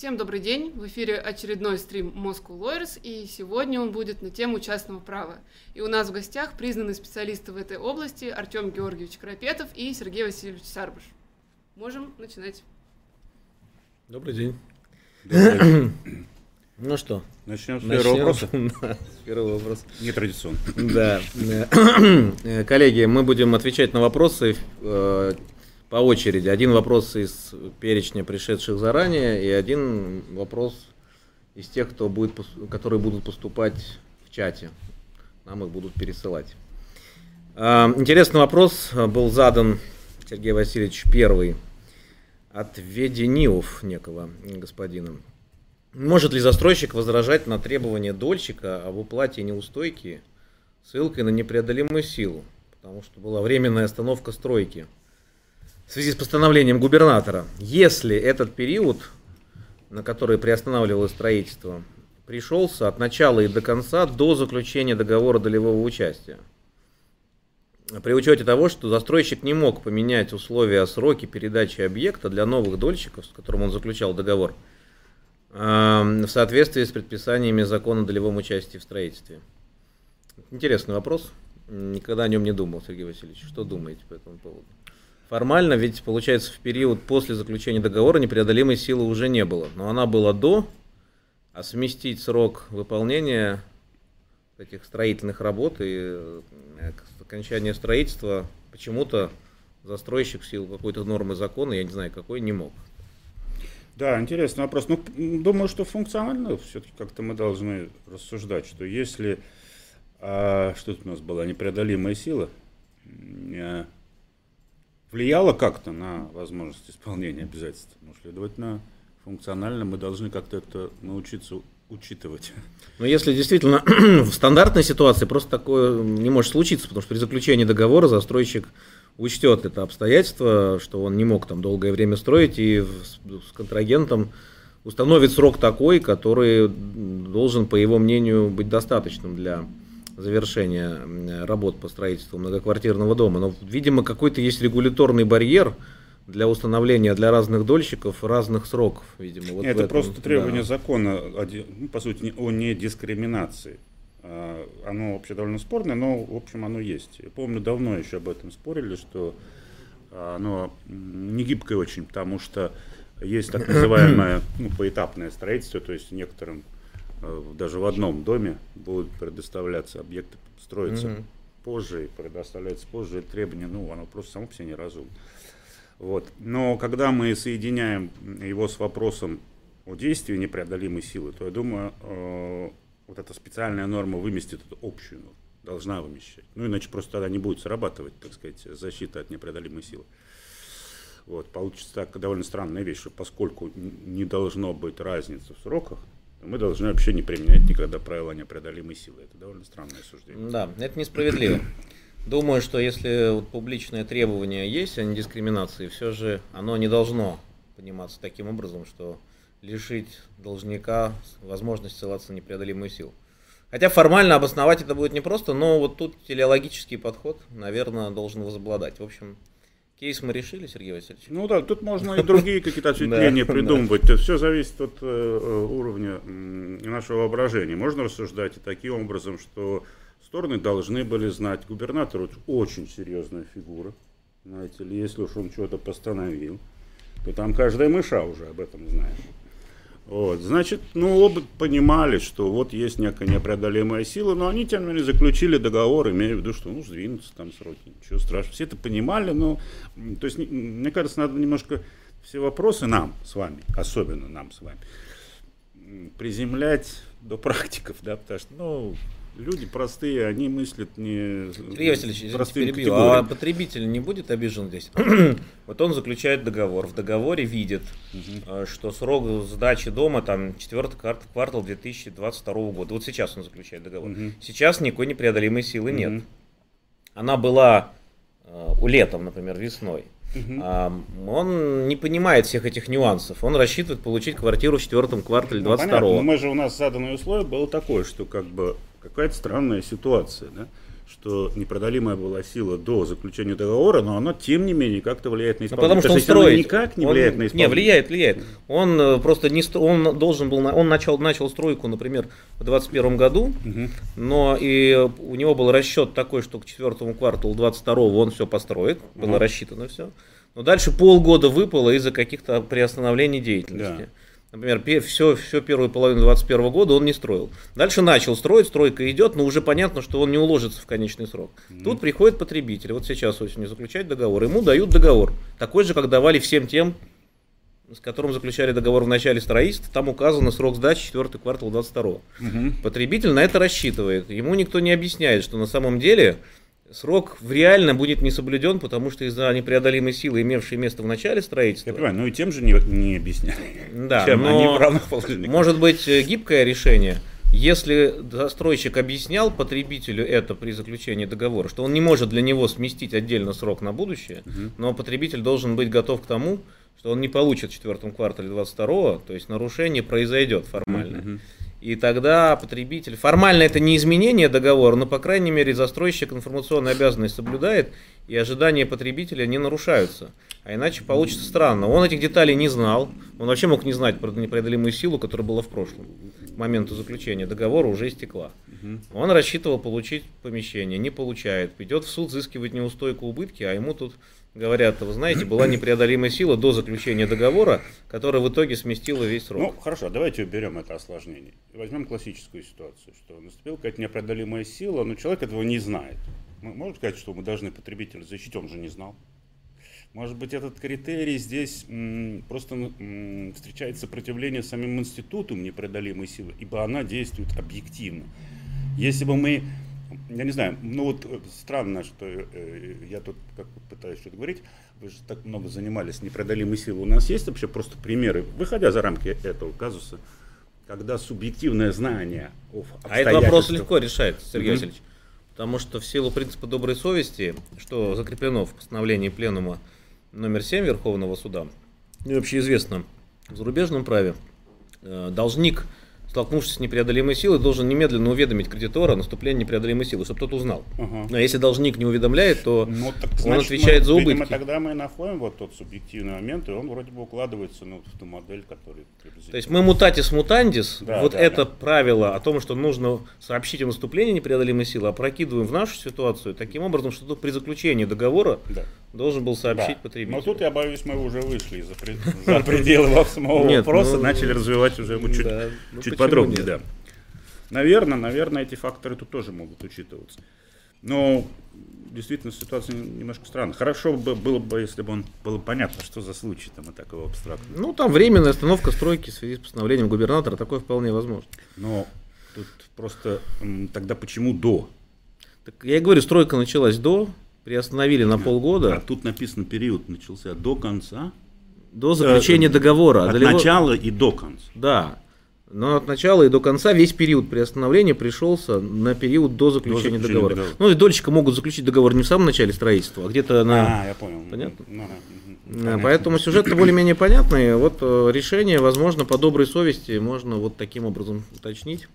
Всем добрый день! В эфире очередной стрим Moscow Lawyers, и сегодня он будет на тему частного права. И у нас в гостях признанные специалисты в этой области Артем Георгиевич Крапетов и Сергей Васильевич Сарбаш. Можем начинать. Добрый день. Ну что? Начнем с первого вопроса. С первого вопроса. Нетрадиционно. Да. Э, коллеги, мы будем отвечать на вопросы э, по очереди. Один вопрос из перечня пришедших заранее, и один вопрос из тех, кто будет, которые будут поступать в чате. Нам их будут пересылать. Э, интересный вопрос был задан Сергей Васильевич первый от Ведениев некого господина. Может ли застройщик возражать на требования дольщика об уплате неустойки ссылкой на непреодолимую силу, потому что была временная остановка стройки в связи с постановлением губернатора? Если этот период, на который приостанавливалось строительство, пришелся от начала и до конца до заключения договора долевого участия. При учете того, что застройщик не мог поменять условия о сроке передачи объекта для новых дольщиков, с которым он заключал договор – в соответствии с предписаниями закона о долевом участии в строительстве. Интересный вопрос. Никогда о нем не думал, Сергей Васильевич. Что думаете по этому поводу? Формально, ведь получается, в период после заключения договора непреодолимой силы уже не было. Но она была до, а совместить срок выполнения этих строительных работ и э, окончания строительства почему-то застройщик в силу какой-то нормы закона, я не знаю какой, не мог. Да, интересный вопрос. Ну, думаю, что функционально все-таки как-то мы должны рассуждать, что если а, что тут у нас была непреодолимая сила, влияла как-то на возможность исполнения обязательств, ну, следовательно, функционально мы должны как-то это научиться учитывать. Но если действительно в стандартной ситуации просто такое не может случиться, потому что при заключении договора застройщик учтет это обстоятельство, что он не мог там долгое время строить, и с контрагентом установит срок такой, который должен, по его мнению, быть достаточным для завершения работ по строительству многоквартирного дома. Но, видимо, какой-то есть регуляторный барьер для установления для разных дольщиков разных сроков, видимо. Вот это этом, просто требование да. закона, ну, по сути, о недискриминации. А, оно вообще довольно спорное, но, в общем, оно есть. Я помню, давно еще об этом спорили, что а, оно не гибкое очень, потому что есть так называемое ну, поэтапное строительство, то есть некоторым даже в одном доме будут предоставляться объекты, строятся mm-hmm. позже и предоставляются позже требования, ну, оно просто само по себе неразумно. Вот. Но когда мы соединяем его с вопросом о действии непреодолимой силы, то я думаю, вот эта специальная норма выместит эту общую норму, должна вымещать. Ну, иначе просто тогда не будет срабатывать, так сказать, защита от непреодолимой силы. Вот, получится так довольно странная вещь, что поскольку не должно быть разницы в сроках, мы должны вообще не применять никогда правила непреодолимой силы. Это довольно странное суждение. Да, это несправедливо. Думаю, что если вот публичное требование есть о недискриминации, все же оно не должно пониматься таким образом, что лишить должника возможности ссылаться на непреодолимую силу. Хотя формально обосновать это будет непросто, но вот тут телеологический подход, наверное, должен возобладать. В общем, кейс мы решили, Сергей Васильевич? Ну да, тут можно и другие какие-то ответвления придумывать. Все зависит от э, уровня нашего воображения. Можно рассуждать и таким образом, что стороны должны были знать. Губернатор очень серьезная фигура, знаете ли, если уж он что-то постановил, то там каждая мыша уже об этом знает. Вот, значит, ну, оба понимали, что вот есть некая непреодолимая сила, но они, тем не менее, заключили договор, имея в виду, что, ну, сдвинутся там сроки, ничего страшного. Все это понимали, но, то есть, мне кажется, надо немножко все вопросы нам с вами, особенно нам с вами, приземлять до практиков, да, потому что, ну, люди простые, они мыслят не Сергей Васильевич, простым перебью, а потребитель не будет обижен здесь? вот он заключает договор, в договоре видит, угу. что срок сдачи дома там четвертый квартал, квартал 2022 года. Вот сейчас он заключает договор. Угу. Сейчас никакой непреодолимой силы угу. нет. Она была э, летом, например, весной. Угу. Он не понимает всех этих нюансов. Он рассчитывает получить квартиру в четвертом квартале 22 ну, понятно, но мы же у нас заданное условие было такое, что как бы какая-то странная ситуация, да? что непродалимая была сила до заключения договора, но оно, тем не менее, как-то влияет на Ну, исполнение. потому что То он строит. никак не Он- влияет на Не, исполнение. влияет, влияет. Он э, просто не он должен был, он начал, начал стройку, например, в 2021 году, Мгм. но и у него был расчет такой, что к четвертому кварталу 22 он все построит, было Мгм. рассчитано все. Но дальше полгода выпало из-за каких-то приостановлений деятельности. Да. Например, все, все первую половину 2021 года он не строил. Дальше начал строить, стройка идет, но уже понятно, что он не уложится в конечный срок. Тут приходит потребитель, вот сейчас осенью заключать договор, ему дают договор, такой же, как давали всем тем, с которым заключали договор в начале строительства, там указано срок сдачи 4 квартал 22 Мгм. Потребитель на это рассчитывает. Ему никто не объясняет, что на самом деле срок в реально будет не соблюден, потому что из-за непреодолимой силы, имевшей место в начале строительства, Я понимаю, ну и тем же не, не объясняли. Да, Чем они но в равных положениях. может быть э, гибкое решение, если застройщик объяснял потребителю это при заключении договора, что он не может для него сместить отдельно срок на будущее, Мгм. но потребитель должен быть готов к тому, что он не получит в четвертом квартале 22 то есть нарушение произойдет формально. Мгм. И тогда потребитель, формально это не изменение договора, но, по крайней мере, застройщик информационную обязанность соблюдает, и ожидания потребителя не нарушаются. А иначе получится странно. Он этих деталей не знал, он вообще мог не знать про непреодолимую силу, которая была в прошлом. К моменту заключения договора уже истекла. Он рассчитывал получить помещение, не получает. Идет в суд взыскивать неустойку убытки, а ему тут говорят, вы знаете, была непреодолимая сила до заключения договора, которая в итоге сместила весь срок. Ну, хорошо, давайте уберем это осложнение. Возьмем классическую ситуацию, что наступила какая-то непреодолимая сила, но человек этого не знает. Мы можем сказать, что мы должны потребителя защитить, он же не знал. Может быть, этот критерий здесь м, просто м, встречает сопротивление самим институтом непреодолимой силы, ибо она действует объективно. Если бы мы, я не знаю, ну вот э, странно, что э, я тут как пытаюсь что-то говорить, вы же так много занимались непреодолимой силой. У нас есть вообще просто примеры, выходя за рамки этого казуса, когда субъективное знание о А этот вопрос легко решается, Сергей Мгм. Васильевич. Потому что в силу принципа доброй совести, что закреплено в постановлении Пленума номер 7 Верховного суда, и общеизвестно в зарубежном праве, э, должник, столкнувшись с непреодолимой силой, должен немедленно уведомить кредитора о наступлении непреодолимой силы, чтобы тот узнал. Ага. А если должник не уведомляет, то Ну, так, он значит, отвечает мы, за видимо, убытки. тогда мы находим вот тот субъективный момент, и он вроде бы укладывается ну, в ту модель, которую То есть мы мутатис мутандис, Да, вот да, это да. правило о том, что нужно сообщить о наступлении непреодолимой силы, опрокидываем в нашу ситуацию таким образом, что при заключении договора Да. должен был сообщить Да. потребителю. Но тут, я боюсь, мы уже вышли за, пред- за пределы самого вопроса, ну, начали развивать уже чуть, подробнее. нет? Да. Наверное, наверное, эти факторы тут тоже могут учитываться. Но действительно ситуация немножко странная. Хорошо бы было бы, если бы он было понятно, что за случай там и так его абстрактно. Ну, там временная остановка стройки в связи с постановлением губернатора, такое вполне возможно. Но тут просто тогда почему до? Так я и говорю, стройка началась до, приостановили на А полгода, тут написано период начался до конца, до заключения э, договора. от Долево- начала и до конца. Да. Но от начала и до конца весь период приостановления пришелся на период до заключения, заключения договора. договора. Ну, и дольщика могут заключить договор не в самом начале строительства, а где-то на... А, я понял. Понятно? Ну, Понятно. Поэтому сюжет более-менее понятный. Вот э, решение, возможно, по доброй совести можно вот таким образом уточнить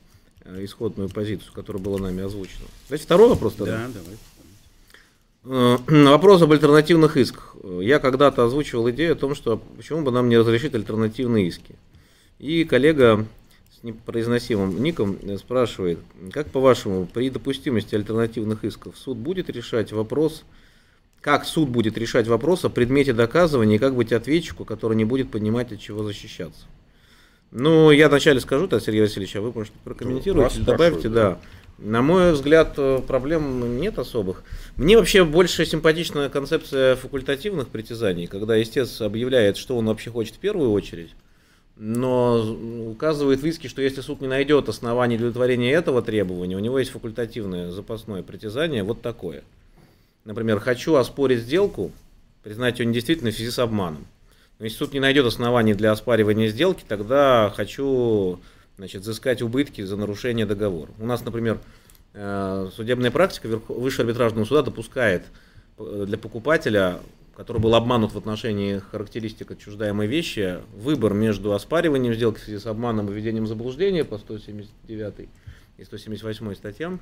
э, исходную позицию, которая была нами озвучена. Давайте второй вопрос тогда. Да, давай. Э, Вопрос об альтернативных исках. Я когда-то озвучивал идею о том, что почему бы нам не разрешить альтернативные иски. И коллега непроизносимым ником э, спрашивает, как по-вашему, при допустимости альтернативных исков суд будет решать вопрос, как суд будет решать вопрос о предмете доказывания и как быть ответчику, который не будет понимать, от чего защищаться? Ну, я вначале скажу, то Сергей Васильевич, а вы, может, прокомментируете, Вас или добавите, спрашивают, да. На мой взгляд, э, проблем нет особых. Мне вообще больше симпатична концепция факультативных притязаний, когда истец объявляет, что он вообще хочет в первую очередь, но указывает в иске, что если суд не найдет оснований для удовлетворения этого требования, у него есть факультативное запасное притязание, вот такое. Например, хочу оспорить сделку, признать ее недействительной в связи с обманом. Но если суд не найдет оснований для оспаривания сделки, тогда хочу значит, взыскать убытки за нарушение договора. У нас, например, э, судебная практика Высшего арбитражного суда допускает э, для покупателя, который был обманут в отношении характеристик отчуждаемой вещи, выбор между оспариванием сделки в связи с обманом и введением заблуждения по 179 и 178 статьям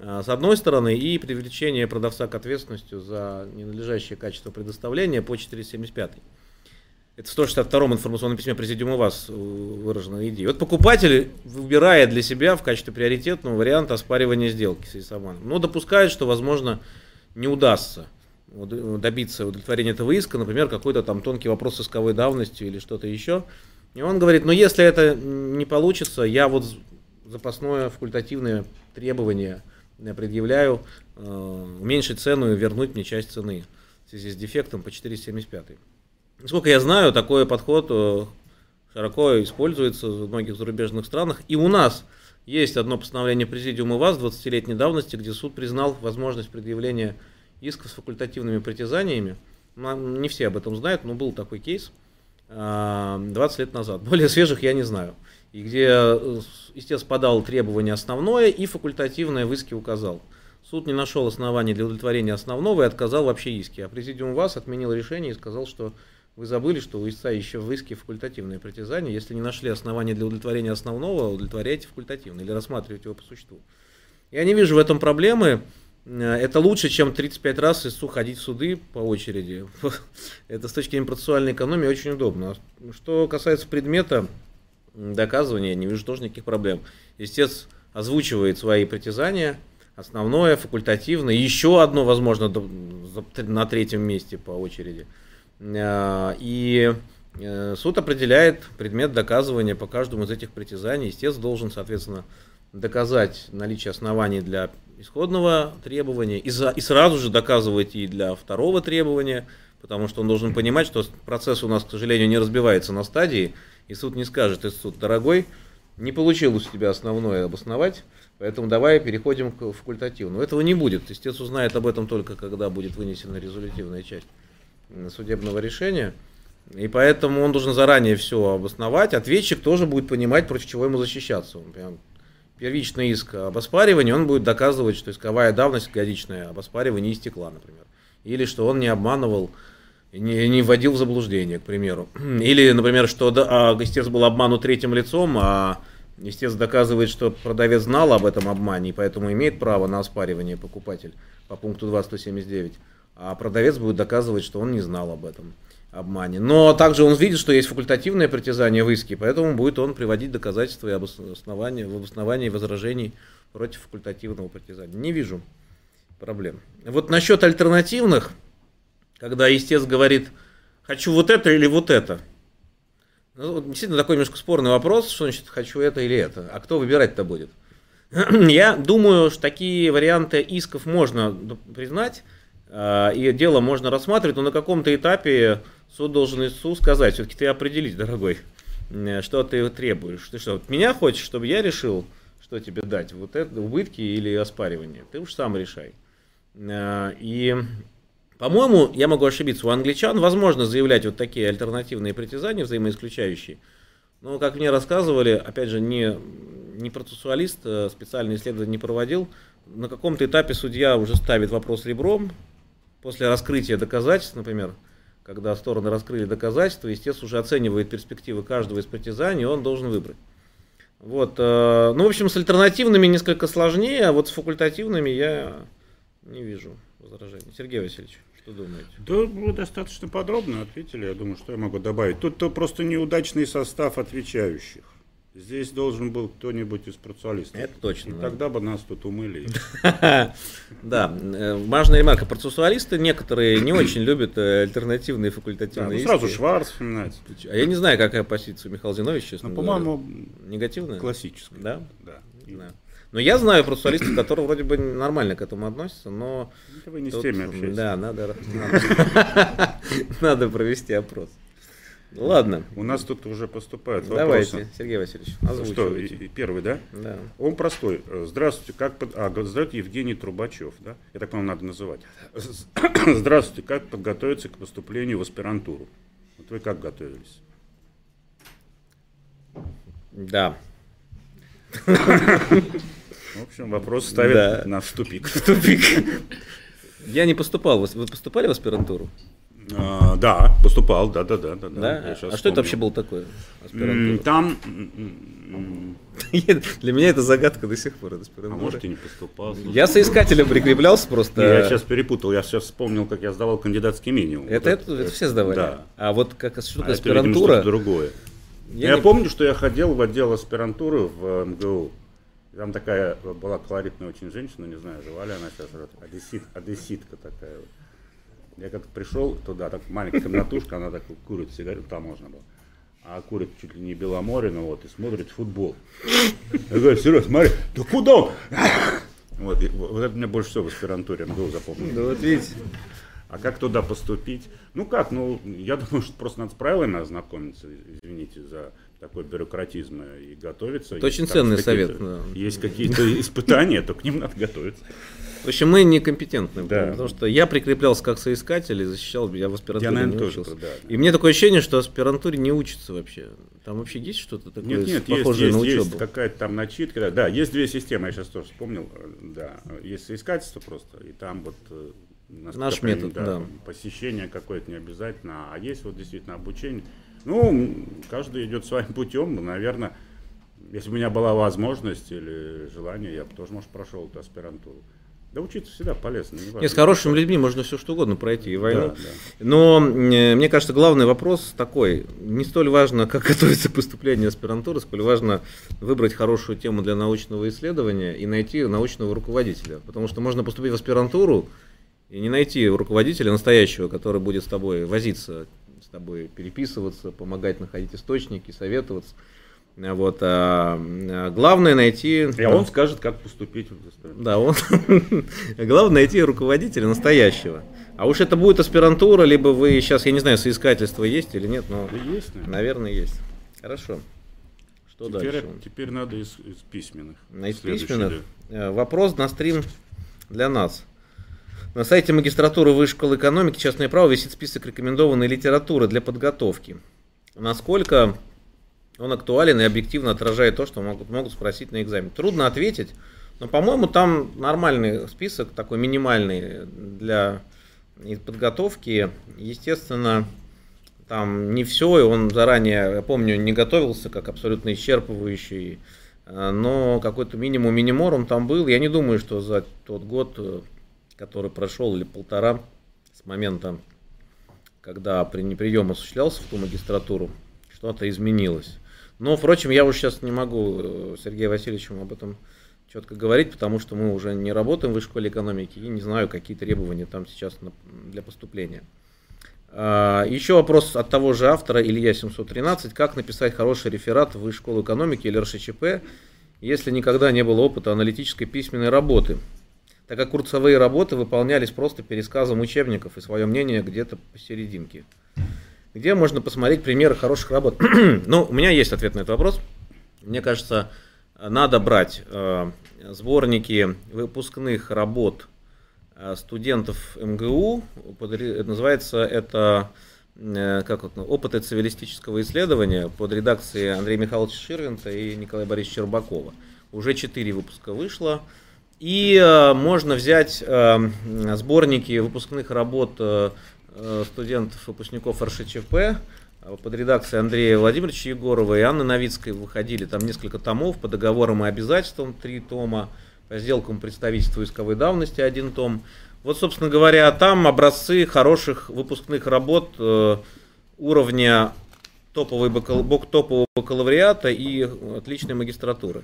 а, с одной стороны, и привлечение продавца к ответственности за ненадлежащее качество предоставления по 475. Это в 162 информационном письме Президиума ВАЗ выражена идея. Вот покупатель выбирает для себя в качестве приоритетного варианта оспаривания сделки с обманом. Но допускает, что, возможно, не удастся добиться удовлетворения этого иска, например, какой-то там тонкий вопрос исковой давности или что-то еще. И он говорит, ну если это не получится, я вот запасное факультативное требование предъявляю, э, уменьшить цену и вернуть мне часть цены в связи с дефектом по 475. Насколько я знаю, такой подход э, широко используется в многих зарубежных странах. И у нас есть одно постановление Президиума ВАЗ 20-летней давности, где суд признал возможность предъявления исков с факультативными притязаниями. Не все об этом знают, но был такой кейс 20 э, лет назад. Более свежих я не знаю. И где истец э, подал требование основное и факультативное в иске указал. Суд не нашел оснований для удовлетворения основного и отказал вообще иске. А президиум ВАЗ отменил решение и сказал, что вы забыли, что у истца еще в иске факультативное притязание. Если не нашли основания для удовлетворения основного, удовлетворяйте факультативно или рассматривайте его по существу. Я не вижу в этом проблемы. Э, это лучше, чем 35 раз истцу ходить в суды по очереди. Это с точки зрения процессуальной экономии очень удобно. Что касается предмета доказывания, не вижу тоже никаких проблем. Истец озвучивает свои притязания, основное, факультативное, еще одно, возможно, на третьем месте по очереди. Э, и э, суд определяет предмет доказывания по каждому из этих притязаний. Истец должен, соответственно, доказать наличие оснований для исходного требования и, за, и сразу же доказывать и для второго требования, потому что он должен понимать, что процесс у нас, к сожалению, не разбивается на стадии, и суд не скажет, и суд, дорогой, не получилось у тебя основное обосновать, поэтому давай переходим к факультативному. Этого не будет. Истец узнает об этом только, когда будет вынесена резолютивная часть судебного решения. И поэтому он должен заранее все обосновать. Ответчик тоже будет понимать, против чего ему защищаться. Он прям первичный иск об оспаривании, он будет доказывать, что исковая давность годичная об оспаривании истекла, например. Или что он не обманывал, не, не вводил в заблуждение, к примеру. Или, например, что да, а, истец был обманут третьим лицом, а истец доказывает, что продавец знал об этом обмане, и поэтому имеет право на оспаривание покупатель по пункту 2.179 а продавец будет доказывать, что он не знал об этом обмане. Но также он видит, что есть факультативное притязание в иске, поэтому будет он приводить доказательства и обоснования, в обосновании возражений против факультативного притязания. Не вижу проблем. Вот насчет альтернативных, когда истец говорит, хочу вот это или вот это. Ну, действительно такой немножко спорный вопрос, что значит хочу это или это. А кто выбирать-то будет? Я думаю, что такие варианты исков можно признать, а, и дело можно рассматривать, но на каком-то этапе суд должен ИСУ сказать, все-таки ты определись, дорогой, что ты требуешь. Ты что, меня хочешь, чтобы я решил, что тебе дать, вот это убытки или оспаривание? Ты уж сам решай. А, и, по-моему, я могу ошибиться, у англичан возможно заявлять вот такие альтернативные притязания, взаимоисключающие. Но, как мне рассказывали, опять же, не, не процессуалист, а специальное исследование не проводил, на каком-то этапе судья уже ставит вопрос ребром, после раскрытия доказательств, например, когда стороны раскрыли доказательства, естественно, уже оценивает перспективы каждого из притязаний, он должен выбрать. Вот, э, ну, в общем, с альтернативными несколько сложнее, а вот с факультативными я не вижу возражений. Сергей Васильевич, что думаете? Да, вы достаточно подробно ответили, я думаю, что я могу добавить. Тут -то просто неудачный состав отвечающих. Здесь должен был кто-нибудь из процессуалистов. Это точно. И да. тогда бы нас тут умыли. Да, э, важная ремарка. Процессуалисты некоторые не очень любят э, альтернативные факультативные ну, Сразу Шварц вспоминается. А я не знаю, какая позиция Михаила Зиновича, честно Ну, по-моему, негативная. Классическая. Да? Да. Но я знаю процессуалистов, которые вроде бы нормально к этому относятся, но... Это вы не с теми общаетесь. Да, надо, надо провести опрос. Ладно. У нас тут уже поступают Давайте, вопросы. Сергей Васильевич, Что, первый, да? Да. Он простой. Здравствуйте, как под... а, здравствуйте, Евгений Трубачев, да? Я так понимаю, надо называть. Здравствуйте, как подготовиться к поступлению в аспирантуру? Вот вы как готовились? Да. В общем, вопрос ставит да. нас в тупик. В тупик. Я не поступал. Вы поступали в аспирантуру? А, да, поступал, да, да, да, да. Да? А что это вообще было такое? Там, Для меня это загадка до сих пор. а может и не поступал. Я соискателем прикреплялся просто. Я сейчас перепутал, я сейчас вспомнил, как я сдавал кандидатский минимум. Это, все сдавали. Да. А вот как А видимо, аспирантура? другое. я помню, что я ходил в отдел аспирантуры в МГУ. Там такая была колоритная очень женщина, не знаю, жива ли она сейчас, одесситка такая. вот. Я как-то пришел туда, так маленькая комнатушка, она так курит сигарету, там можно было. А курит чуть ли не Беломорина, вот, и смотрит футбол. Я говорю, Сереж, смотри, да куда он? Вот, и вот это мне больше всего в аспирантуре МГУ запомнилось. Да вот видите. А как туда поступить? Ну как, ну я думаю, что просто надо с правилами ознакомиться, извините за такой бюрократизм и готовиться. Это очень ценный совет, да. Есть какие-то испытания, то к ним надо готовиться. В общем, мы некомпетентны, Да. потому что я прикреплялся как соискатель и защищал, я в аспирантуре Я, наверное, не тоже, учился. да. И мне такое ощущение, что аспирантуре не учатся вообще. Там вообще есть что-то такое Нет, нет, похожее есть, на учебу? есть какая-то там начитка. Да. Да, есть две системы, я сейчас тоже вспомнил. Да, есть соискательство просто, и там вот э, Наш метод, да. посещение какое-то не обязательно, а есть вот действительно обучение. Ну, каждый идет своим путем, наверное, если бы у меня была возможность или желание, я бы тоже, может, прошел эту аспирантуру. Да учиться всегда полезно. неважно. Нет, с хорошими людьми можно все что угодно пройти, и войну. Да, да. Но э, мне кажется, главный вопрос такой. Не столь важно, как готовится к поступлению в аспирантуру, сколь важно выбрать хорошую тему для научного исследования и найти научного руководителя. Потому что можно поступить в аспирантуру и не найти руководителя настоящего, который будет с тобой возиться, с тобой переписываться, помогать находить источники, советоваться. Вот, а, а главное найти... И он скажет, как поступить. Да, он. Главное найти руководителя настоящего. А уж это будет аспирантура, либо вы сейчас, я не знаю, соискательство есть или нет, но, Да есть, наверное. наверное, есть. Хорошо. Что Теперь, дальше? теперь надо из, из письменных. На из Следующий, письменных да. э, вопрос на стрим для нас. На сайте магистратуры Высшей школы экономики частное право висит список рекомендованной литературы для подготовки. Насколько он актуален и объективно отражает то, что могут, могут спросить на экзамен. Трудно ответить, но, по-моему, там нормальный список, такой минимальный для и подготовки. Естественно, там не все, и он заранее, я помню, не готовился как абсолютно исчерпывающий, э, но какой-то минимум миниморум там был. Я не думаю, что за тот год, э, который прошел, или полтора, с момента, когда при- прием осуществлялся в ту магистратуру, что-то изменилось. Но, впрочем, я уже сейчас не могу э, Сергею Васильевичу об этом четко говорить, потому что мы уже не работаем в школе экономики и не знаю, какие требования там сейчас для поступления. А, Еще вопрос от того же автора Илья 713. Как написать хороший реферат в высшей школу экономики или РШЧП, если никогда не было опыта аналитической письменной работы? Так как курсовые работы выполнялись просто пересказом учебников и свое мнение где-то посерединке. Где можно посмотреть примеры хороших работ? ну, у меня есть ответ на этот вопрос. Мне кажется, надо брать э, сборники выпускных работ э, студентов МГУ. Под называется это э, как это, опыты цивилистического исследования под редакцией Андрея Михайловича Ширвинта и Николая Борисовича Щербакова. Уже четыре выпуска вышло. И э, можно взять э, сборники выпускных работ э, студентов, выпускников РШЧП э, под редакцией Андрея Владимировича Егорова и Анны Новицкой выходили там несколько томов по договорам и обязательствам, три тома, по сделкам представительства исковой давности, один том. Вот, собственно говоря, там образцы хороших выпускных работ э, уровня топовой бакал- топового бакалавриата и отличной магистратуры.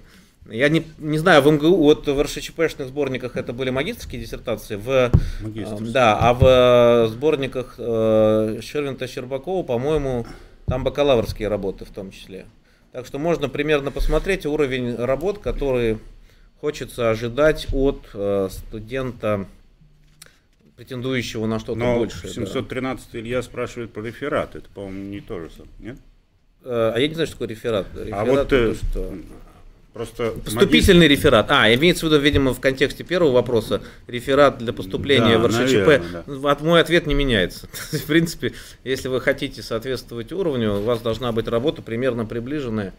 Я не, не знаю, в МГУ, вот в РШЧПшных сборниках это были магистрские диссертации, в, Магистрские. э, да, а в сборниках э, Шервинта Щербакова, по-моему, там бакалаврские работы в том числе. Так что можно примерно посмотреть уровень работ, которые хочется ожидать от э, студента, претендующего на что-то Но большее. да. 713 Илья спрашивает про реферат. Это, по-моему, не то же самое, нет? Э, А я не знаю, что такое реферат. Реферат а вот это э, что? Просто Поступительный реферат. А, имеется в виду, видимо, в контексте первого вопроса, реферат для поступления Да, в РШЧП. наверное, да. От мой ответ не меняется. В принципе, если вы хотите соответствовать уровню, у вас должна быть работа примерно приближенная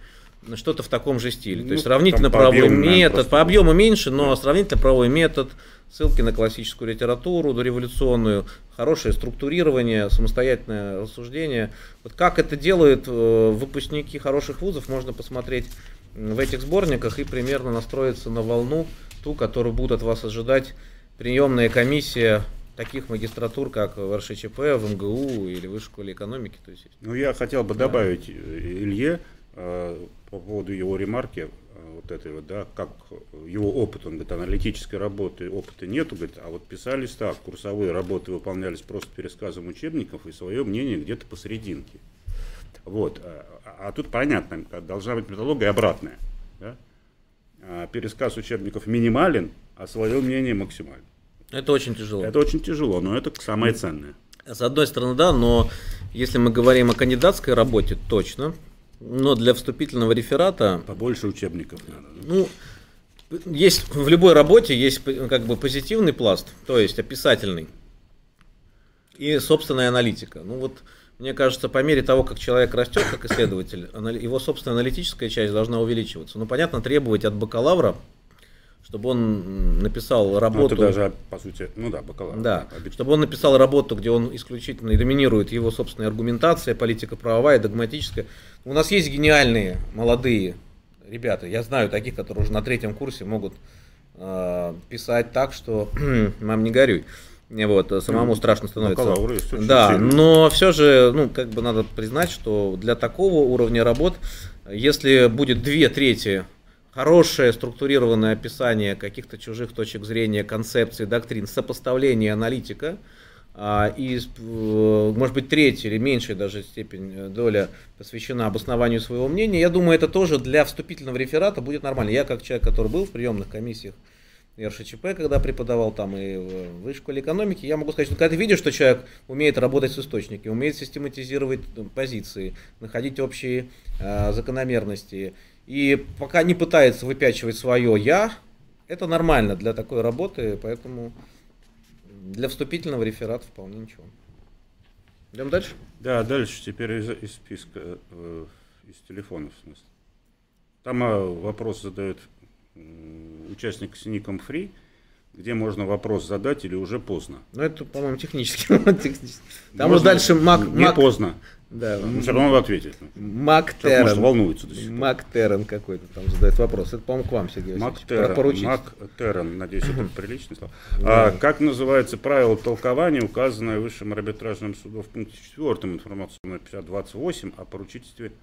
что-то в таком же стиле. Ну, То есть сравнительно там по правовой объему, метод, просто по объему меньше, но сравнительно правовой метод, ссылки на классическую литературу дореволюционную, хорошее структурирование, самостоятельное рассуждение. Вот как это делают э, выпускники хороших вузов, можно посмотреть в этих сборниках и примерно настроиться на волну, ту, которую будут от вас ожидать приемная комиссия таких магистратур, как в РШЧП, в МГУ или в Высшей школе экономики. То есть, Ну, я хотел бы добавить э, Илье э, по поводу его ремарки, э, вот этой вот, да, как его опыт, он говорит, аналитической работы опыта нету, говорит, а вот писались так, курсовые работы выполнялись просто пересказом учебников и свое мнение где-то посерединке. Вот, а, а тут понятно, должна быть методология обратная, да? А пересказ учебников минимален, а свое мнение максимально. это очень тяжело. Это очень тяжело, но это самое ценное. С одной стороны, да, но если мы говорим о кандидатской работе, точно. Но для вступительного реферата, Побольше учебников надо. ну, есть в любой работе есть как бы позитивный пласт, то есть описательный, и собственная аналитика. Ну вот, мне кажется, по мере того, как человек растет как исследователь, его собственная аналитическая часть должна увеличиваться. Ну, понятно, требовать от бакалавра, чтобы он написал Ну, работу. это даже, по сути, ну да, бакалавр. Да, чтобы он написал работу, где он исключительно и доминирует его собственная аргументация, политика правовая, догматическая. У нас есть гениальные молодые ребята, я знаю таких, которые уже на третьем курсе могут э, писать так, что мам не горюй. Не, Вот, э, самому Ну, страшно становится. бакалавры есть Да, но все же, ну, как бы надо признать, что для такого уровня работ, если будет две трети хорошее структурированное описание каких-то чужих точек зрения, концепций, доктрин, сопоставление аналитика, а, и, э, может быть, третья или меньшая даже степень э, доля посвящена обоснованию своего мнения, я думаю, это тоже для вступительного реферата будет нормально. Я, как человек, который был в приемных комиссиях РШЧП, когда преподавал там и в высшей школе экономики, я могу сказать, что когда ты видишь, что человек умеет работать с источниками, умеет систематизировать ну, позиции, находить общие э, закономерности, и пока не пытается выпячивать свое «я», это нормально для такой работы, поэтому для вступительного реферата вполне ничего. Идем дальше? Да, дальше теперь из, из списка, э, из телефонов, в смысле. Там э, вопрос задает м, участник с ником Free, где можно вопрос задать или уже поздно. Ну, это, по-моему, технически. Там Можно- дальше Мак... Не Мак- поздно. Да, Ну, все равно надо ответить. Мак Человек, может, Террен. волнуется до сих пор. Мак Террен какой-то там задает вопрос. Это, по-моему, к вам, Сергей Мак поручительство. Мак Террен, надеюсь, это приличное слово. Да. А, как называется правило толкования, указанное Высшим арбитражным судом в пункте 4 информационной 5028 о поручительстве?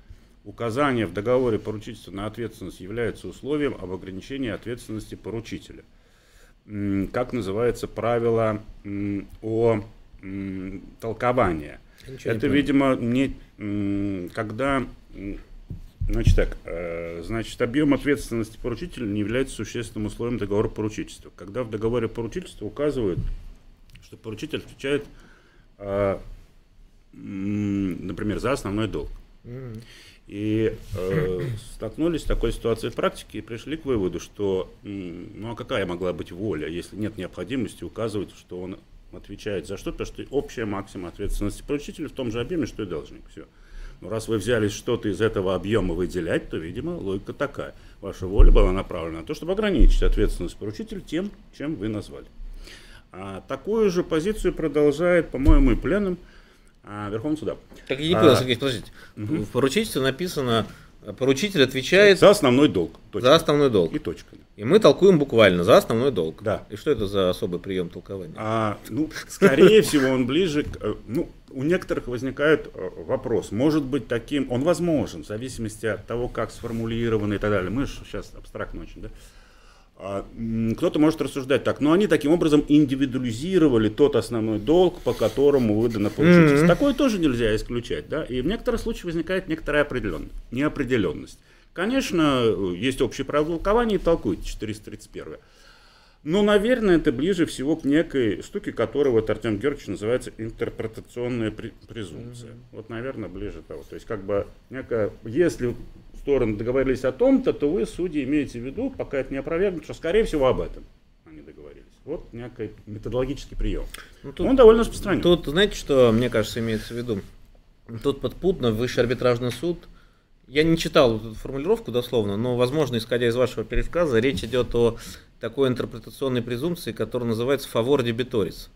Указание в договоре поручительства на ответственность является условием об ограничении ответственности поручителя. Как называется правило о толковании? Это, видимо, не когда Значит так, э, значит, объем ответственности поручителя не является существенным условием договора поручительства. Когда в договоре поручительства указывают, что поручитель отвечает, э, например, за основной долг. Мгм. И э, столкнулись с такой ситуацией в практике и пришли к выводу, что ну а какая могла быть воля, если нет необходимости указывать, что он отвечает за что-то, что общая максима ответственности поручителя в том же объеме, что и должник. Все. Но раз вы взялись что-то из этого объема выделять, то, видимо, логика такая. Ваша воля была направлена на то, чтобы ограничить ответственность поручителя тем, чем вы назвали. А такую же позицию продолжает, по-моему, и пленум а, Верховного суда. Так я не понял, А, Сергей, подождите. В поручительстве написано, поручитель отвечает За основной долг. Точка. за основной долг. И точка. И мы толкуем буквально за основной долг. Да. И что это за особый прием толкования? А, ну, скорее всего, он ближе к... э, Ну, у некоторых возникает э, вопрос. Может быть таким... Он возможен, в зависимости от того, как сформулировано и так далее. Мы же сейчас абстрактно очень, да? А, Кто-то может рассуждать так, но они таким образом индивидуализировали тот основной долг, по которому выдано поручительство. Мгм. Такое тоже нельзя исключать, да? И в некоторых случаях возникает некоторая определенность, неопределенность. Конечно, есть общее правило толкования, и толкуйте 431. Ну, наверное, это ближе всего к некой штуке, которую вот Артем Георгиевич называется интерпретационная презумпция. Вот, наверное, ближе того. То есть, как бы, некая, если стороны договорились о том-то, то вы, судьи, имеете в виду, пока это не опровергнут, что, скорее всего, об этом они договорились. Вот некий методологический прием. Ну, тут- Он довольно распространен. Тут, знаете, что, мне кажется, имеется в виду? Тут подпутно Высший арбитражный суд я не читал эту формулировку дословно, но, возможно, исходя из вашего пересказа, речь идет о такой интерпретационной презумпции, которая называется favor debitoris.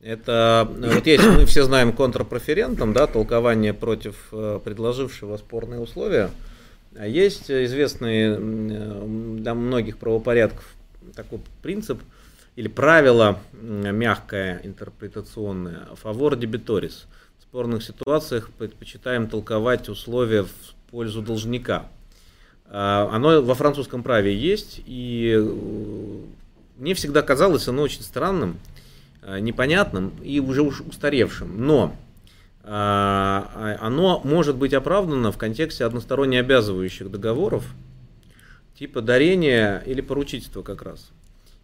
Это, вот есть, мы все знаем контрпроферентом, да, толкование против э, предложившего спорные условия. А есть известный для многих правопорядков такой принцип или правило мягкое интерпретационное favor debitoris. В спорных ситуациях предпочитаем толковать условия в пользу должника. А, оно во французском праве есть, и э, мне всегда казалось оно очень странным, э, непонятным и уже устаревшим. Но оно может быть оправдано в контексте односторонне обязывающих договоров, типа дарения или поручительства как раз.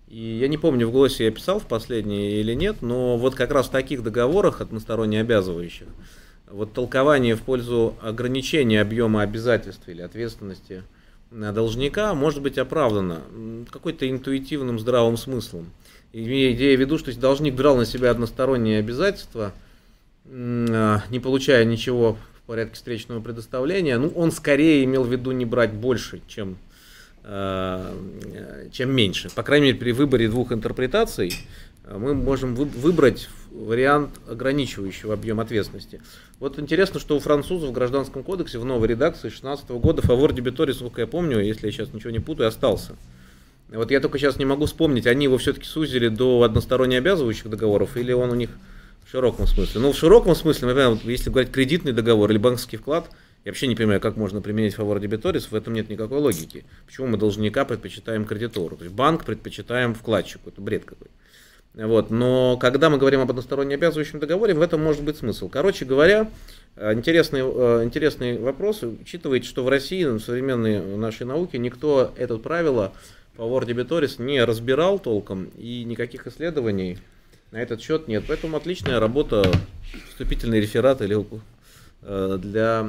И я не помню, в голосе я писал в последнее или нет, но вот как раз в таких договорах односторонне обязывающих вот толкование в пользу ограничения объема обязательств или ответственности должника может быть оправдано какой-то интуитивным здравым смыслом. Имея идея в виду, что если должник брал на себя односторонние обязательства, а, не получая ничего в порядке встречного предоставления, ну, он скорее имел в виду не брать больше, чем, а, чем меньше. По крайней мере, при выборе двух интерпретаций мы можем выбрать вариант ограничивающего объем ответственности. Вот интересно, что у французов в Гражданском кодексе в новой редакции 2016 года фавор дебиторис, сколько я помню, если я сейчас ничего не путаю, остался. Вот я только сейчас не могу вспомнить, они его все-таки сузили до односторонне обязывающих договоров или он у них широком смысле. Ну, в широком смысле, например, если говорить кредитный договор или банковский вклад, я вообще не понимаю, как можно применить фавор дебиторис, в этом нет никакой логики. Почему мы должника предпочитаем кредитору? То есть банк предпочитаем вкладчику, это бред какой-то. Вот. Но когда мы говорим об односторонне обязывающем договоре, в этом может быть смысл. Короче говоря, э, интересный, э, интересный вопрос. Учитывайте, что в России, в современной нашей науке, никто это правило Power Debitoris не разбирал толком, и никаких исследований на этот счет нет. Поэтому отличная работа, вступительный реферат или э, для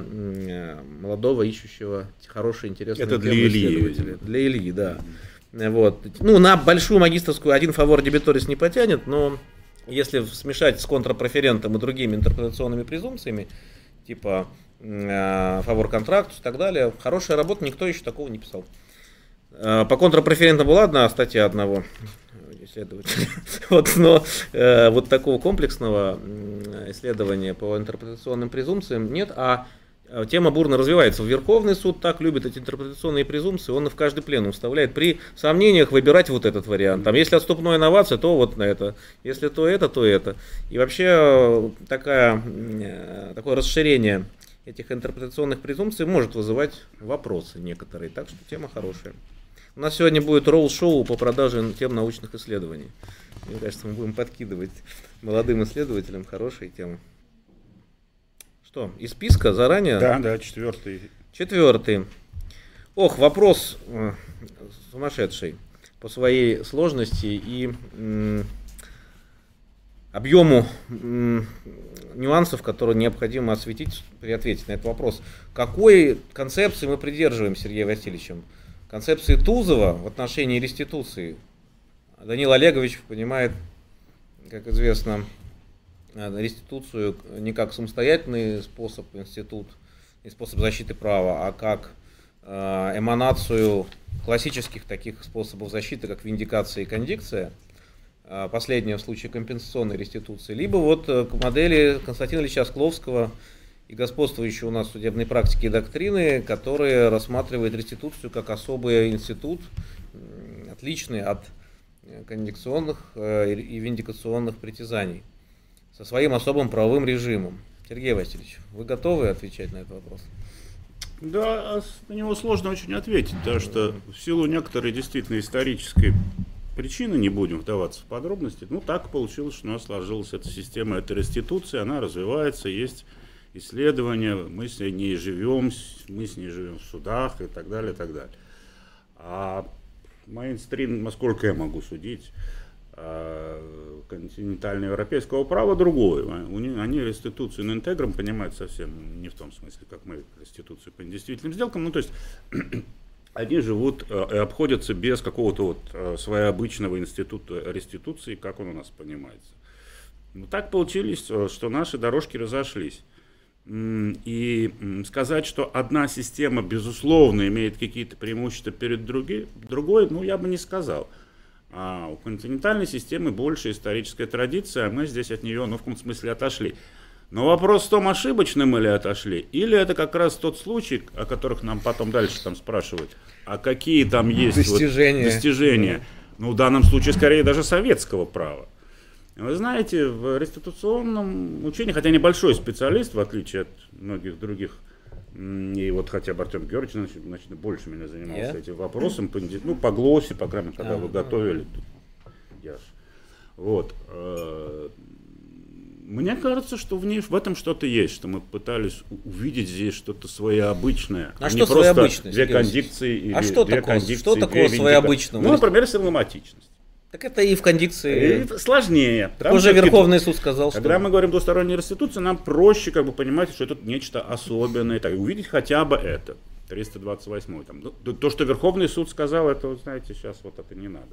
молодого, ищущего хороший, интересный Это для Ильи. Для Ильи, да. Вот. Ну, на большую магистрскую один фавор дебиторис не потянет, но если смешать с контрпроферентом и другими интерпретационными презумпциями, типа э, фавор контрактус и так далее, хорошая работа, никто еще такого не писал. Э, по контрпроферентам была одна статья одного исследователя. вот, но э, вот такого комплексного исследования по интерпретационным презумпциям нет, а Э, тема бурно развивается. Верховный суд так любит эти интерпретационные презумпции, он в каждый пленум вставляет при сомнениях выбирать вот этот вариант. Там, если отступная инновация, то вот на это. Если то это, то это. И вообще э, такая, такое расширение этих интерпретационных презумпций может вызывать вопросы некоторые. Так что тема хорошая. У нас сегодня будет ролл-шоу по продаже тем научных исследований. Мне кажется, мы будем подкидывать молодым исследователям хорошие темы. Что, из списка заранее? Да, да, четвертый. Четвертый. Ох, вопрос э, сумасшедший по своей сложности и объему нюансов, которые необходимо осветить при ответе на этот вопрос. Какой концепции мы придерживаем Сергеем Васильевичем? Концепции Тузова в отношении реституции. Данил Олегович понимает, как известно, Э, реституцию не как самостоятельный способ, институт и способ защиты права, а как э, эманацию классических таких способов защиты, как виндикация и кондикция, э, последнее в случае компенсационной реституции, либо вот к модели Константина Ильича Скловского и господствующей у нас судебной практики и доктрины, которые рассматривают реституцию как особый институт, отличный от кондикционных и виндикационных притязаний со своим особым правовым режимом. Сергей Васильевич, вы готовы отвечать на этот вопрос? Да, а на него сложно очень ответить, потому что в силу некоторой действительно исторической причины, не будем вдаваться в подробности, ну так получилось, что у нас сложилась эта система этой реституции, она развивается, есть исследования, мы с ней живем, мы с ней живем в судах и так далее, и так далее. А мейнстрим, насколько я могу судить, а континентальноевропейского права другое. Они реституцию интегром понимают совсем не в том смысле, как мы реституцию по недействительным сделкам. Ну, то есть они живут э, и обходятся без какого-то вот э, своеобычного института реституции, как он у нас понимается. Ну, так получилось, э, что наши дорожки разошлись. И сказать, что одна система, безусловно, имеет какие-то преимущества перед други, другой, ну, я бы не сказал. А у континентальной системы больше историческая традиция, а мы здесь от нее, ну, в каком смысле отошли. Но вопрос в том, ошибочно мы ли отошли, или это как раз тот случай, о которых нам потом дальше там спрашивают, а какие там есть достижения. Вот достижения. Ну, в данном случае, скорее, даже советского права. Вы знаете, в реституционном учении, хотя небольшой специалист, в отличие от многих других, и вот хотя бы Артем Георгиевич значит, значит, больше меня занимался yeah. этим вопросом, по, ну, по глоссе, по крайней мере, когда вы готовили. Я ж, вот. Э, мне кажется, что в ней в этом что-то есть, что мы пытались увидеть здесь что-то своеобычное. А, а что своеобычное? Две кондикции или а что две такого, кондикции, что такого своеобычного? Ну, например, симптоматичность. Так это и в кондиции. И сложнее. Уже Верховный суд сказал, Когда мы говорим двусторонняя реституция, нам проще как бы понимать, что это нечто особенное. Так, увидеть хотя бы это. 328 там. Ну, то, что Верховный суд сказал, это, знаете, сейчас вот это не надо.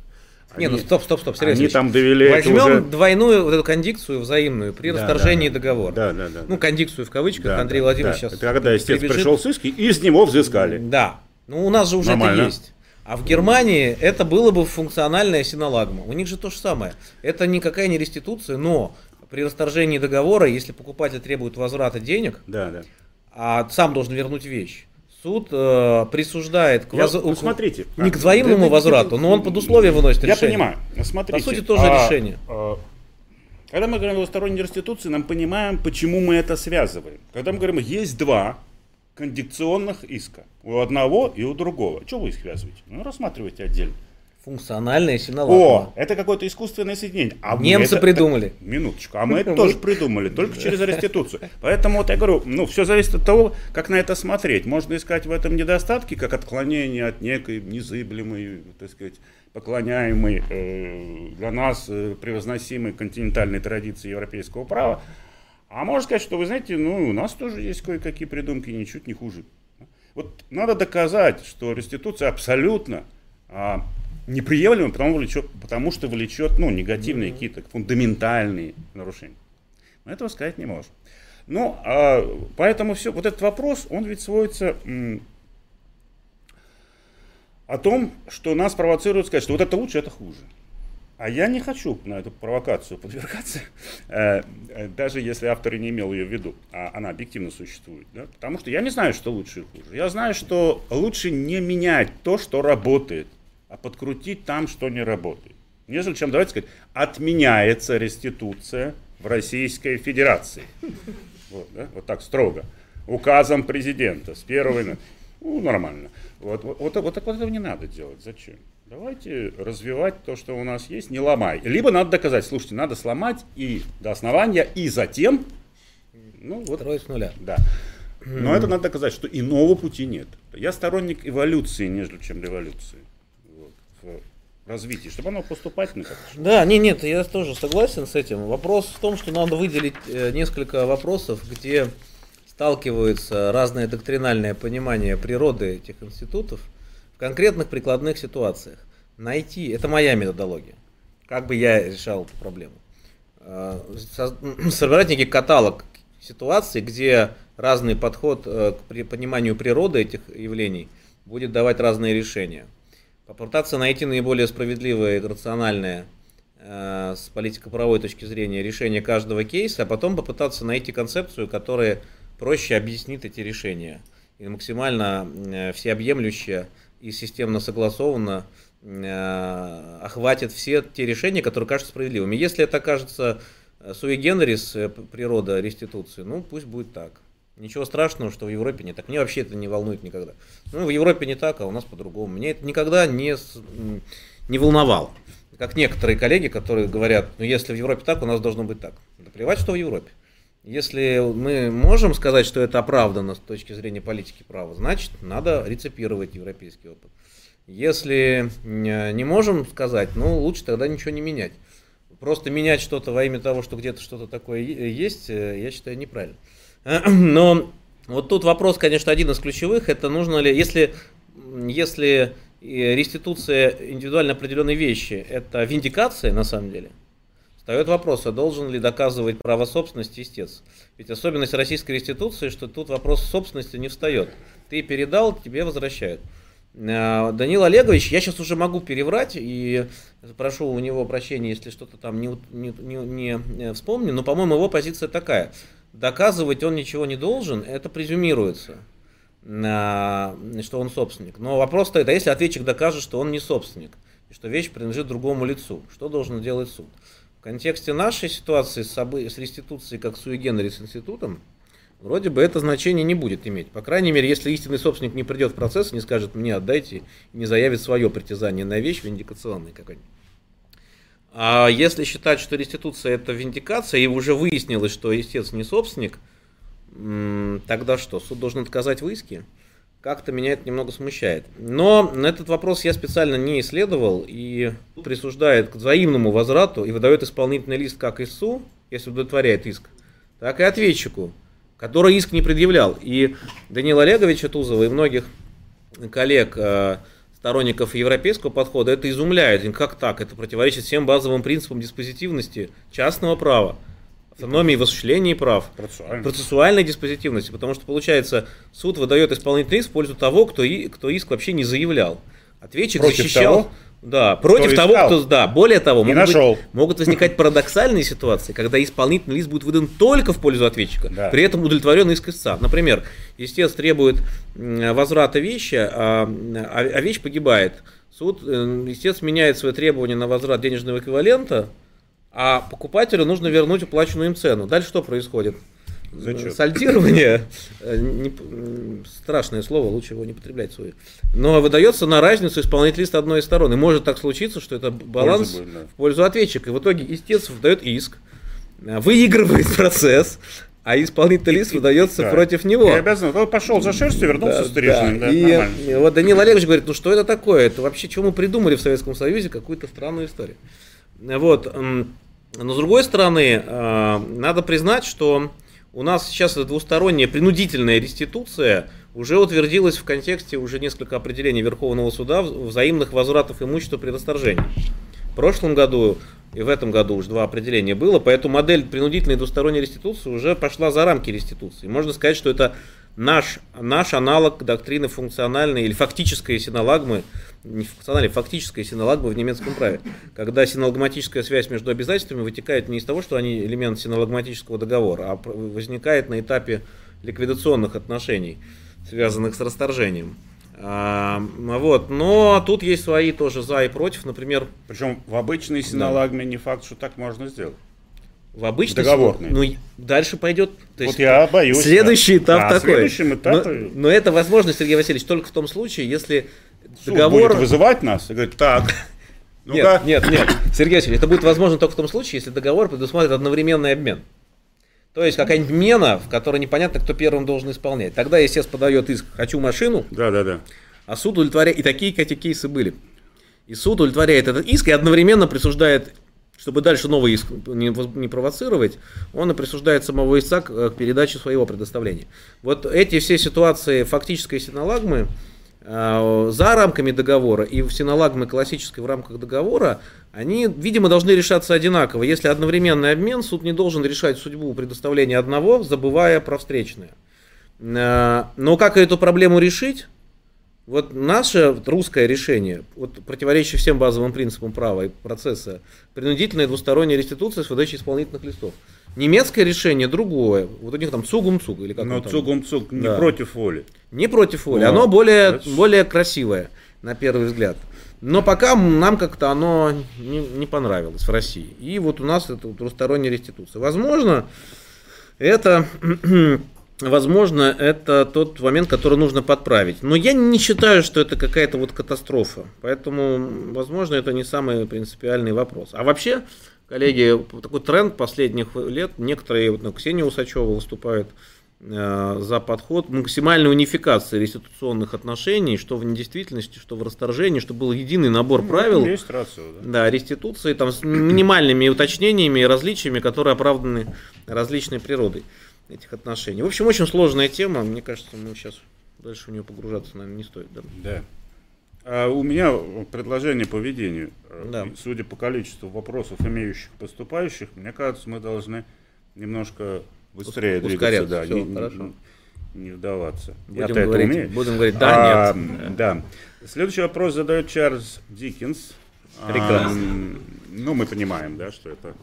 Они, не, ну стоп, стоп, стоп, серьезно. Они там довели Возьмем уже... двойную вот эту кондикцию взаимную при да, расторжении да, договора. Да, да, да. Ну, кондикцию в кавычках да, Андрей да, Владимирович да. сейчас. Это когда истец прибежит. пришел с иски, и из него взыскали. Да. Ну, у нас же уже Нормально. это есть. А в Германии это было бы функциональная синолагма. У них же то же самое. Это никакая не реституция, но при расторжении договора, если покупатель требует возврата денег, да, да. а сам должен вернуть вещь, суд э, присуждает к воз... ну, смотрите, не к взаимному да, возврату, но он под условие выносит я решение. Я понимаю. Смотрите, По сути, тоже а, решение. А, когда мы говорим о двусторонней реституции, нам понимаем, почему мы это связываем. Когда мы говорим, есть два кондикционных иска. У одного и у другого. Что вы их связываете? Ну, рассматривайте отдельно. Функциональная синолагма. О, это какое-то искусственное соединение. А Немцы это, придумали. Так, минуточку. А мы это тоже придумали, только через реституцию. Поэтому вот я говорю, ну, все зависит от того, как на это смотреть. Можно искать в этом недостатки, как отклонение от некой незыблемой, так сказать, поклоняемой э, для нас э, превозносимой континентальной традиции европейского права. А можно сказать, что, вы знаете, ну, у нас тоже есть кое-какие придумки, ничуть не хуже. Вот надо доказать, что реституция абсолютно а, неприемлемо, потому, влечет, потому что влечет ну, негативные mm-hmm. какие-то фундаментальные нарушения. Мы этого сказать не можем. Ну, а, поэтому все, вот этот вопрос, он ведь сводится м, о том, что нас провоцируют сказать, что вот это лучше, это хуже. А я не хочу на эту провокацию подвергаться, э, э, даже если автор и не имел ее в виду, а она объективно существует. Да? Потому что я не знаю, что лучше и хуже. Я знаю, что лучше не менять то, что работает, а подкрутить там, что не работает. Нежели чем, давайте сказать, отменяется реституция в Российской Федерации. Вот, да? вот так строго. Указом президента с первого... Ну, нормально. Вот, вот, вот, вот вот этого не надо делать. Зачем? Давайте развивать то, что у нас есть, не ломай. Либо надо доказать, слушайте, надо сломать и до основания, и затем... Ну, вот, Строить с нуля. Да. Но это надо доказать, что иного пути нет. Я сторонник эволюции, нежели чем революции развитии, чтобы оно поступательно как Да, не, нет, я тоже согласен с этим. Вопрос в том, что надо выделить э, несколько вопросов, где сталкиваются разное доктринальное понимание природы этих институтов конкретных прикладных ситуациях. Найти, это моя методология, как бы я решал эту проблему. Э, собрать некий каталог ситуаций, где разный подход э, к пониманию природы этих явлений будет давать разные решения попытаться найти наиболее справедливое и рациональное э, с политико-правовой точки зрения решение каждого кейса, а потом попытаться найти концепцию, которая проще объяснит эти решения и максимально всеобъемлющая и системно согласованно э, охватит все те решения, которые кажутся справедливыми. Если это кажется суи генерис природа реституции, ну пусть будет так. Ничего страшного, что в Европе не так. Мне вообще это не волнует никогда. Ну, в Европе не так, а у нас по-другому. Мне это никогда не, не волновало. Как некоторые коллеги, которые говорят, ну, если в Европе так, у нас должно быть так. Да плевать, что в Европе. Если мы можем сказать, что это оправдано с точки зрения политики права, значит, надо рецепировать европейский опыт. Если не можем сказать, ну, лучше тогда ничего не менять. Просто менять что-то во имя того, что где-то что-то такое есть, э, я считаю неправильно. Но вот тут вопрос, конечно, один из ключевых. Это нужно ли, если, если реституция индивидуально определенной вещи, это виндикация на самом деле, Встает вопрос, а должен ли доказывать право собственности истец? Ведь особенность российской реституции, что тут вопрос собственности не встает. Ты передал, тебе возвращают. А, Данил Олегович, я сейчас уже могу переврать и прошу у него прощения, если что-то там не, не, не, не вспомню, но, по-моему, его позиция такая. Доказывать он ничего не должен, это презюмируется, что он собственник. Но вопрос стоит, а если ответчик докажет, что он не собственник, и что вещь принадлежит другому лицу, что должен делать суд? В контексте нашей ситуации с, собой, с реституцией как суегенерис институтом, вроде бы это значение не будет иметь. По крайней мере, если истинный собственник не придет в процесс, не скажет мне отдайте, не заявит свое притязание на вещь виндикационной какой-нибудь. А если считать, что реституция это виндикация, и уже выяснилось, что истец не собственник, тогда что, суд должен отказать в иске? Как-то меня это немного смущает. Но на этот вопрос я специально не исследовал и присуждает к взаимному возврату и выдает исполнительный лист как ИСУ, если удовлетворяет иск, так и ответчику, который иск не предъявлял. И Данила Олеговича Тузова и многих коллег, э, сторонников европейского подхода, это изумляет. Как так? Это противоречит всем базовым принципам диспозитивности частного права автономии в осуществлении прав, процессуальной. процессуальной диспозитивности, потому что получается суд выдает исполнительный иск в пользу того, кто, и, кто иск вообще не заявлял. Ответчик против защищал. Того? Да, против кто того, искал. кто, да, более того, могут, нашел. Быть, могут возникать парадоксальные ситуации, когда исполнительный лист будет выдан только в пользу ответчика, да. при этом удовлетворен иск истца. Например, истец требует возврата вещи, а, а, а вещь погибает. Суд, э, истец меняет свои требования на возврат денежного эквивалента, а покупателю нужно вернуть уплаченную им цену. Дальше что происходит? Зачем? Сальдирование, э, не, страшное слово, лучше его не потреблять свое. Но выдается на разницу исполнительный лист одной из сторон. И может так случиться, что это баланс будет, да. в пользу ответчика. И в итоге истец выдает иск, э, выигрывает процесс, а исполнительный лист выдается да. против него. И обязан, он пошел за шерстью, вернулся да, стриженным. Да. Да, и нормально. вот Данил Олегович говорит, ну что это такое? Это вообще, чего мы придумали в Советском Союзе, какую-то странную историю. Вот. Но с другой стороны, э, надо признать, что у нас сейчас двусторонняя принудительная реституция уже утвердилась в контексте уже несколько определений Верховного суда взаимных возвратов имущества при расторжении. В прошлом году и в этом году уже два определения было, поэтому модель принудительной двусторонней реституции уже пошла за рамки реституции. Можно сказать, что это наш, наш аналог доктрины функциональной или фактической синолагмы, не функциональной, фактической синолагмы в немецком праве, когда синолагматическая связь между обязательствами вытекает не из того, что они элемент синолагматического договора, а возникает на этапе ликвидационных отношений, связанных с расторжением. А, вот, но тут есть свои тоже за и против, например. Причем в обычной синолагме да. не факт, что так можно сделать. В обычной договорной. Ну, дальше пойдет. То вот я боюсь. Следующий этап да, такой. Следующим этапом. Но, но это возможно, Сергей Васильевич, только в том случае, если Суд договор... будет вызывать нас и говорит, так, ну нет, нет, нет, Сергей Васильевич, это будет возможно только в том случае, если договор предусматривает одновременный обмен. То есть какая-нибудь мена, в которой непонятно, кто первым должен исполнять. Тогда естественно подает иск «хочу машину», да, да, да. а суд удовлетворяет, и такие, эти кейсы были. И суд удовлетворяет этот иск и одновременно присуждает чтобы дальше новый иск не, провоцировать, он и присуждает самого истца к, к передаче своего предоставления. Вот эти все ситуации фактической синолагмы э, за рамками договора и в синолагмы классической в рамках договора, они, видимо, должны решаться одинаково. Если одновременный обмен, суд не должен решать судьбу предоставления одного, забывая про встречное. Э, но как эту проблему решить? Вот наше русское решение, вот противоречащее всем базовым принципам права и процесса, принудительная двусторонняя реституция с выдачей исполнительных листов. Немецкое решение другое. Вот у них там цугум-цуг или как Но цугум-цуг не да. против воли. Не против воли. Но, оно более, более красивое, на первый взгляд. Но пока нам как-то оно не, не понравилось в России. И вот у нас это двусторонняя реституция. Возможно, это возможно, это тот момент, который нужно подправить. Но я не считаю, что это какая-то вот катастрофа. Поэтому, возможно, это не самый принципиальный вопрос. А вообще, коллеги, такой тренд последних лет, некоторые, вот, ну, Ксения Усачева выступает э, за подход максимальной унификации реституционных отношений, что в недействительности, что в расторжении, чтобы был единый набор ну, правил. Рацию, да. да, реституции там, с минимальными уточнениями и различиями, которые оправданы различной природой этих отношений. В общем, очень сложная тема. Мне кажется, мы сейчас дальше в нее погружаться, наверное, не стоит. Да. да. А у меня предложение по ведению. Да. Судя по количеству вопросов, имеющих поступающих, мне кажется, мы должны немножко быстрее двигаться. ускоряться. Да, Всё, не, хорошо. не- вдаваться. Будем это говорить, умею. будем говорить да, А, нет. Да. Следующий вопрос задает Чарльз Диккенс. Прекрасно. А, ну, мы понимаем, да, что это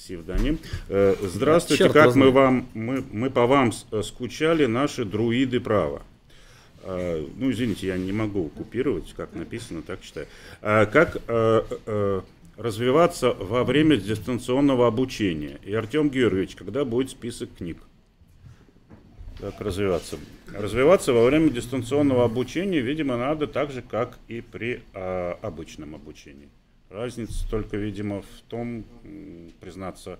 псевдоним. Э, Здравствуйте, Черт как мы знает. вам, мы, мы по вам э, скучали, наши друиды права. А, Ну, извините, я не могу купировать, как написано, так читаю. Как э, э, развиваться во время дистанционного обучения? И Артем Георгиевич, когда будет список книг? Как развиваться? Развиваться во время дистанционного обучения, видимо, надо так же, как и при а, обычном обучении. Разница только, видимо, в том, признаться,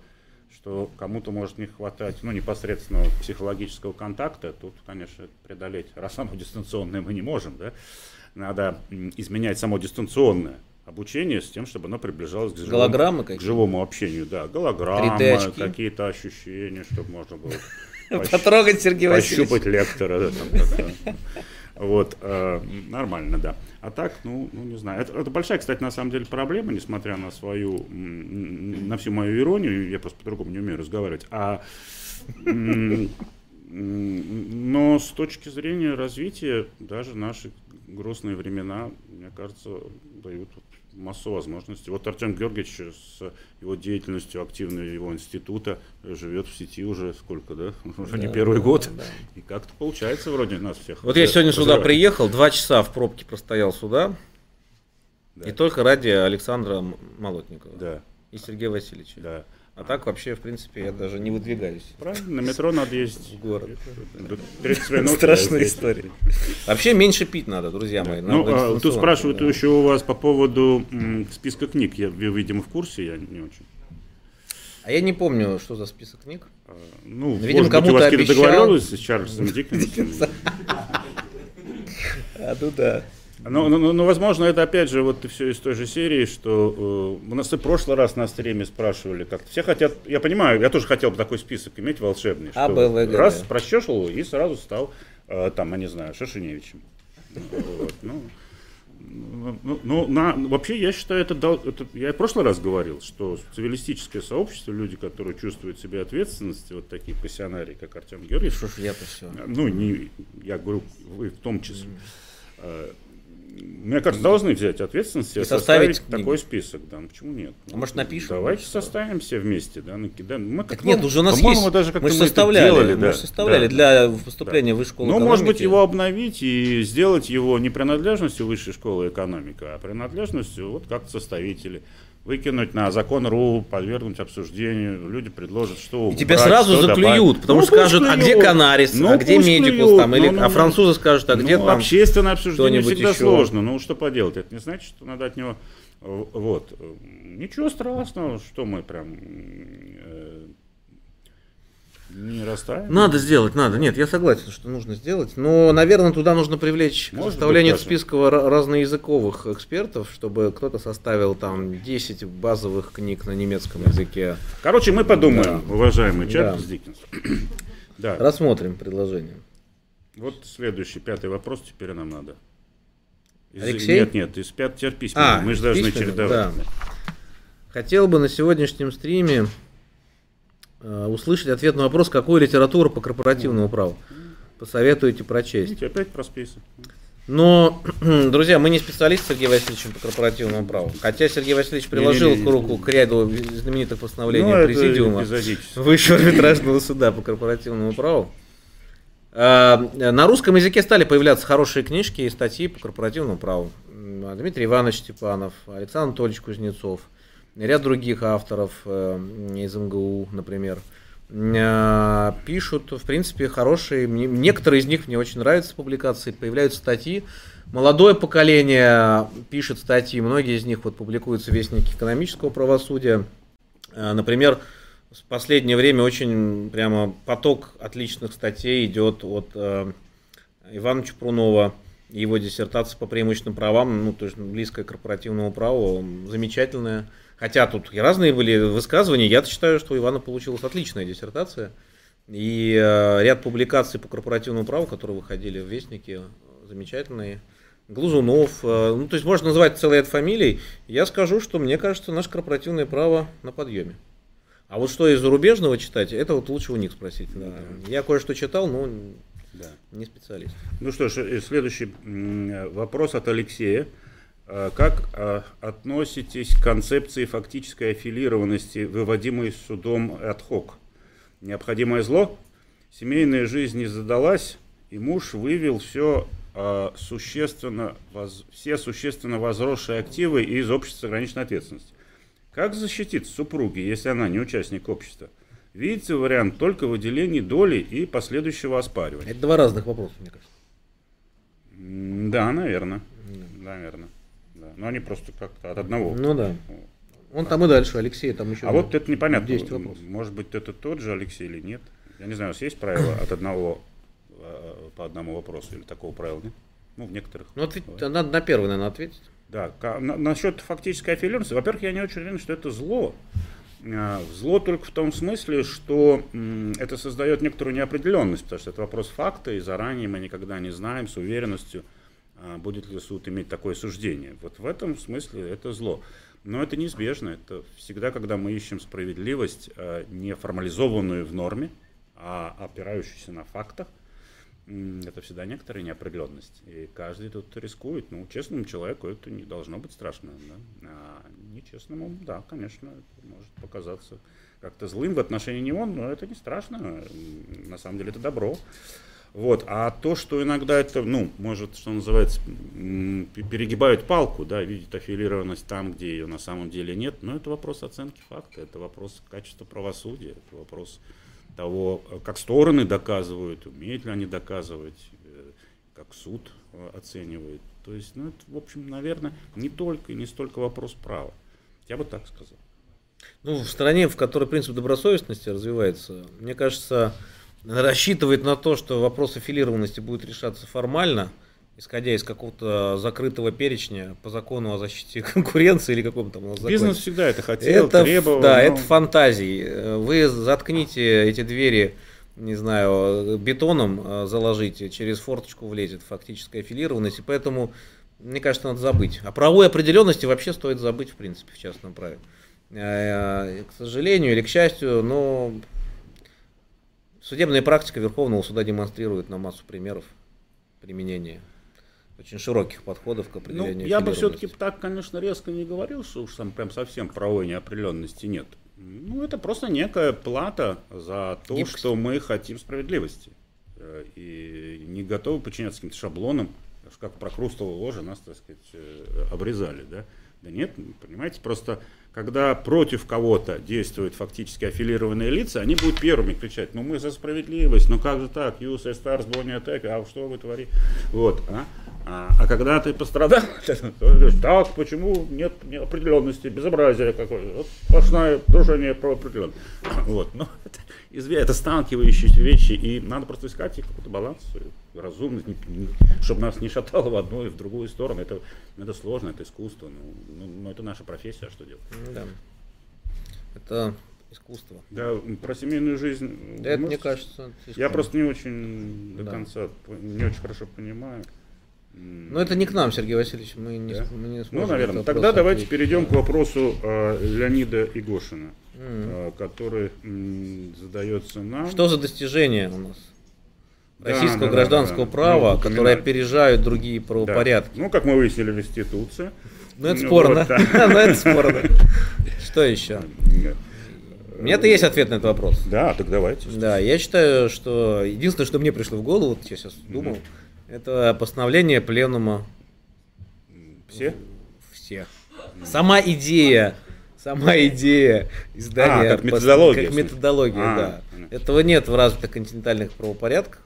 что кому-то может не хватать ну, непосредственного психологического контакта. Тут, конечно, преодолеть, раз оно дистанционное, мы не можем. Да? Надо изменять само дистанционное обучение с тем, чтобы оно приближалось к живому, к живому общению. Да, голограммы, 3D-очки. какие-то ощущения, чтобы можно было Потрогать Сергея пощупать Васильевича. лектора. да, там как-то. Вот, э, нормально, да. А так, ну, ну не знаю. Это, это большая, кстати, на самом деле проблема, несмотря на свою, на всю мою иронию, я просто по-другому не умею разговаривать. А, но с точки зрения развития, даже наши грустные времена, мне кажется, дают массу возможностей. Вот Артем Георгиевич с его деятельностью активной его института живет в сети уже сколько, да? Уже не Да, первый да, год. да. И как-то получается вроде нас всех. Вот я сегодня сюда приехал, два часа в пробке простоял сюда, Да. и только ради Александра Молотникова Да, и Сергея Васильевича. да. А так вообще, в принципе, я даже не выдвигаюсь. Правильно, на метро надо ездить. В город. 30 минут. Страшная история. Вообще меньше пить надо, друзья мои. Ну, а, тут спрашивают еще у вас по поводу списка книг. Я, видимо, в курсе, я не очень. А я не помню, что за список книг. А, Ну, Видимо, может быть, у кому-то вас какие-то договоренности с Чарльзом Диккенсом. А, ну да. Ну, ну, ну, ну, возможно, это опять же вот все из той же серии, что э, у нас и в прошлый раз на стриме спрашивали, как все хотят, я понимаю, я тоже хотел бы такой список иметь волшебный, А, что Б, В, Г, раз Д. прощешил и сразу стал э, там, я не знаю, Шашиневичем. Ну, вот, ну, ну, на, вообще, я считаю, это, дал- это, я и в прошлый раз говорил, что цивилистическое сообщество, люди, которые чувствуют себе ответственность, вот такие пассионарии, как Артем Георгиевич, Что ж я-то все. ну, не, я говорю, вы в том числе. Э, Мне кажется, должны взять ответственность и составить составить такой список. Да. Ну, почему нет? А может, напишем? Давайте Что? составим все вместе, да, накидаем. Мы Так как-то, нет, уже у нас есть. даже как-то мы составляли, делали, мы да, составляли да. для поступления в высшую школу Ну, может быть, экономики. его обновить и сделать его не принадлежностью высшей школы экономика, а принадлежностью вот как составители. Выкинуть на закон РУ, подвергнуть обсуждению, люди предложат, что И тебя убрать, сразу что заклюют, добавить. потому Ну, что скажут, а где клюют. Канарис, Ну, а где Медикус клюют. там, или, Ну, ну, а ну. французы скажут, а где ну, там общественное обсуждение всегда еще? сложно. Ну, что поделать? Это не значит, что надо от него... э, Вот. Ничего страшного, что мы прям э, не расстраиваем. Надо сделать, надо. Нет, я согласен, что нужно сделать. Но, наверное, туда нужно привлечь Может составлению быть, списка ра- разноязыковых экспертов, чтобы кто-то составил там 10 базовых книг на немецком языке. Короче, мы подумаем, уважаемый Да. Чарльз Диккенс. Да. Рассмотрим предложение. Вот следующий, пятый вопрос теперь нам надо. Из- Алексей? Нет, нет, из пят письменный. А, мы же должны чередовать. да. Хотел бы на сегодняшнем стриме услышать ответ на вопрос, какую литературу по корпоративному праву посоветуете прочесть. Видите, опять про список. Но, друзья, мы не специалисты с Сергеем Васильевичем по корпоративному праву. Хотя Сергей Васильевич приложил Не-не-не. руку к ряду знаменитых постановлений Ну, Президиума. Высшего арбитражного суда по корпоративному праву. А, На русском языке стали появляться хорошие книжки и статьи по корпоративному праву. М, Дмитрий Иванович Степанов, Александр Анатольевич Кузнецов, ряд других авторов э, из МГУ, например, э, пишут, в принципе, хорошие. Некоторые из них мне очень нравятся публикации, появляются статьи. Молодое поколение пишет статьи, многие из них вот публикуются в Вестнике экономического правосудия. Э, Например, в последнее время очень прямо поток отличных статей идет от Ивана Чупрунова, его диссертация по преимущественным правам, ну, то есть близкая к корпоративному праву, замечательная. Хотя тут и разные были высказывания, я считаю, что у Ивана получилась отличная диссертация. И э, ряд публикаций по корпоративному праву, которые выходили в Вестнике, замечательные. Глазунов, э, ну, то есть можно назвать целый ряд фамилий. Я скажу, что мне кажется, наше корпоративное право на подъеме. А вот что из зарубежного читать, это вот лучше у них спросить. Да. Я кое-что читал, но да. не специалист. Ну что ж, следующий вопрос от Алексея. Э, как э, относитесь к концепции фактической аффилированности, выводимой судом ad Необходимое зло? Семейная жизнь не задалась, и муж вывел все э, существенно, все существенно возросшие активы из общества ограниченной ответственности. Как защитить супруги, если она не участник общества? Видите вариант только выделения доли и последующего оспаривания. Это два разных вопроса, мне кажется. Да, наверное. Mm. Наверное. Но они просто как-то от одного. Ну да. Он там и дальше, Алексей там еще. А вот это непонятно. 10 вопросов. Может быть, это тот же Алексей или нет? Я не знаю, у вас есть правило от одного э, по одному вопросу или такого правила нет? Ну, в некоторых. Ну, ответь, надо на первый, наверное, ответить. Да, на, насчет фактической аффилированности. Во-первых, я не очень уверен, что это зло. А, зло только в том смысле, что это создает некоторую неопределенность, потому что это вопрос факта, и заранее мы никогда не знаем с уверенностью, будет ли суд иметь такое суждение. Вот в этом смысле это зло. Но это неизбежно. Это всегда, когда мы ищем справедливость, а, не формализованную в норме, а опирающуюся на фактах, это всегда некоторая неопределенность. И каждый тут рискует. Ну, честному человеку это не должно быть страшно. Да? А нечестному, да, конечно, это может показаться как-то злым в отношении него, но это не страшно. На самом деле это добро. Вот. А то, что иногда это, ну, может, что называется, перегибают палку, да, видят аффилированность там, где ее на самом деле нет, но это вопрос оценки факта, это вопрос качества правосудия, это вопрос того, как стороны доказывают, умеют ли они доказывать, э, как суд э, оценивает. То есть, ну, это, в общем, наверное, не только и не столько вопрос права. Я бы так сказал. Ну, в стране, в которой принцип добросовестности развивается, мне кажется, рассчитывает на то, что вопрос аффилированности будет решаться формально, исходя из какого-то закрытого перечня по закону о защите конкуренции или каком-то там законе. Бизнес всегда это хотел, это, требовал. Да, но... это фантазии. Вы заткните эти двери, не знаю, бетоном э, заложите, через форточку влезет фактическая аффилированность, и поэтому, мне кажется, надо забыть. О правовой определенности вообще стоит забыть, в принципе, в частном праве. Э, к сожалению или к счастью, но Судебная практика Верховного суда демонстрирует на массу примеров применения очень широких подходов к определению. Ну, я бы все-таки так, конечно, резко не говорил, что уж там прям совсем правовой неопределенности нет. Ну, это просто некая плата за то, Гибкость. что мы хотим справедливости. Э, и не готовы подчиняться каким-то шаблонам, как прокрустового ложа нас, так сказать, э, обрезали. Да, да нет, понимаете, просто когда против кого-то действуют фактически аффилированные лица, они будут первыми кричать, ну мы за справедливость, ну как же так, use stars bonnie attack, а что вы творите? Вот, а? А, а когда ты пострадал, так, почему нет определенности, безобразия какое-то, вот сплошное дружение про. Вот, ну, это, это сталкивающиеся вещи, и надо просто искать их какой-то баланс разумный, чтобы нас не шатало в одну и в другую сторону. Это, это сложно, это искусство, ну, ну, ну это наша профессия, а что делать? Да. Это искусство. Да, про семейную жизнь. Да, это, мне кажется, я просто не очень до да. конца, не очень хорошо понимаю. Но это не к нам, Сергей Васильевич, мы не, да? мы не сможем. Ну, наверное. Тогда давайте перейдем к вопросу э, Леонида Игошина, mm. э, который м, задается нам. Что за достижения у нас? Российского да, гражданского да, права, ну, которые опережают другие правопорядки. Да. Ну, как мы выяснили в институции. Ну, это спорно. Ну, это спорно. Что еще? У меня-то есть ответ на этот вопрос. Да, так давайте. Да, я считаю, что единственное, что мне пришло в голову, вот я сейчас думал, это постановление пленума. Все? Все. Сама идея, сама идея издания. А, как методология. Как методология, а, да. Этого нет в развитых континентальных правопорядках.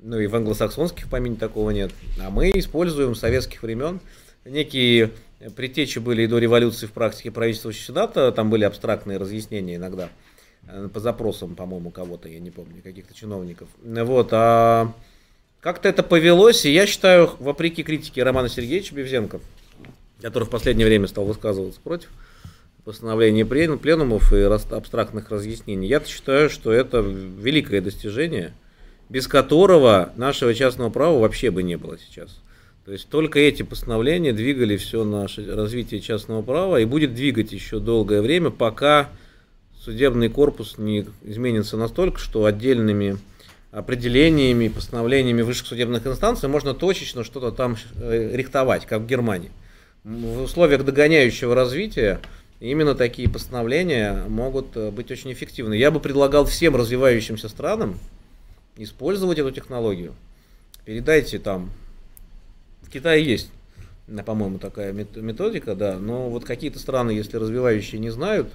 Ну и в англосаксонских помине такого нет. А мы используем советских времен. Некие предтечи были и до революции в практике правительства Сената, там были абстрактные разъяснения иногда э, по запросам, по-моему, кого-то, я не помню, каких-то чиновников. Вот, а как-то это повелось, и я считаю, вопреки критике Романа Сергеевича Бевзенко, который в последнее время стал высказываться против постановления пленумов и абстрактных разъяснений, я считаю, что это великое достижение, без которого нашего частного права вообще бы не было сейчас. То есть только эти постановления двигали все наше развитие частного права и будет двигать еще долгое время, пока судебный корпус не изменится настолько, что отдельными определениями, постановлениями высших судебных инстанций можно точечно что-то там э, рихтовать, как в Германии. В условиях догоняющего развития именно такие постановления могут э, быть очень эффективны. Я бы предлагал всем развивающимся странам использовать эту технологию. Передайте там в Китае есть, по-моему, такая методика, да, но вот какие-то страны, если развивающие не знают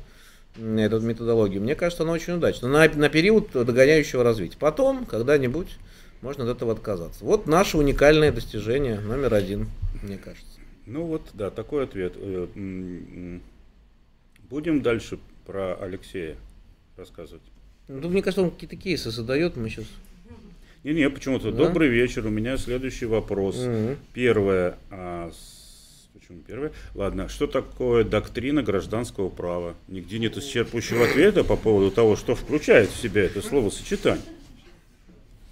эту методологию, мне кажется, она очень удачна. На, на период догоняющего развития. Потом, когда-нибудь, можно от этого отказаться. Вот наше уникальное достижение номер один, мне кажется. Ну вот, да, такой ответ. Э, будем дальше про Алексея рассказывать. Ну, мне кажется, он какие-то кейсы задает, мы сейчас не, не, почему-то. Да? Добрый вечер. У меня следующий вопрос. Угу. Первое. А, с... Почему первое? Ладно. Что такое доктрина гражданского права? Нигде нет исчерпывающего ответа по поводу того, что включает в себя это словосочетание.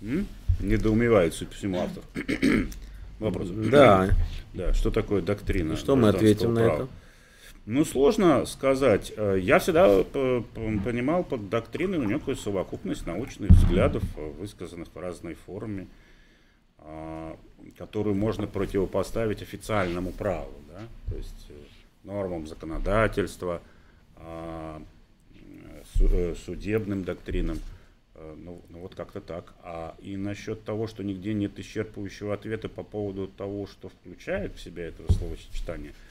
М? Недоумевает, судя по всему, автор. Вопрос. Да. Да, что такое доктрина? Что мы ответим права? на это? Ну, сложно сказать. Э, я всегда э, понимал под доктриной некую совокупность научных взглядов, э, высказанных в разной форме, которую можно противопоставить официальному праву, да? то есть нормам законодательства, судебным доктринам. Ну, ну вот как-то так. А и насчет того, что нигде нет исчерпывающего ответа по поводу того, что включает в себя это словосочетание –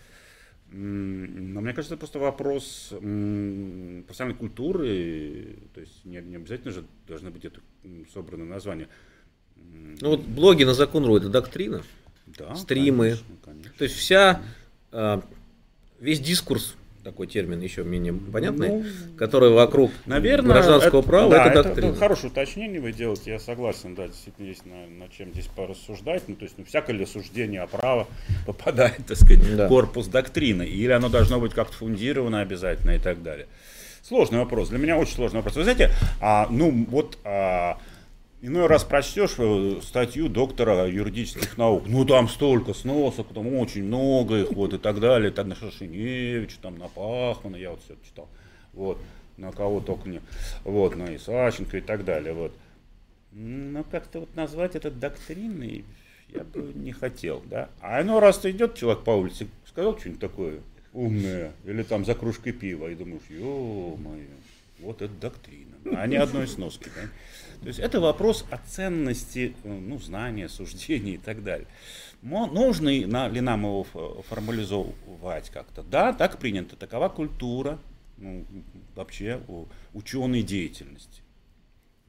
но мне кажется, это просто вопрос профессиональной культуры, то есть не, не обязательно же должны быть это собраны названия. Ну вот блоги на закон.ру это доктрина, да, стримы, конечно, конечно. то есть вся, а, весь дискурс такой термин еще менее понятный, ну, который вокруг наверное, гражданского это, права, да, это доктрина. Это хорошее уточнение вы делаете, я согласен, да, действительно есть на, на чем здесь порассуждать, ну, то есть, ну, всякое ли суждение о право попадает, так сказать, да. в корпус доктрины, или оно должно быть как-то фундировано обязательно и так далее. Сложный вопрос, для меня очень сложный вопрос. Вы знаете, а, ну, вот... А, Иной раз прочтешь э, статью доктора юридических наук, ну там столько сносок, там очень много их, вот и так далее, там на Шашиневича, там на Пахмана, я вот все читал, вот, на кого только не, вот, на Исаченко и так далее, вот. Но как-то вот назвать это доктриной я бы не хотел, да. А иной раз идет человек по улице, сказал что-нибудь такое умное, или там за кружкой пива, и думаешь, ё-моё, вот это доктрина, а не одной сноски, да. То есть это вопрос о ценности ну, знания, суждений и так далее. Нужно ли нам его формализовать как-то? Да, так принято. Такова культура ну, вообще ученой деятельности.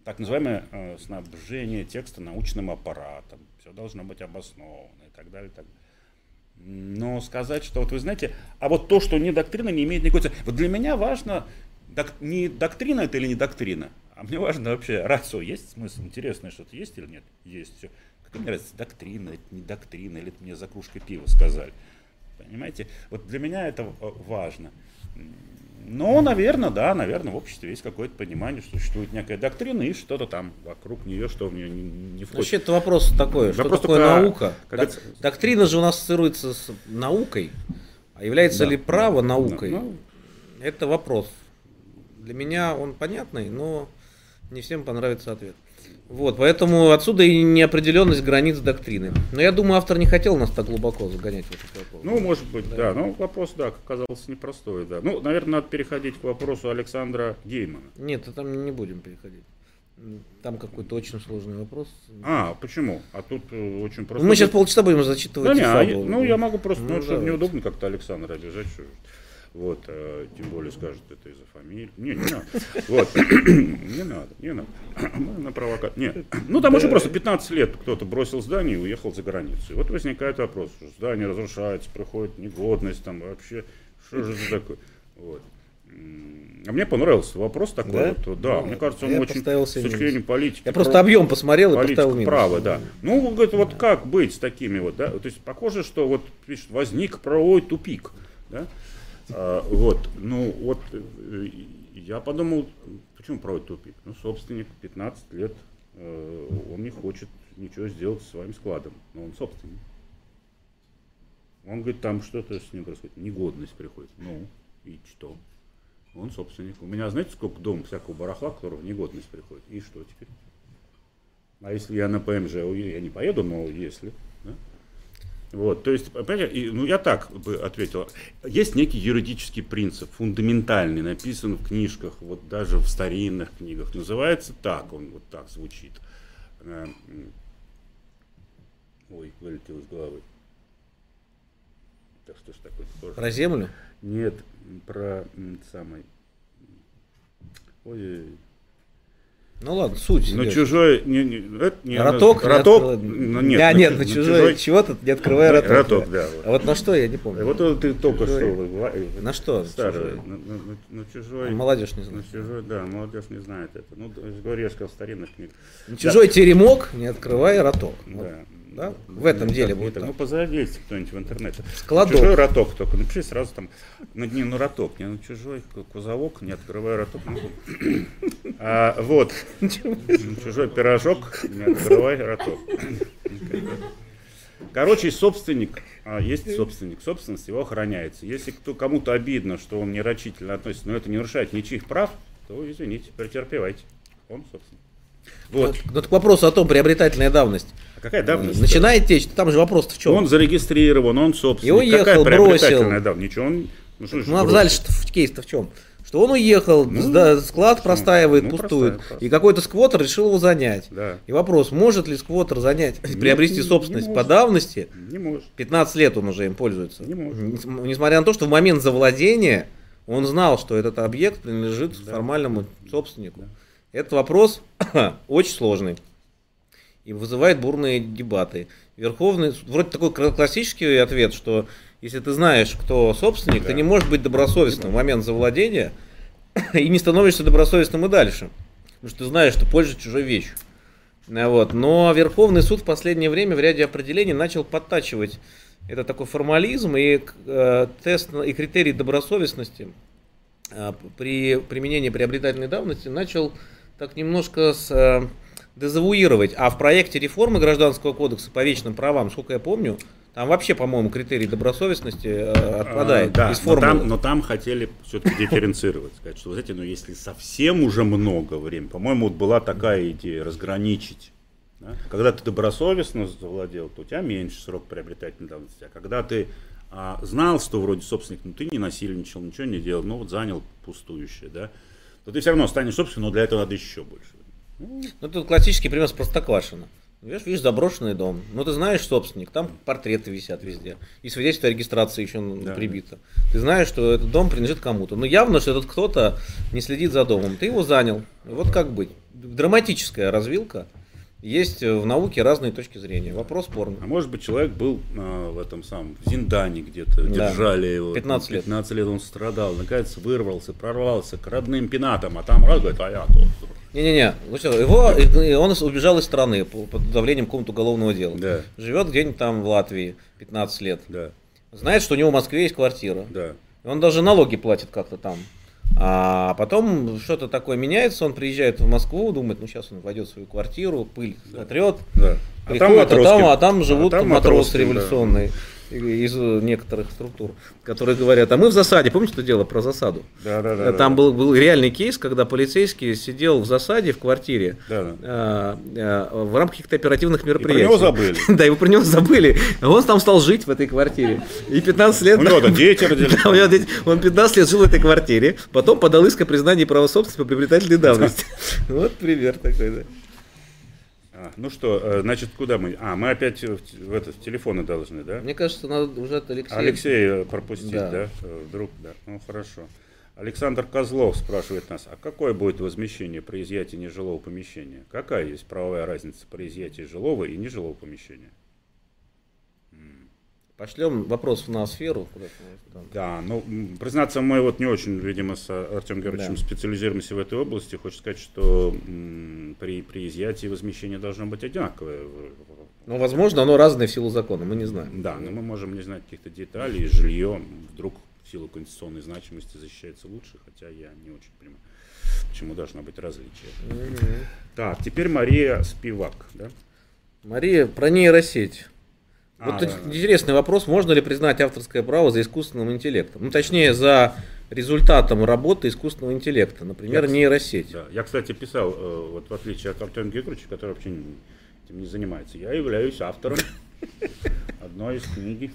Так называемое э, снабжение текста научным аппаратом. Все должно быть обосновано и так далее. И так далее. Но сказать, что вот вы знаете, а вот то, что не доктрина, не имеет никакой цели. Вот для меня важно, док, не доктрина это или не доктрина, а мне важно вообще, рацио есть смысл, интересное что-то есть или нет? Есть все. Как мне нравится, доктрина, это не доктрина, или это мне за кружкой пива сказали. Понимаете? Вот для меня это важно. Но, наверное, да, наверное, в обществе есть какое-то понимание, что существует некая доктрина и что-то там вокруг нее, что в нее не, не входит. Вообще, это вопрос такой, что вопрос такое только, наука? Как Док, это... Доктрина же у нас ассоциируется с наукой, а является да, ли право наукой? Да, ну... Это вопрос. Для меня он понятный, но не всем понравится ответ. Вот, поэтому отсюда и неопределенность границ доктрины. Но я думаю, автор не хотел нас так глубоко загонять в этот вопрос. Ну, может быть, да. да. Ну, вопрос, да, оказался непростой, да. Ну, наверное, надо переходить к вопросу Александра Геймана. Нет, там не будем переходить. Там какой-то очень сложный вопрос. А, почему? А тут э, очень просто. Мы сейчас полчаса будем зачитывать. Да, не, а, ну, я могу просто, ну, ну чтобы неудобно как-то Александра обижать. Что... Вот, э, тем более скажут, это из-за фамилии. Не, не надо. Вот. не надо, не надо. Мы на провокат. Нет. Ну, там очень просто 15 лет кто-то бросил здание и уехал за границу. И вот возникает вопрос, что здание разрушается, проходит негодность, там вообще, что же это такое? Вот. А мне понравился вопрос такой. Да, вот, да ну, мне кажется, он очень, с точки зрения политики. Я просто объем посмотрел и поставил минус. Право, да. Ну, говорит, вот как быть с такими вот, да? То есть похоже, что вот пишет, возник правовой тупик, да? А, вот, ну вот э, я подумал, почему проводит тупик? Ну, собственник 15 лет, э, он не хочет ничего сделать с своим складом, но он собственник. Он говорит, там что-то с ним происходит, негодность приходит. Ну, и что? Он собственник. У меня, знаете, сколько дом всякого барахла, которого негодность приходит? И что теперь? А если я на ПМЖ, я не поеду, но если. Вот, то есть, понимаете, ну я так бы ответил. Есть некий юридический принцип, фундаментальный, написан в книжках, вот даже в старинных книгах. Называется так, он вот так звучит. Э, ой, вылетел из головы. Так что ж такое? Про землю? Нет, про самый. Ой, ну ладно, суть. Но чужой не, не, это не роток, роток, не ну, нет, да, нет, на чужой, чужой чего то не открывай роток. Роток, да. Вот. А вот на что я не помню. Вот ты только чужой. что. На что? Старый. На, на, на, на чужой. А молодежь не знает. На чужой, да, молодежь не знает это. Ну, говорю, я сказал старинных книг. На чужой да. теремок, не открывай роток. Да. Вот да? В этом деле будет. Так. Ну, позаветьте кто-нибудь в интернете. Складок. Чужой роток только. Напиши сразу там, ну, не на роток, не на чужой кузовок, не открывай роток. А, вот. Чужой пирожок, не открывай роток. Короче, собственник, а, есть собственник, собственность его охраняется. Если кто, кому-то обидно, что он нерочительно относится, но это не нарушает ничьих прав, то извините, претерпевайте. Он собственник. Вот. Но, но к вопросу о том, приобретательная давность. Какая давность? Начинает течь, там же вопрос в чем? Он зарегистрирован, он собственник. И уехал, какая приобретательная давность? Ничего, он... Ну, что ну а дальше кейс-то в чем? Что он уехал, ну, да, склад простаивает, ну, пустует, простая, и какой-то сквотер решил его занять. Да. И вопрос, может ли сквотер занять, не, приобрести собственность не по давности? Не может. 15 лет он уже им пользуется. Не может. Несмотря на то, что в момент завладения он знал, что этот объект принадлежит да. формальному собственнику. Да. Этот вопрос очень сложный и вызывает бурные дебаты. Верховный, вроде такой классический ответ, что если ты знаешь, кто собственник, да. ты не можешь быть добросовестным в момент завладения и не становишься добросовестным и дальше. Потому что ты знаешь, что пользуешься чужой вещью. Вот. Но Верховный суд в последнее время в ряде определений начал подтачивать это такой формализм и э, тест и критерий добросовестности э, при применении приобретательной давности начал так немножко с, э, дезавуировать. А в проекте реформы Гражданского кодекса по вечным правам, сколько я помню, там вообще, по-моему, критерий добросовестности э, отпадает а, да, из формулы. Но там, но там хотели все-таки дифференцировать, сказать, что, вы знаете, ну если совсем уже много времени, по-моему, вот была такая идея разграничить. Да? Когда ты добросовестно завладел, то у тебя меньше срок приобретательной давности. А когда ты а, знал, что вроде собственник, ну ты не насильничал, ничего не делал, ну вот занял пустующее, да, то ты все равно станешь собственным, но для этого надо еще больше. Ну, тут классический пример с Простоквашино. Видишь, видишь, заброшенный дом. Ну, ты знаешь собственник, там портреты висят везде. И свидетельство о регистрации еще да. прибито. Ты знаешь, что этот дом принадлежит кому-то. Но явно, что этот кто-то не следит за домом. Ты его занял. Вот как быть. Драматическая развилка. Есть в науке разные точки зрения. Вопрос спорный. А может быть, человек был а, в этом самом в Зиндане где-то, да. держали его. 15 лет. 15 лет он страдал, наконец вырвался, прорвался к родным пенатам, а там раз говорит, а я тут. Не-не-не, его, он убежал из страны под давлением какого-то уголовного дела. Да. Живет где-нибудь там в Латвии 15 лет. Да. Знает, что у него в Москве есть квартира. Да. он даже налоги платит как-то там. А потом что-то такое меняется, он приезжает в Москву, думает, ну сейчас он войдет в свою квартиру, пыль сотрет, да. а, приходит, там а, там, а там живут а там матросы революционные. Да из некоторых структур, которые говорят, а мы в засаде, помните, что дело про засаду? Да, да, да. Там да. Был, был реальный кейс, когда полицейский сидел в засаде в квартире да, да. А, а, в рамках каких-то оперативных мероприятий. И про него забыли. да, его про него забыли. Он там стал жить в этой квартире. И 15 лет... У него там дети родились. Он 15 лет жил в этой квартире, потом подал иск о признании права собственности по приобретательной давности. Вот пример такой, да. А, ну что, э, значит, куда мы? А, мы опять в, в, это, в телефоны должны, да? Мне кажется, надо уже от Алексея. Алексея пропустить, да. да? Э, вдруг, да. Ну, хорошо. Александр Козлов спрашивает нас, а какое будет возмещение при изъятии нежилого помещения? Какая есть правовая разница при изъятии жилого и нежилого помещения? Пошлем вопрос на сферу. Да, ну, признаться, мы вот не очень, видимо, с Артем Георгиевичем да. специализируемся в этой области. Хочу сказать, что при, при изъятии возмещение должно быть одинаковое. Ну, возможно, оно разное в силу закона, мы не знаем. Да, но мы можем не знать каких-то деталей, жилье вдруг в силу конституционной значимости защищается лучше, хотя я не очень понимаю, почему должно быть различие. Так, теперь Мария Спивак, да? Мария про нейросеть. Вот а, интересный вопрос, можно ли признать авторское право за искусственным интеллектом? Ну, точнее, за результатом работы искусственного интеллекта, например, я, нейросеть. Да, я, кстати, писал, э, вот в отличие от Артема Георгиевича, который вообще этим не занимается, я являюсь автором одной из книги.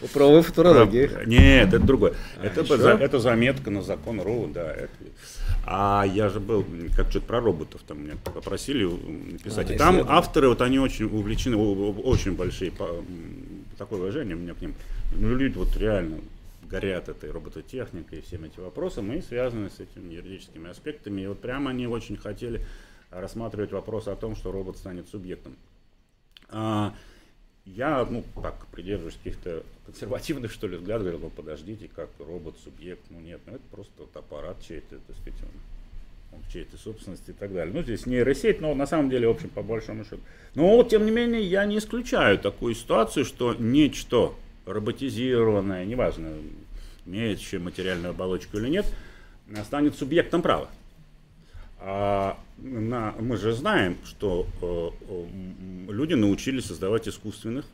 По правовой футурологии. Нет, это другое. А, это, за, это заметка на закон РУ, да. Это. А я же был, как что-то про роботов там меня попросили написать. А, и там авторы, вот они очень увлечены, очень большие, такое уважение у меня к ним. Ну, люди вот реально горят этой робототехникой и всеми этими вопросами, и связаны с этими юридическими аспектами. И вот прямо они очень хотели рассматривать вопрос о том, что робот станет субъектом. А, я, ну, так, придерживаюсь каких-то консервативных, что ли, взглядов, говорил, ну, подождите, как робот, субъект, ну, нет, ну, это просто вот аппарат чей-то, так сказать, он, он в чьей-то собственности и так далее. Ну, здесь нейросеть, но на самом деле, в общем, по большому счету. Но, тем не менее, я не исключаю такую ситуацию, что нечто роботизированное, неважно, имеет еще материальную оболочку или нет, станет субъектом права. А на, мы же знаем, что э, э, люди научились создавать искусственных,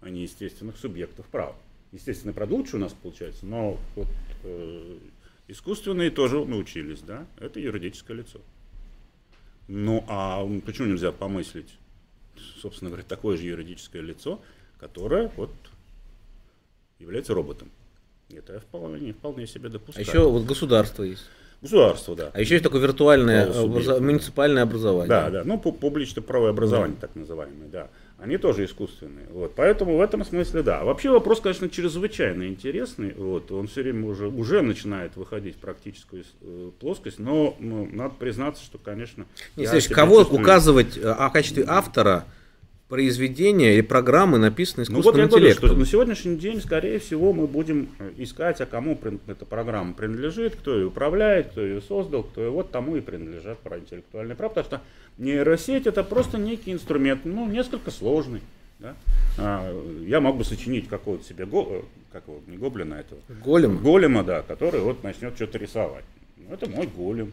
а не естественных субъектов права. Естественно, правда, лучше у нас получается, но вот, э, искусственные тоже научились, да, это юридическое лицо. Ну а почему нельзя помыслить, собственно говоря, такое же юридическое лицо, которое вот является роботом? Это я вполне, вполне себе допускаю. А еще вот государство есть. Государство, да. А еще есть такое виртуальное образов... муниципальное образование. Да, да, ну публичное правое образование, да. так называемое, да. Они тоже искусственные. Вот. Поэтому в этом смысле да. Вообще вопрос, конечно, чрезвычайно интересный. Вот. Он все время уже, уже начинает выходить в практическую э, плоскость, но ну, надо признаться, что, конечно... Не, Сергей, кого чувствую... указывать э, о качестве автора произведения или программы, написанные искусственным ну, вот я интеллектом. Говорю, что на сегодняшний день, скорее всего, мы будем искать, а кому эта программа принадлежит, кто ее управляет, кто ее создал, кто ее вот тому и принадлежат про интеллектуальное право, потому что нейросеть это просто некий инструмент, ну, несколько сложный. Да? А, я мог бы сочинить какого-то себе, го, как его, не гоблина этого. Голема. Голема, да, который вот начнет что-то рисовать. Ну, это мой голем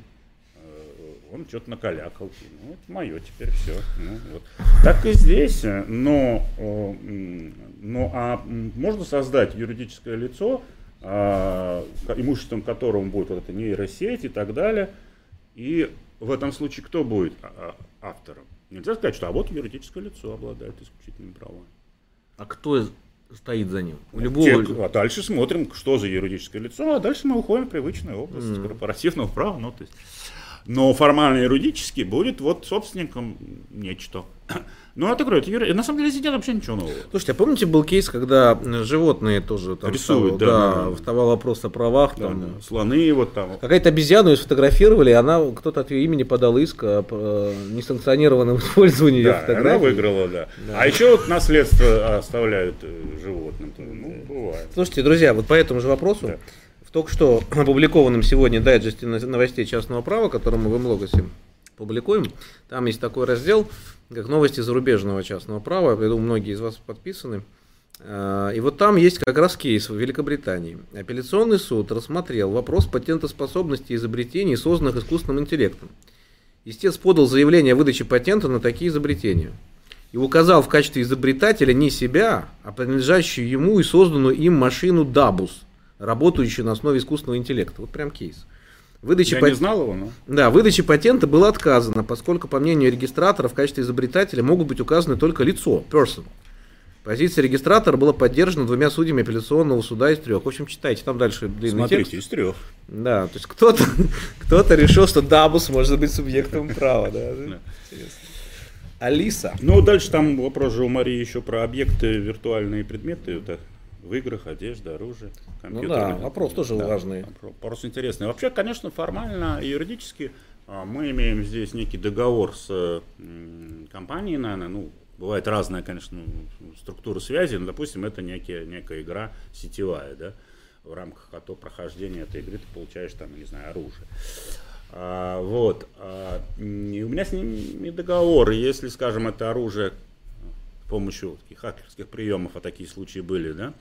он что-то накалякал. Ну, это мое теперь все. Ну, вот. Так и здесь. Но, но а можно создать юридическое лицо, а, имуществом которого будет вот эта нейросеть и так далее. И в этом случае кто будет а, а, автором? Нельзя сказать, что а вот юридическое лицо обладает исключительными правами. А кто стоит за ним? У любого... Те, а дальше смотрим, что за юридическое лицо, а дальше мы уходим в привычную область mm. корпоративного права. Ну, то есть, но формально юридически будет вот собственником нечто. Ну, это говорю, это, на самом деле здесь нет вообще ничего нового. Слушайте, а помните, был кейс, когда животные тоже там рисуют, да, да, да, вставал вопрос о правах, да, там, да. слоны вот там. Какая-то обезьяну сфотографировали, она кто-то от ее имени подал иск о э, несанкционированном использовании да, фотографий. она выиграла, да. да. А еще вот наследство оставляют э, животным. Ну, бывает. Слушайте, друзья, вот по этому же вопросу. Да только что опубликованном сегодня дайджесте новостей частного права, который мы в Млогосе публикуем, там есть такой раздел, как новости зарубежного частного права. Я думаю, многие из вас подписаны. А, и вот там есть как раз кейс в Великобритании. Апелляционный суд рассмотрел вопрос патентоспособности изобретений, созданных искусственным интеллектом. Истец подал заявление о выдаче патента на такие изобретения. И указал в качестве изобретателя не себя, а принадлежащую ему и созданную им машину Дабус – работающую на основе искусственного интеллекта. Вот прям кейс. Выдача Я пат... не знал его, но... Да, выдача патента было отказано, поскольку, по мнению регистратора, в качестве изобретателя могут быть указаны только лицо, person. Позиция регистратора была поддержана двумя судьями апелляционного суда из трех. В общем, читайте, там дальше длинный Смотрите, текст. из трех. Да, то есть кто-то кто решил, что Дабус может быть субъектом права. Да? Алиса. Ну, дальше там вопрос же у Марии еще про объекты, виртуальные предметы. Это в играх, одежда, оружие, компьютер. Ну да, вопрос тоже да, важный. Вопрос интересный. Вообще, конечно, формально и юридически а, мы имеем здесь некий договор с компанией, наверное, ну, бывает разная, конечно, структура связи, но, допустим, это некая, некая игра сетевая, да, в рамках ото прохождения этой игры ты получаешь там, не знаю, оружие. А, вот. А, и у меня с ними договор, если, скажем, это оружие помощью таких хакерских приемов, а такие случаи были, да,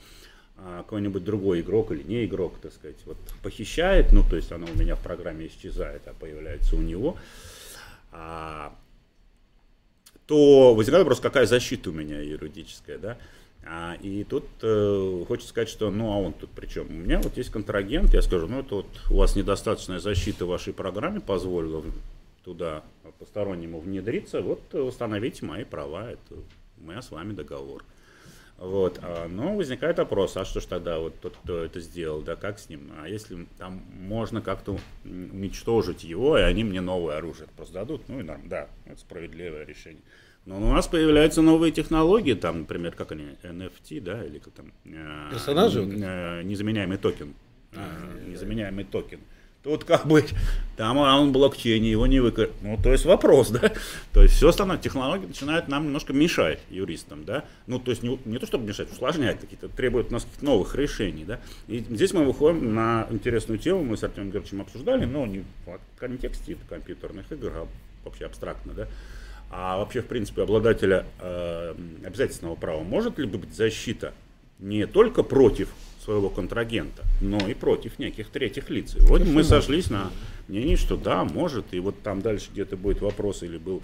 а какой-нибудь другой игрок или не игрок, так сказать, вот похищает, ну, то есть оно у меня в программе исчезает, а появляется у него, а, то возникает вопрос, какая защита у меня юридическая, да, А, и тут э, хочется сказать, что ну а он тут при чем? У меня вот есть контрагент, я скажу, ну это вот у вас недостаточная защита в вашей программе позволила туда постороннему внедриться, вот установите мои права, это у меня с вами договор. Вот, а, но возникает вопрос, а что ж тогда вот тот, кто это сделал, да, как с ним? А если там можно как-то уничтожить его, и они мне новое оружие просто дадут, ну и норм, да, это справедливое решение. Но у нас появляются новые технологии, там, например, как они, NFT, да, или как там... Э, Персонажи? Э, незаменяемый токен. А, э, незаменяемый токен. Тут как бы, там в блокчейне, его не выкрыть. Ну, то есть вопрос, да. То есть все становится, технологии начинают нам немножко мешать, юристам, да. Ну, то есть не, не то, чтобы мешать, усложнять какие-то, требуют у нас каких-то новых решений, да. И здесь мы выходим на интересную тему, мы с Артемом Георгиевичем обсуждали, но не в контексте компьютерных игр, а вообще абстрактно, да. А вообще, в принципе, обладателя э, обязательственного права может ли быть защита не только против своего контрагента, но и против неких третьих лиц. И вот мы сошлись на мнении, что да, может, и вот там дальше где-то будет вопрос или был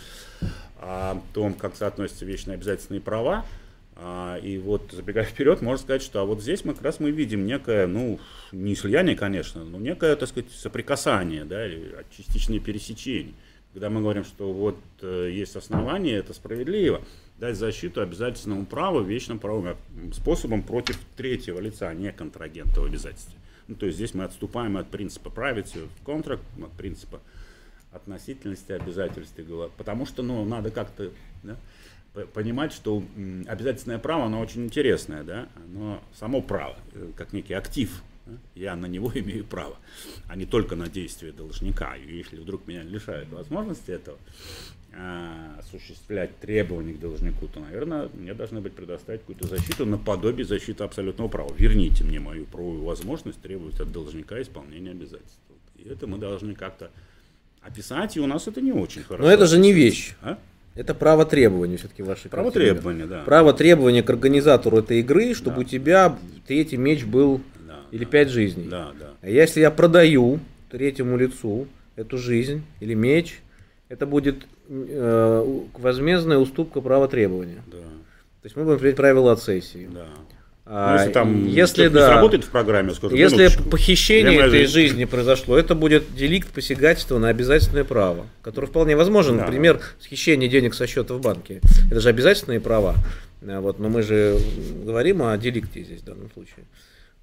о том, как соотносятся вечные обязательные права. А, и вот забегая вперед, можно сказать, что а вот здесь мы как раз мы видим некое, ну, не слияние, конечно, но некое, так сказать, соприкасание, да, или частичное пересечение когда мы говорим, что вот э, есть основания, это справедливо, дать защиту обязательному праву, вечным правовым способом против третьего лица, не контрагента в обязательстве. Ну, то есть здесь мы отступаем от принципа правити контракт, от принципа относительности обязательств, потому что ну, надо как-то да, понимать, что обязательное право, оно очень интересное, да, оно само право, э, как некий актив я на него имею право, а не только на действие должника. И если вдруг меня лишают возможности этого, а, осуществлять требования к должнику, то, наверное, мне должны быть предоставить какую-то защиту наподобие защиты абсолютного права. Верните мне мою правовую возможность требовать от должника исполнения обязательств. И это мы должны как-то описать, и у нас это не очень хорошо. Но это же не вещь. А? Это право требования все-таки вашей Право требования, да. Право требования к организатору этой игры, чтобы да. у тебя третий меч был или пять жизней. Да, да. А если я продаю третьему лицу эту жизнь или меч, это будет э, возмездная уступка права требования. Да. То есть мы будем принять правила от сессии. Да. А, если там если, да, работает в программе, скажу, если минуточку. похищение этой жизни. жизни произошло, это будет деликт посягательства на обязательное право, которое вполне возможно. Да. Например, схищение денег со счета в банке. Это же обязательные права. Вот, но мы же говорим о деликте здесь в данном случае.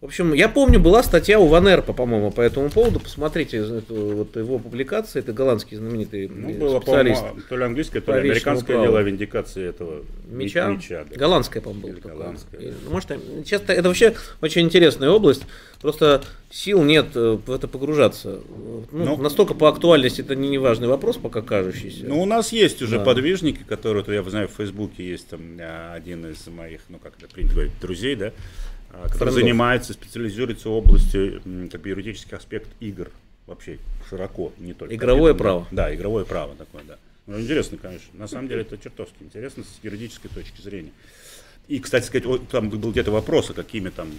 В общем, я помню, была статья у Ванерпа, по-моему, по этому поводу. Посмотрите эту, вот его публикации. Это голландский знаменитый ну, было, специалист. То ли английское, то ли американское дело о виндикации этого меча. меча да. Голландское, по-моему, было голландское, да. Может, часто это вообще очень интересная область. Просто сил нет э, в это погружаться. Ну, ну, настолько по актуальности это не важный вопрос, пока кажущийся. Ну, у нас есть уже да. подвижники, которые, я знаю, в Фейсбуке есть там а, один из моих, ну, как это принято говорить, друзей, да, который Френдов. занимается, специализируется в области как бы, юридических аспектов игр вообще широко, не только. Игровое право. Да, игровое право такое, да. Ну, интересно, конечно. На самом деле это чертовски интересно с юридической точки зрения. И, кстати сказать, там был где-то вопрос, а какими там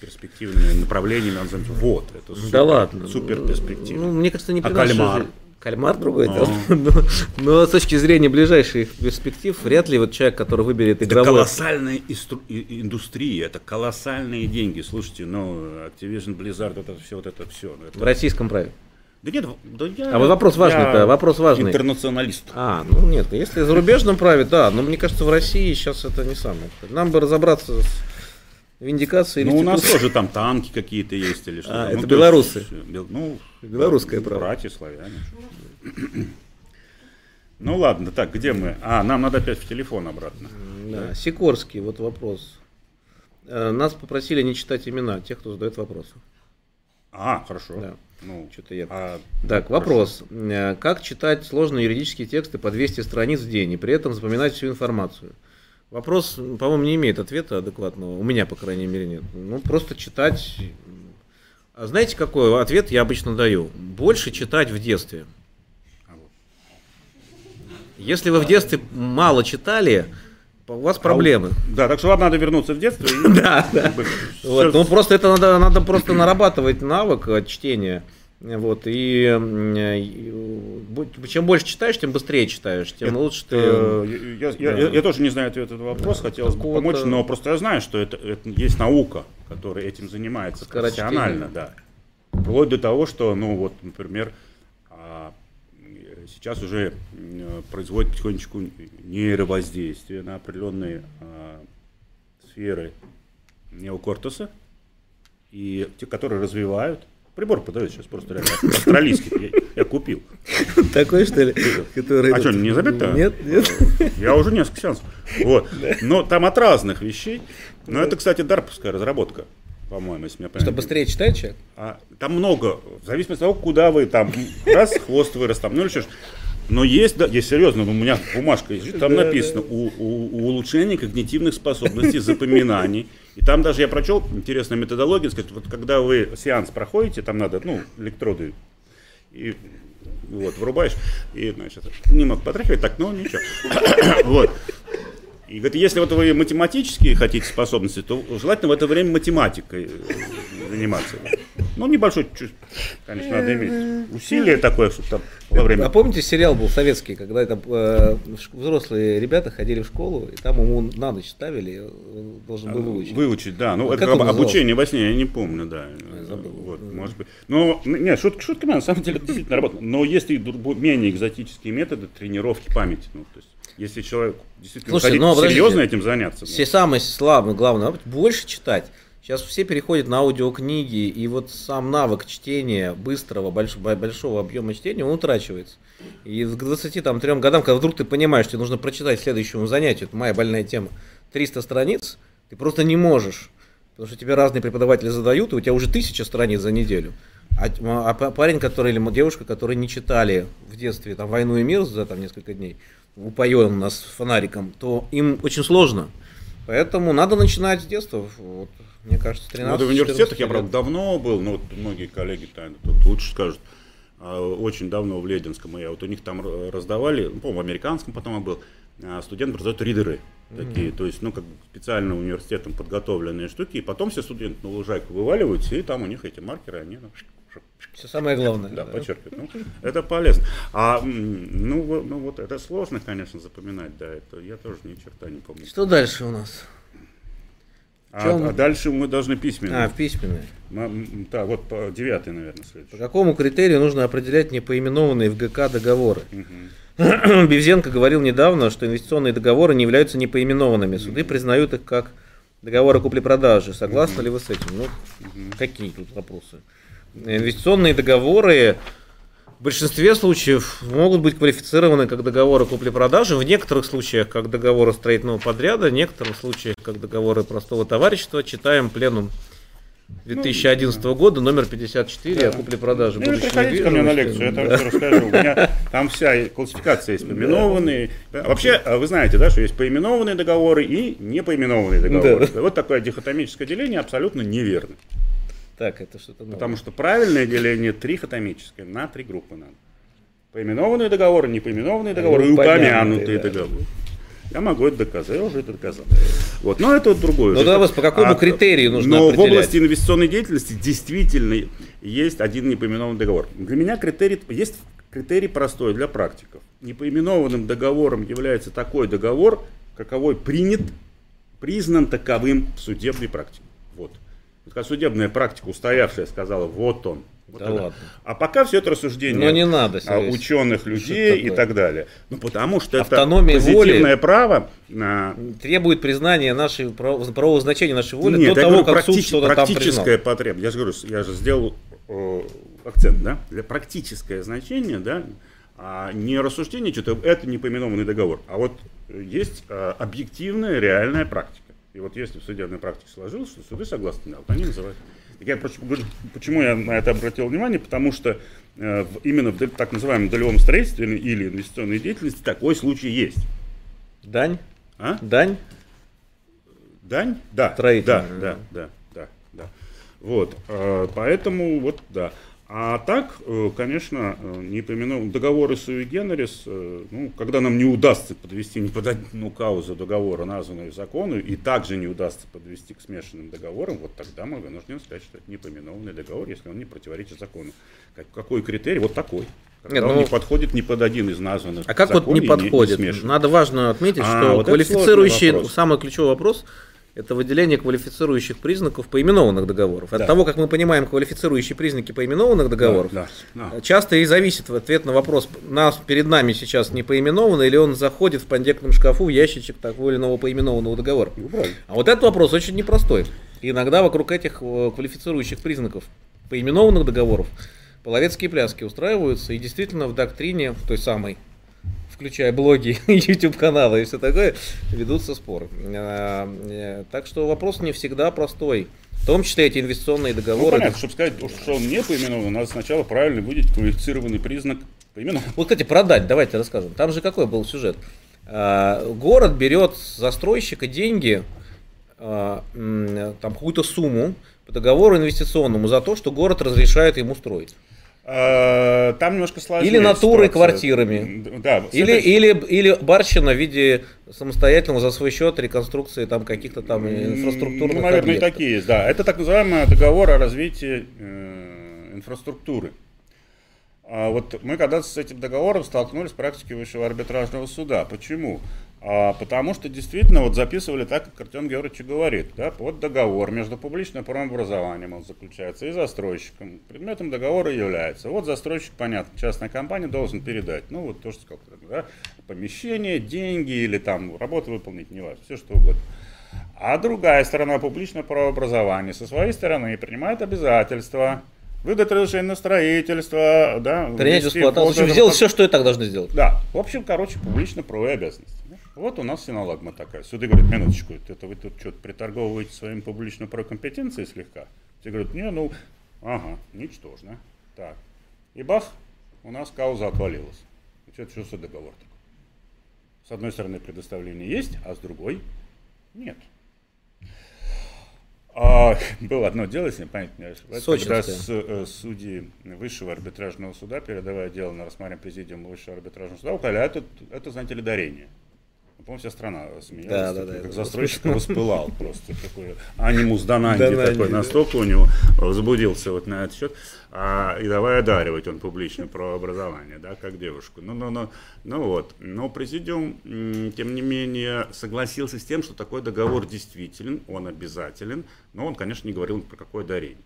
перспективными направлениями он занимается. Вот, это супер, да ладно. супер перспектива. Ну, мне кажется, не а кальмар? Кальмар другой но... но, но с точки зрения ближайших перспектив, вряд ли вот человек, который выберет игровой... Это колоссальная истру... индустрия, это колоссальные деньги. Слушайте, ну, Activision, Blizzard, это все, вот это все. Это... В российском праве. Да нет, да я, а вот вопрос важный-то, вопрос важный. Интернационалист. А, ну нет, если в зарубежном праве, да, но мне кажется, в России сейчас это не самое. Нам бы разобраться с Виндикация Ну, у нас тоже там танки какие-то есть или что-то. А, ну, это белорусы. Есть, ну, Белорусское право. Братья славяне. Ну ладно, так, где мы? А, нам надо опять в телефон обратно. Да, да. Сикорский, вот вопрос. Э, нас попросили не читать имена тех, кто задает вопросы. А, хорошо. Да. Ну, что-то я... А, так, хорошо. вопрос. Э, как читать сложные юридические тексты по 200 страниц в день и при этом запоминать всю информацию? Вопрос, по-моему, не имеет ответа адекватного. У меня, по крайней мере, нет. Ну, просто читать. А знаете, какой ответ я обычно даю? Больше читать в детстве. Если вы в детстве мало читали, у вас а проблемы. Да, так что вам надо вернуться в детство. Да, да. Ну просто это надо, надо просто нарабатывать навык чтения. Вот, и, и чем больше читаешь, тем быстрее читаешь, тем это, лучше ты... Я, я, да. я, я тоже не знаю ответ на этот вопрос, хотелось бы помочь, но просто я знаю, что это, это есть наука, которая этим занимается профессионально, да. Вплоть до того, что, ну вот, например, а, сейчас уже производит потихонечку нейровоздействие на определенные а, сферы неокортеса, и те, которые развивают Прибор продают сейчас просто реально австралийский. Я, я купил. Такой, что ли? Который... А что, не забит-то? Нет, нет. Я уже несколько сеансов. Вот. Но там от разных вещей. Но это, кстати, дарповская разработка по-моему, если меня правильно. Что быстрее читает человек? А, там много, в зависимости от того, куда вы там, раз хвост вырос, там, ну или что но есть, да, есть серьезно, у меня бумажка есть, там написано у, у, у улучшения когнитивных способностей, запоминаний. И там даже я прочел интересная методология, сказать, вот когда вы сеанс проходите, там надо, ну, электроды, и вот, врубаешь, и, значит, не мог потряхивать, так, ну, ничего. вот. И говорит, если вот вы математические хотите способности, то желательно в это время математикой э, заниматься. Ну, небольшой, конечно, надо иметь усилие такое, чтобы там во время... А помните, сериал был советский, когда там э, взрослые ребята ходили в школу, и там ему на ночь ставили, он должен был выучить. Выучить, да. Ну, а это обучение во сне, я не помню, да. Забыл. Вот, может быть. Но, нет, шутка, шутка, на самом деле, действительно работает. Но есть и менее экзотические методы тренировки памяти. Ну, то есть, если человек действительно Слушай, ну, серьезно этим заняться. Все ну. самые слабые, главное, больше читать. Сейчас все переходят на аудиокниги, и вот сам навык чтения, быстрого, большого, большого объема чтения, он утрачивается. И к 23 годам, когда вдруг ты понимаешь, что тебе нужно прочитать следующему занятию, это моя больная тема, 300 страниц, ты просто не можешь. Потому что тебе разные преподаватели задают, и у тебя уже тысяча страниц за неделю. А, а парень, который или девушка, которые не читали в детстве там, «Войну и мир» за там, несколько дней, упоен нас фонариком, то им очень сложно. Поэтому надо начинать с детства. Вот, мне кажется, 13 ну, В университетах я, правда, давно был, но вот многие коллеги тут лучше скажут. А, очень давно в Лединском, я вот у них там раздавали, ну, по-моему, в американском потом я был, а, студенты раздают ридеры такие, mm-hmm. то есть, ну, как специально университетом подготовленные штуки, и потом все студенты на лужайку вываливаются, и там у них эти маркеры, они ну, все самое главное. Да, да. подчеркивают. Ну, это полезно. А ну, ну вот это сложно, конечно, запоминать, да, это я тоже ни черта не помню. Что дальше у нас? А, а дальше мы должны письменно. А, письменные. Да, вот по девятый, наверное, следующий. По какому критерию нужно определять непоименованные в ГК договоры? Угу. Бевзенко говорил недавно, что инвестиционные договоры не являются непоименованными. Суды признают их как договоры купли-продажи. Согласны угу. ли вы с этим? Ну, угу. какие тут вопросы? Инвестиционные договоры в большинстве случаев могут быть квалифицированы как договоры купли-продажи, в некоторых случаях как договоры строительного подряда, в некоторых случаях как договоры простого товарищества. Читаем пленум 2011 ну, года, номер 54 да. о купле-продаже ну, приходите ко мне на лекцию, я да. расскажу. У меня там вся классификация есть поименованные. Да. Вообще, а вы знаете, да, что есть поименованные договоры и непоименованные договоры. Да. Вот такое дихотомическое деление абсолютно неверно. Так, это что-то новое. Потому что правильное деление трихотомическое, на три группы надо. Поименованные договоры, непоименованные договоры и упомянутые да. договоры. Я могу это доказать, я уже это доказал. Вот, но это вот другое. Ну, да, по какому а, критерию нужно Но определять? в области инвестиционной деятельности действительно есть один непоименованный договор. Для меня критерий, есть критерий простой для практиков. Непоименованным договором является такой договор, каковой принят, признан таковым в судебной практике. Вот как судебная практика устоявшая сказала, вот он. Вот да ладно. А пока все это рассуждение Но не надо, ученых людей и так далее. Ну, потому что Автономия это позитивное воли право на... требует признания нашей правового значения нашей воли Нет, до того, говорю, как суд что-то там Практическая потребность. Я же говорю, я же сделал э, акцент, да, для практическое значение, да, а не рассуждение, что-то это не поименованный договор, а вот есть э, объективная реальная практика. И вот если в судебной практике сложилось, что суды согласны, вот они называют. Я почему я на это обратил внимание? Потому что э, именно в так называемом долевом строительстве или инвестиционной деятельности такой случай есть. Дань? А? Дань? Дань? Да. Да, да, да, да, да. Вот, э, поэтому вот, да. А так, э, конечно, э, не помянул договоры суи генерис, э, ну, когда нам не удастся подвести не под одну каузу договора, названную закону, и также не удастся подвести к смешанным договорам, вот тогда мы вынуждены сказать, что это непоминованный договор, если он не противоречит закону. Какой критерий? Вот такой. Когда Нет, он ну, не подходит ни под один из названных. А как вот не подходит? Не, не Надо важно отметить, а, что вот квалифицирующий, самый ключевой вопрос – это выделение квалифицирующих признаков поименованных договоров. От да. того, как мы понимаем квалифицирующие признаки поименованных договоров, да, да, да. часто и зависит в ответ на вопрос, нас перед нами сейчас не поименовано, или он заходит в пандекном шкафу в ящичек того или иного поименованного договора. Ну, а вот этот вопрос очень непростой. И иногда вокруг этих э, квалифицирующих признаков поименованных договоров половецкие пляски устраиваются, и действительно в доктрине той самой включая блоги, YouTube-каналы и все такое, ведутся споры. А, э, так что вопрос не всегда простой. В том числе эти инвестиционные договоры. Ну, понятно, чтобы сказать, что он не поименован, надо сначала правильно выделить квалифицированный признак поименован. Вот, кстати, продать, давайте расскажем. Там же какой был сюжет? А, город берет с застройщика деньги, там какую-то сумму по договору инвестиционному за то, что город разрешает ему строить. Э, там немножко сложнее. Или натурой квартирами. Да, или, этой... или, или барщина в виде самостоятельного за свой счет реконструкции там каких-то там инфраструктурных Ну, наверное, объектов. и такие есть, да. Это так называемый договор о развитии э, инфраструктуры. А вот мы когда-то с этим договором столкнулись в практике высшего арбитражного суда. Почему? А, потому что действительно вот записывали так, как Артем Георгиевич говорит. Да, под договор между публичным правообразованием он заключается и застройщиком. Предметом договора является. Вот застройщик, понятно, частная компания должен передать. Ну вот то, что сказал, да, помещение, деньги или там работу выполнить, не важно, все что угодно. А другая сторона публичного правообразования со своей стороны принимает обязательства выдать разрешение на строительство, да, принять эксплуатацию, сделать все, что и так должны сделать. Да, в общем, короче, публично правовые обязанности. Вот у нас синологма такая. Суды говорят, минуточку, это вы тут что-то приторговываете своим публичной прокомпетенцией слегка? Те говорят, не, ну, ага, ничтожно. Так. И бах, у нас кауза отвалилась. Это что за договор такой? С одной стороны предоставление есть, а с другой нет. А, было одно дело, если память не ошибаюсь, когда с, э, судьи высшего арбитражного суда, передавая дело на рассмотрение президиума высшего арбитражного суда, указали, это, это, знаете ли, дарение. Помню, вся страна смеялась, да, да, да, как застройщик воспылал просто такой анимус Дананди такой, настолько у него возбудился вот на этот счет. А, и давай одаривать он публично про образование, да, как девушку. Ну, ну, ну, ну вот. Но президиум, тем не менее, согласился с тем, что такой договор действителен, он обязателен, но он, конечно, не говорил про какое дарение.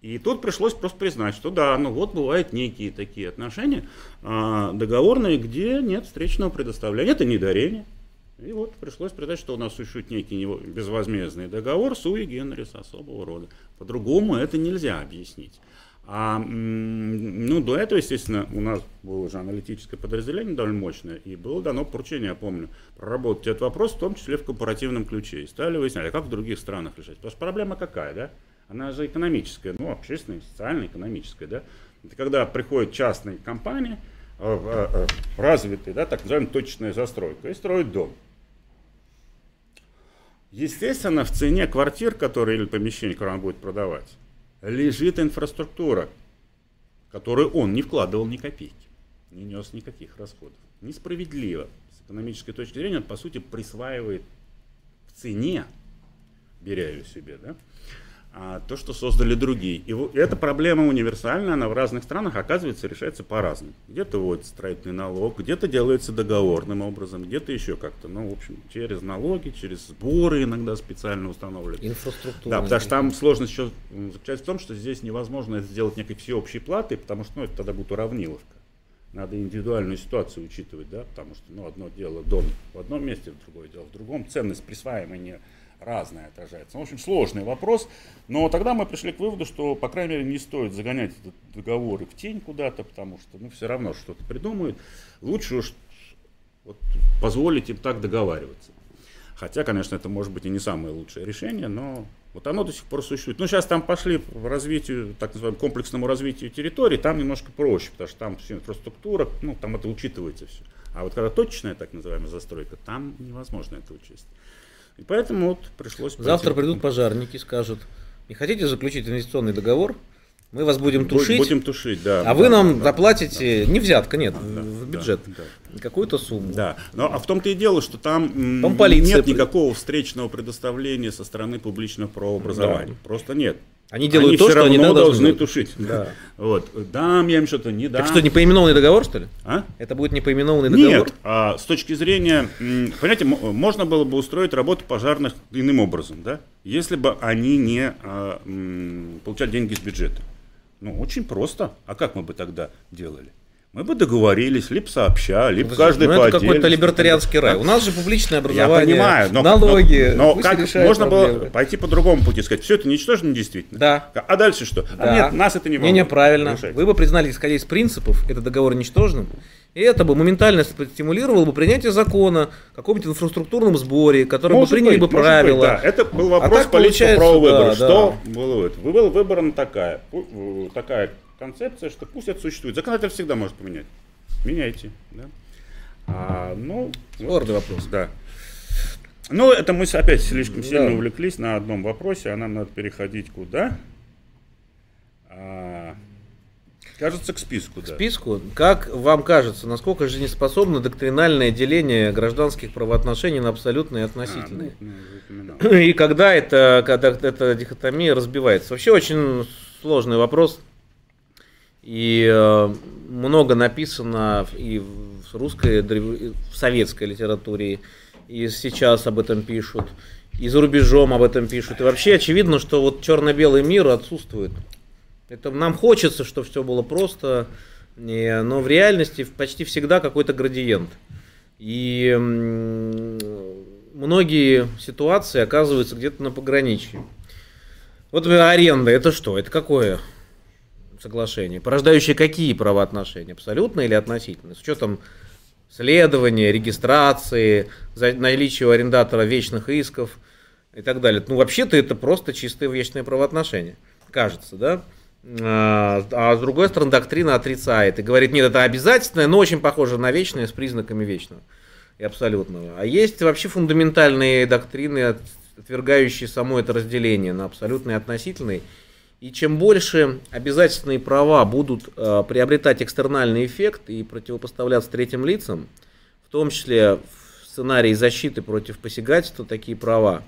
И тут пришлось просто признать, что да, ну вот бывают некие такие отношения а, договорные, где нет встречного предоставления. Это не дарение, и вот пришлось придать, что у нас существует некий безвозмездный договор суи генерис особого рода. По-другому это нельзя объяснить. А, ну, до этого, естественно, у нас было уже аналитическое подразделение довольно мощное, и было дано поручение, я помню, проработать этот вопрос, в том числе в компаративном ключе. И стали выяснять, а как в других странах решать. Потому что проблема какая, да? Она же экономическая, ну, общественная, социальная, экономическая, да? Это когда приходят частные компании, э, э, э, развитые, да, так называемая точечная застройка, и строят дом. Естественно, в цене квартир, которые или помещений, которые он будет продавать, лежит инфраструктура, которую он не вкладывал ни копейки, не нес никаких расходов. Несправедливо. С экономической точки зрения он, по сути, присваивает в цене, беря ее себе, да, а то, что создали другие. И эта проблема универсальная, она в разных странах, оказывается, решается по-разному. Где-то вводится строительный налог, где-то делается договорным образом, где-то еще как-то. Ну, в общем, через налоги, через сборы иногда специально устанавливают. Инфраструктура. Да, потому что там сложность еще заключается в том, что здесь невозможно это сделать некой всеобщей платой, потому что ну, это тогда будет уравниловка. Надо индивидуальную ситуацию учитывать, да, потому что ну, одно дело дом в одном месте, другое дело в другом. Ценность присваивания не разное отражается. В общем, сложный вопрос. Но тогда мы пришли к выводу, что, по крайней мере, не стоит загонять этот договоры в тень куда-то, потому что ну, все равно что-то придумают. Лучше уж вот, позволить им так договариваться. Хотя, конечно, это может быть и не самое лучшее решение, но вот оно до сих пор существует. Ну, сейчас там пошли в развитию, так называемому комплексному развитию территории, там немножко проще, потому что там все инфраструктура, ну, там это учитывается все. А вот когда точечная, так называемая, застройка, там невозможно это учесть. И поэтому вот пришлось... Завтра придут пожарники, скажут, не хотите заключить инвестиционный договор? Мы вас будем тушить. Будем тушить, да. А вы нам заплатите, не взятка, нет, в бюджет, да, какую-то сумму. Да, но а в том-то и дело, что там, Там нет никакого встречного предоставления со стороны публичного правообразования. Просто нет. Они делают то, всё что они равно да, должны должны тушить. Да. Вот. Дам я им что-то, не дам. Так что, не поименованный договор, что ли? А? Это будет не поименованный договор? Нет, а, с точки зрения, понимаете, можно было бы устроить работу пожарных иным образом, да, если бы они не а, м, получали деньги из бюджета. Ну, очень просто. А как мы бы тогда делали? Мы бы договорились, либо сообща, либо каждый ну, по это какой-то либертарианский рай. У нас же публичное Я образование, понимаю, но, налоги. но, но как можно было проблемы. пойти по другому пути, сказать, все это ничтожно недействительно. Да. А дальше что? А Да. нет, нас это не волнует. Не, правильно. Решайте. Вы бы признали, исходя из принципов, этот договор ничтожным, и это бы моментально стимулировало бы принятие закона каком-нибудь инфраструктурном сборе, который бы приняли быть, бы правила. быть, да. Это был А вопрос так политического получается, правового да, выбора. да. Что было? Была выбрана такая, такая концепция, что пусть это существует. Законодатель всегда может поменять. Меняйте. Да? А, ну, вот, Гордый вопрос. да. Ну, это мы опять слишком сильно Да. увлеклись на одном вопросе, а нам надо переходить куда? А, кажется, к списку, да. списку. Как вам кажется, насколько жизнеспособно доктринальное деление гражданских правоотношений на абсолютные и А, относительные? ну, ну, упоминал. И когда это, когда эта дихотомия разбивается? Вообще очень сложный вопрос. И э, много написано и в русской, и в советской литературе, и сейчас об этом пишут, и за рубежом об этом пишут. И вообще очевидно, что вот черно-белый мир отсутствует. Это нам хочется, чтобы все было просто, не- но в реальности почти всегда какой-то градиент. И м, многие ситуации оказываются где-то на пограничье. Вот аренда, это что? Это какое соглашение? Порождающее какие правоотношения? Абсолютные или относительные? С учетом следования, регистрации, наличия у арендатора вечных исков и так далее. Ну, вообще-то это просто чистые вечные правоотношения. Кажется, да? А а с другой стороны, доктрина отрицает и говорит, нет, это обязательное, но очень похоже на вечное с признаками вечного и абсолютного. А есть вообще фундаментальные доктрины, от- отвергающие само это разделение на абсолютный и относительный. И чем больше обязательные права будут э, приобретать экстернальный эффект и противопоставляться третьим лицам, в том числе в сценарии защиты против посягательства такие права,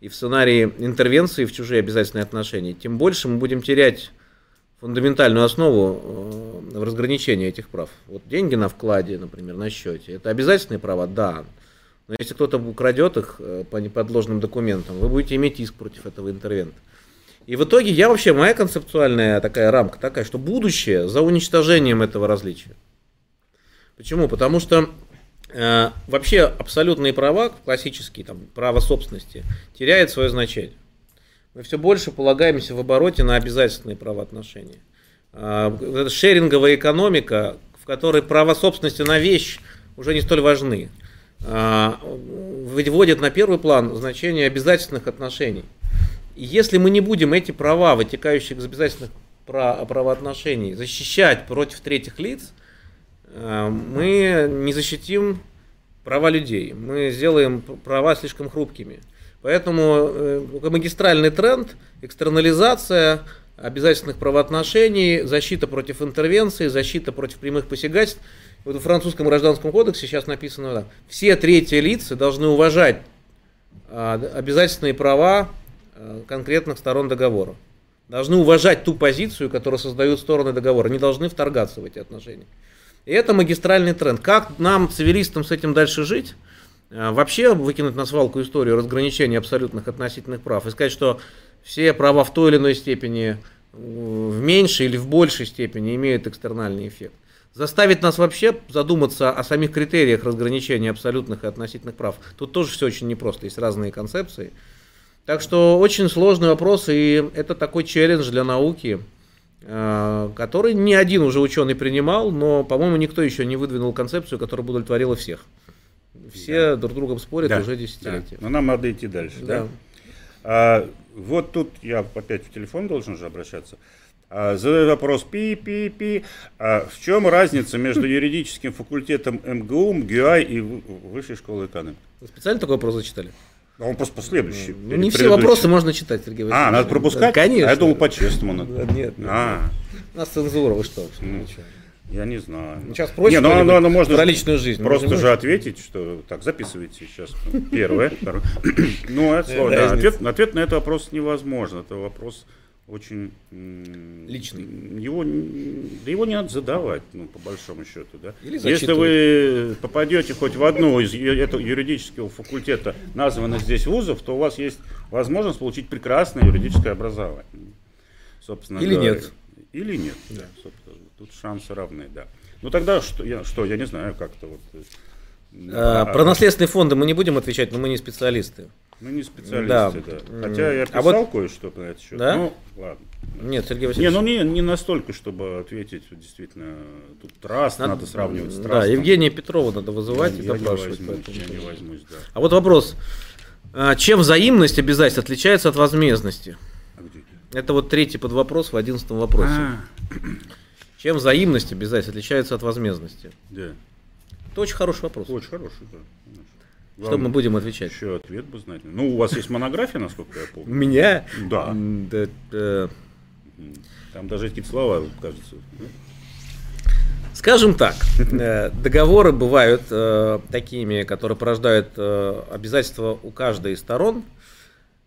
и в сценарии интервенции в чужие обязательные отношения, тем больше мы будем терять фундаментальную основу э, в разграничении этих прав. Вот деньги на вкладе, например, на счете, это обязательные права, да. Но если кто-то украдет их э, по неподложным документам, вы будете иметь иск против этого интервента. И в итоге я вообще, моя концептуальная такая рамка такая, что будущее за уничтожением этого различия. Почему? Потому что э, вообще абсолютные права, классические, там, право собственности, теряют свое значение. Мы все больше полагаемся в обороте на обязательные правоотношения. Вот эта шеринговая экономика, в которой права собственности на вещь уже не столь важны, а, выводит на первый план значение обязательных отношений. И если мы не будем эти права, вытекающие из обязательных пра- правоотношений, защищать против третьих лиц, э, мы не защитим права людей. Мы сделаем права слишком хрупкими. Поэтому э, магистральный тренд, экстернализация обязательных правоотношений, защита против интервенции, защита против прямых посягательств. Вот в французском гражданском кодексе сейчас написано, да, все третьи лица должны уважать а, обязательные права конкретных сторон договора. Должны уважать ту позицию, которую создают стороны договора. Не должны вторгаться в эти отношения. И это магистральный тренд. Как нам, цивилистам, с этим дальше жить? А, Вообще выкинуть на свалку историю разграничения абсолютных относительных прав и сказать, что все права в той или иной степени, э, в меньшей или в большей степени имеют экстернальный эффект. Заставить нас вообще задуматься о самих критериях разграничения абсолютных и относительных прав. Тут тоже все очень непросто, есть разные концепции. Так что очень сложный вопрос, и это такой челлендж для науки, э, который ни один уже ученый принимал, но, по-моему, никто еще не выдвинул концепцию, которая бы удовлетворила всех. Все друг с другом спорят Да, уже да. десятилетия. Но нам надо идти дальше. Да. Да. А, вот тут я опять в телефон должен же обращаться. А, задаю вопрос пи-пи-пи. А в чем разница между юридическим факультетом МГУ, МГУА и Высшей школой экономики? Вы специально такой вопрос зачитали? А он просто последующий. Ну, не все вопросы можно читать, Сергей Васильевич. А, надо пропускать? Конечно. А я думал по-честному надо. Нет, нет. А, У нас цензура, вы что? Ну, я не знаю. Сейчас проще Не, ну, ну, ну, можно про личную жизнь. Просто же ответить, что так, записывайте сейчас. Первое. второе. Ну, да, Разница. ответ, ответ на этот вопрос невозможно. Это вопрос очень Личный. Его, да его не надо задавать, ну, по большому счету, да. Или Если вы попадете хоть в одну из этого юридического факультета, названных здесь вузов, то у вас есть возможность получить прекрасное юридическое образование. Собственно Или говоря. нет. Или нет. Да. собственно, Тут шансы равны, да. Ну тогда что, я, что, я не знаю, как-то вот. А, а, Про наследственные фонды мы не будем отвечать, но мы не специалисты. Мы не специалисты, Да. да. Хотя я А писал вот- кое-что на этот счет. Да? Ну, ладно. Нет, Сергей Не, Васильевич. ну не, не настолько, чтобы ответить, действительно, тут траст надо, сравнивать с Да, трастом. Евгения Петрова надо вызывать я, и я не допрашивать. возьмусь, я не возьмусь, да. А вот вопрос. А, Чем взаимность обязательств отличается от возмездности? А? Это вот третий подвопрос в одиннадцатом вопросе. А, Чем взаимность обязательств отличается от возмездности? да. Это очень хороший вопрос. Очень хороший, да. Конечно. Что мы будем отвечать? Еще ответ бы знать. Ну, у вас есть монография, насколько я У помню. меня? Да. Э, Там даже какие-то слова, кажется. ну, Скажем так, э, договоры бывают э, такими, которые порождают э, обязательства у каждой из сторон.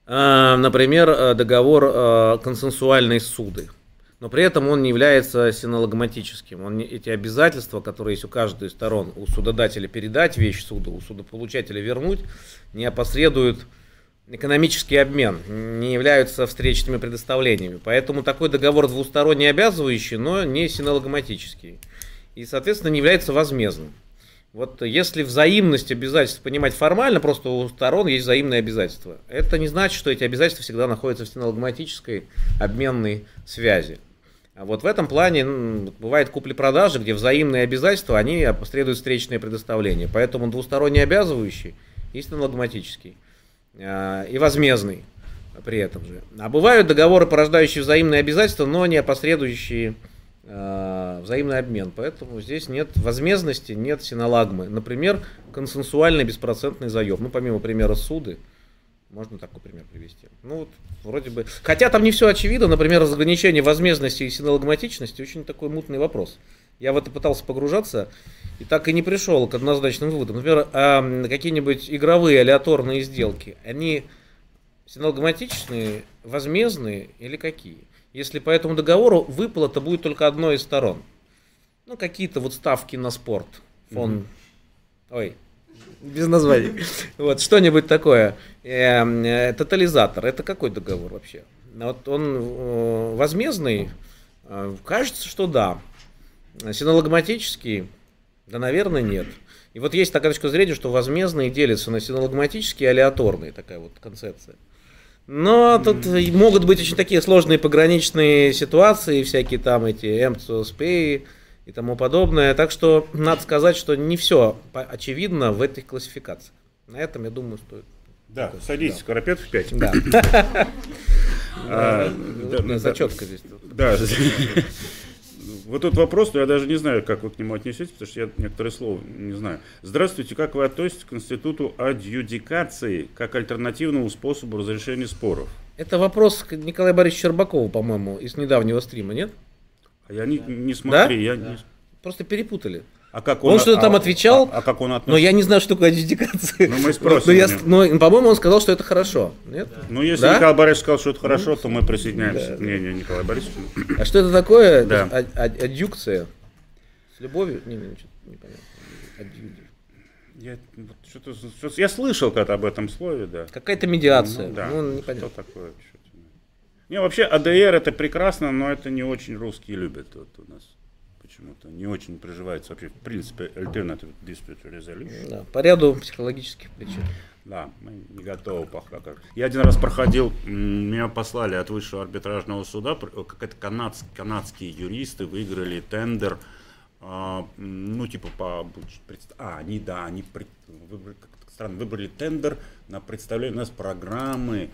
Э, Например, договор консенсуальной суды. Но при этом он не является синологматическим. Он не- эти обязательства, которые есть у каждой из сторон, у судодателя передать вещь суду, у судополучателя вернуть, не опосредуют экономический обмен, не являются встречными предоставлениями. Поэтому такой договор двусторонне обязывающий, но не синологматический. И, соответственно, не является возмездным. Вот если взаимность обязательств понимать формально, просто у сторон есть взаимные обязательства. Это не значит, что эти обязательства всегда находятся в синологматической обменной связи. А вот в этом плане бывает купли-продажи, где взаимные обязательства, они последуют встречные предоставления. Поэтому двусторонне обязывающий и синологматический. А, И возмездный при этом же. А бывают договоры, порождающие взаимные обязательства, но не опосредующие э, взаимный обмен. Поэтому здесь нет возмездности, нет синолагмы. Например, консенсуальный беспроцентный заем. Ну, помимо примера суды, можно такой пример привести. Ну, вот, вроде бы. Хотя там не все очевидно. Например, разграничение возмездности и синолагматичности очень такой мутный вопрос. Я в это пытался погружаться и так и не пришел к однозначным выводам. Например, какие-нибудь игровые алиаторные сделки, они синологматичные, возмездные или какие? Если по этому договору выплата будет только одной из сторон. Ну, какие-то вот ставки на спорт. Фон... Ой, без названий. Вот, что-нибудь такое. Эм, э, Тотализатор. Это какой договор вообще? Вот он э, возмездный? Э, Кажется, что да. Синологматический? Да, наверное, нет. И вот есть такая точка зрения, что возмездные делятся на синологматические и алиаторные, такая вот концепция. Но тут могут быть очень такие сложные пограничные ситуации, всякие там эти МЦСП и тому подобное. Так что надо сказать, что не все очевидно в этих классификациях. На этом, я думаю, стоит. Да, садитесь, Карапетов 5. Да. А, Да, да, да, Зачетка здесь. Да. Вот тут вопрос, но я даже не знаю, как вы к нему отнесетесь, потому что я некоторые слова не знаю. Здравствуйте, как вы относитесь к институту адъюдикации как альтернативному способу разрешения споров? Это вопрос к Николаю Борисовичу Щербакову, по-моему, из недавнего стрима, нет? А я не, не смотри, я не- Просто перепутали. А как Он что-то там а- отвечал, А, а как он относится? Но я не знаю, что такое адъюдикация. Ну, мы спросим Но я но, по-моему, он сказал, что это хорошо. Нет? Ну, если Да? Николай Борисович сказал, что это хорошо, то мы присоединяемся к мнению Николая Борисовича. А что это такое? Да. А- а- адъюкция. С любовью? Не, не. Адъюди. Я, вот что-то, что-то- я слышал когда об этом слове, да. Какая-то медиация. Ну, да. Ну, что непонятно. такое вообще? Не, вообще АДР это прекрасно, но это не очень русские любят вот у нас. Почему-то не очень приживается вообще в принципе Alternative Dispute Resolution. Да, по ряду психологических причин. Да, мы не готовы пока. как. Я один раз проходил, меня послали от высшего арбитражного суда, пр- какая-то канадс- канадские юристы выиграли тендер, а, ну типа по, а они да, они как-то странно, выбрали тендер на представление у нас программы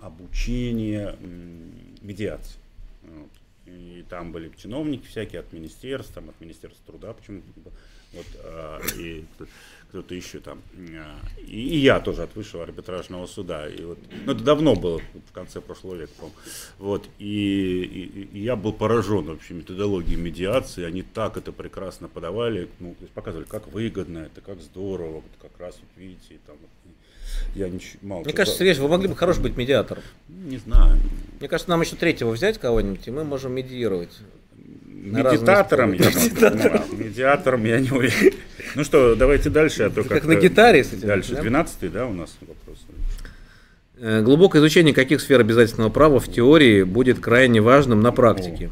обучения м, медиации. Вот. И там были чиновники всякие от министерств, там, от Министерства труда, почему Вот, а, и кто-то еще там. А, и, и я тоже от высшего арбитражного суда. И вот, ну, это давно было, в конце прошлого века, по Вот, и, и, и я был поражен вообще методологией медиации. Они так это прекрасно подавали, ну, показывали, как выгодно это, как здорово. Вот как раз, вот видите, там, я не, мало Мне кажется, Сергей, вы могли бы хорош быть медиатором. Не знаю. Мне кажется, нам еще третьего взять кого-нибудь, и мы можем медиировать. Медитатором я могу, Медиатором я не уверен. Ну что, давайте дальше, а то как Как на гитаре этим. Дальше, двенадцатый, да, у нас вопрос. Э, глубокое изучение каких сфер обязательного права в теории будет крайне важным на практике.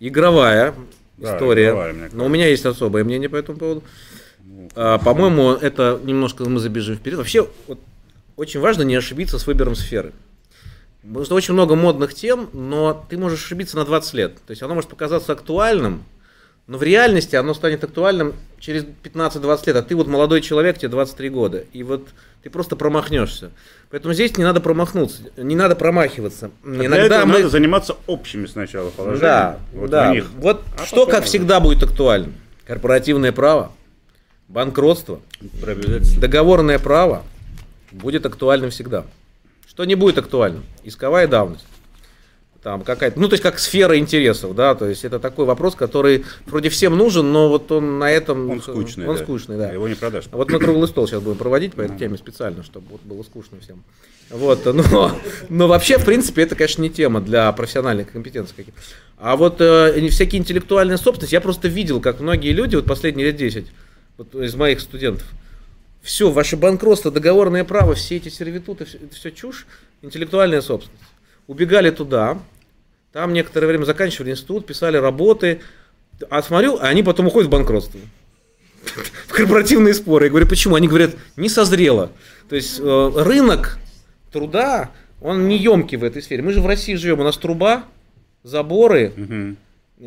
Игровая да, история. Игровая, Но у меня есть особое мнение по этому поводу. А, по-моему, это немножко мы забежим вперед. Вообще, вот, очень важно не ошибиться с выбором сферы. Потому что очень много модных тем, но ты можешь ошибиться на 20 лет. То есть оно может показаться актуальным, но в реальности оно станет актуальным через 15-20 лет. А ты вот молодой человек, тебе 23 года. И вот ты просто промахнешься. Поэтому здесь не надо промахнуться, не надо промахиваться. А Иногда мы... надо заниматься общими сначала положениями. Да, вот да. Вот а что, как всегда, будет актуально? Корпоративное право, банкротство, договорное право будет актуальным всегда. Что не будет актуальным? Исковая давность. Там какая-то, ну, то есть как сфера интересов, да, то есть это такой вопрос, который вроде всем нужен, но вот он на этом... Он скучный, Он да. скучный, да. Его не продашь. А вот мы круглый стол сейчас будем проводить по этой теме специально, чтобы вот было скучно всем. Вот, но, но вообще, в принципе, это, конечно, не тема для профессиональных компетенций каких А вот э, всякие интеллектуальные собственности, я просто видел, как многие люди, вот последние лет 10, вот из моих студентов, все, ваше банкротство, договорное право, все эти сервитуты, все, это все чушь, интеллектуальная собственность. Убегали туда, там некоторое время заканчивали институт, писали работы, а смотрю, а они потом уходят в банкротство. В корпоративные споры. Я говорю, почему? Они говорят, не созрело. То есть э, рынок труда, он не емкий в этой сфере. Мы же в России живем, у нас труба, заборы,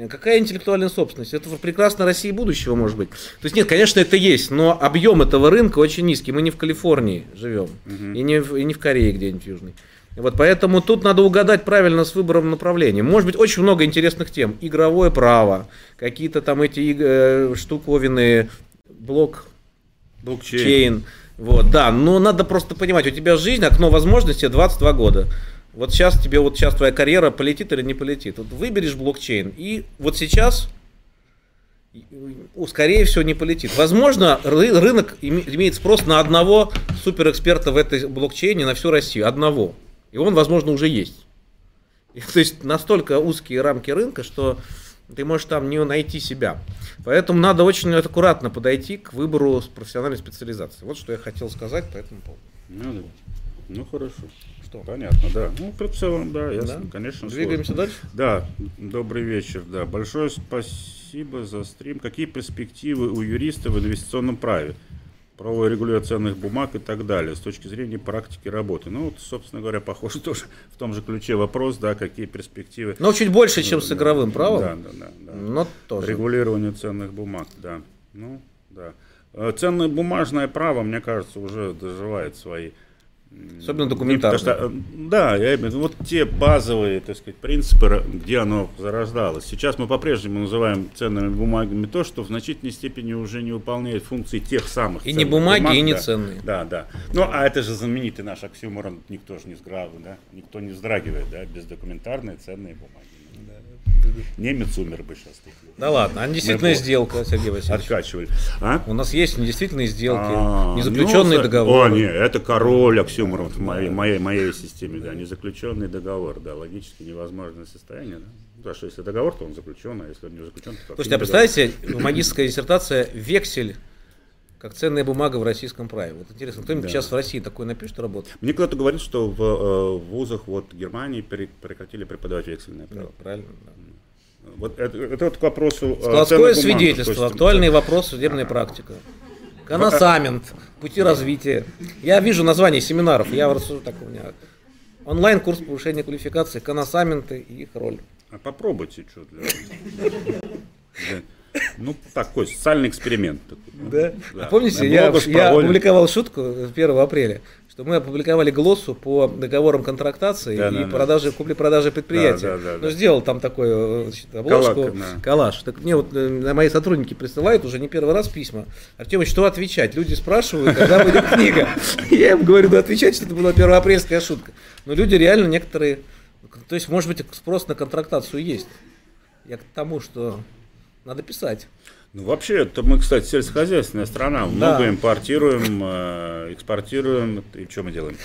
какая интеллектуальная собственность? Это в прекрасной России будущего может быть. То есть нет, конечно, это есть, но объем этого рынка очень низкий. Мы не в Калифорнии живем, угу. и, не в, и не в Корее где-нибудь южной. Вот поэтому тут надо угадать правильно с выбором направления. Может быть, очень много интересных тем. Игровое право, какие-то там эти э, штуковины, блок, блокчейн. Вот, да, но надо просто понимать, у тебя жизнь, окно возможностей 22 года. Вот сейчас тебе, вот сейчас твоя карьера полетит или не полетит. Вот выберешь блокчейн, и вот сейчас, скорее всего, не полетит. Возможно, рынок имеет спрос на одного суперэксперта в этой блокчейне на всю Россию. Одного. И он, возможно, уже есть. То есть настолько узкие рамки рынка, что ты можешь там не найти себя. Поэтому надо очень аккуратно подойти к выбору профессиональной специализации. Вот что я хотел сказать по этому поводу. Ну, ну хорошо что. Понятно, да. Ну, в целом, да, ясно, да? конечно. Двигаемся сложно. дальше? Да, добрый вечер, да. Большое спасибо за стрим. Какие перспективы у юриста в инвестиционном праве? правовое регулирование ценных бумаг и так далее, с точки зрения практики работы. Ну, вот, собственно говоря, похоже тоже в том же ключе вопрос, да, какие перспективы. Но чуть больше, чем с игровым правом. Да, да, да. да. Но тоже. Регулирование ценных бумаг, да. Ну, да. Э, ценное бумажное право, мне кажется, уже доживает свои Особенно документарно. Что, э, да, я, вот те базовые, так сказать, принципы, где оно зарождалось. Сейчас мы по-прежнему называем ценными бумагами то, что в значительной степени уже не выполняет функции тех самых. И не бумаги, бумаг, и не да. ценные. Да, да. Ну, а это же знаменитый наш оксюморон, никто же не сгравый, да, никто не вздрагивает, да, без документарные ценные бумаги. Немец умер бы сейчас. Да ладно, а действительно сделка, Сергей Васильевич. Откачивали. А? У нас есть недействительные сделки, а, незаключенные ну, договоры. О, нет, это король оксюморов в моей, моей, моей системе, да, незаключенный договор, да, логически невозможное состояние, да. Потому что если договор, то он заключен, а если он не заключен, то Слушайте, а представьте, магистрская диссертация «Вексель как ценная бумага в российском праве. Вот интересно, кто-нибудь да. сейчас в России такой напишет работу? Мне кто-то говорит, что в, э, вузах вот Германии прекратили преподавать вексельное право. Да, правильно. Да. Вот это, это вот к вопросу... Э, Складское свидетельство, есть, актуальный вопрос, судебная практика. Коносамент, пути развития. Я вижу название семинаров, я рассужу так у меня. Онлайн-курс повышения квалификации, коносаменты и их роль. А попробуйте, что для... Ну, такой социальный эксперимент. Да? да. Помните, я, я опубликовал шутку 1 апреля, что мы опубликовали глоссу по договорам контрактации Да, и да, да. продажи, купли-продажи предприятия. Да, да, да, ну, да. сделал там такую значит, обложку, Коллаж, да. коллаж. Так мне вот э, мои сотрудники присылают уже не первый раз письма. Артем, что отвечать? Люди спрашивают, когда будет книга. Я им говорю, да отвечать, что это была первоапрельская шутка. Но люди реально некоторые... То есть, может быть, спрос на контрактацию есть. Я к тому, что надо писать. Ну, вообще, это мы, кстати, сельскохозяйственная страна. Много импортируем, э, экспортируем. И что мы делаем?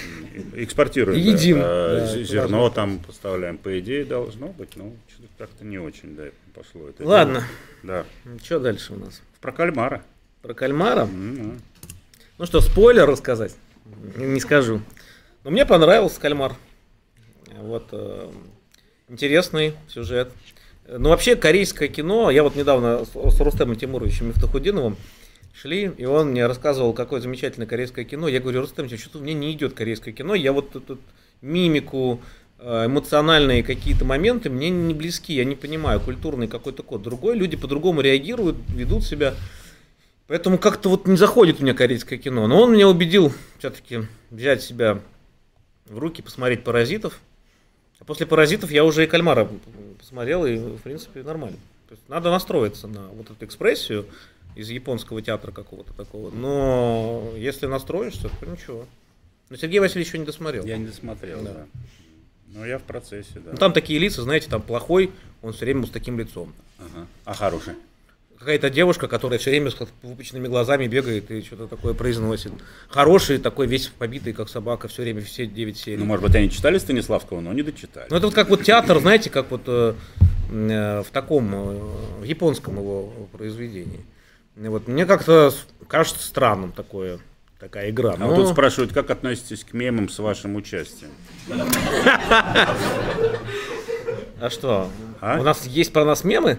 Экспортируем. Едим. да. Э, Да, это Зерно важно. там поставляем. По идее, должно быть. Ну, что-то как-то не очень, да, пошло. Это Ладно, дело. что дальше у нас? Да. Про кальмара. Про кальмара? М, Ну что, спойлер рассказать? Не не скажу. Но мне понравился кальмар. Вот э, интересный сюжет. Ну вообще корейское кино, я вот недавно с, Рустемом Тимуровичем Мифтахудиновым шли, и он мне рассказывал, какое замечательное корейское кино. Я говорю, Рустем, что-то мне не идет корейское кино, я вот тут мимику, э, эмоциональные какие-то моменты мне не близки, я не понимаю, культурный какой-то код. Другой, люди по-другому реагируют, ведут себя. Поэтому как-то вот не заходит у меня корейское кино. Но он меня убедил все-таки взять себя в руки, посмотреть «Паразитов». А после «Паразитов» я уже и «Кальмара» посмотрел, и, в принципе, нормально. То есть надо настроиться на вот эту экспрессию из японского театра какого-то такого. Но если настроишься, то ничего. Но Сергей Васильевич еще не досмотрел. Я не досмотрел, Да. да. Но я в процессе, да. Ну, там такие лица, знаете, там плохой, он все время с таким лицом. Ага. А хороший? Какая-то девушка, которая все время с выпученными глазами бегает и что-то такое произносит. Хороший такой, весь побитый, как собака, все время, все 9 серий. Ну, может быть, они читали Станиславского, но не дочитали. Ну, это вот как вот театр, знаете, как вот э, э, в таком, э, в японском его произведении. И Вот, мне как-то кажется странным такое, такая игра. А Но- вот тут спрашивают, как относитесь к мемам с вашим участием? а что, А? у нас есть про нас мемы?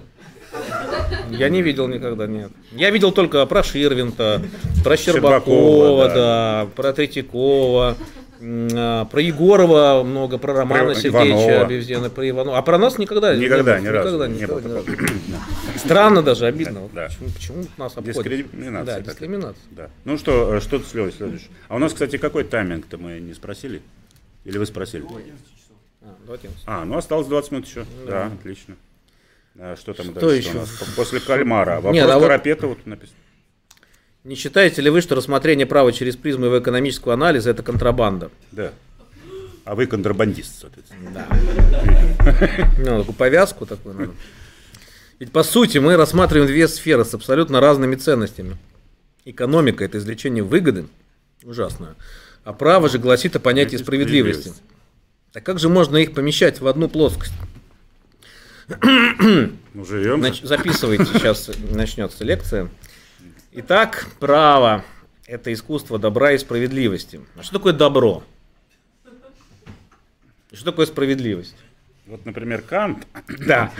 Я не видел никогда, нет. Я видел только про Ширвинта, про Щербакова, да. про Третьякова, а, про Егорова много, про Романа Про Сергеевича. Обезьяна, про Иванова. А про нас никогда Никогда, не ни разу. Никогда, Не никогда, было. Странно даже, обидно. Вот Да. Почему, почему нас обходят? Дискриминация. Да, дискриминация. Да. Ну что, э, что ты следующее? А у нас, кстати, какой тайминг-то мы не спросили? Или вы спросили? А, до 11. А, ну осталось 20 минут еще. Да, отлично. А, что там Что дальше еще? у нас? После кальмара. Вопрос Нет, а вот- Карапета вот написано. Не считаете ли вы, что рассмотрение права через призму его экономического анализа это контрабанда? Да. А вы контрабандист, соответственно. Да. Ну, такую повязку такую надо. Ведь по сути мы рассматриваем две сферы с абсолютно разными ценностями. Экономика – это извлечение выгоды, ужасное, а право же гласит о понятии справедливости. Так как же можно их помещать в одну плоскость? Ну, живем. Нач- записывайте, сейчас начнется лекция. Итак, право – это искусство добра и справедливости. А что такое добро? Что такое справедливость? Вот, например, Кант. Да.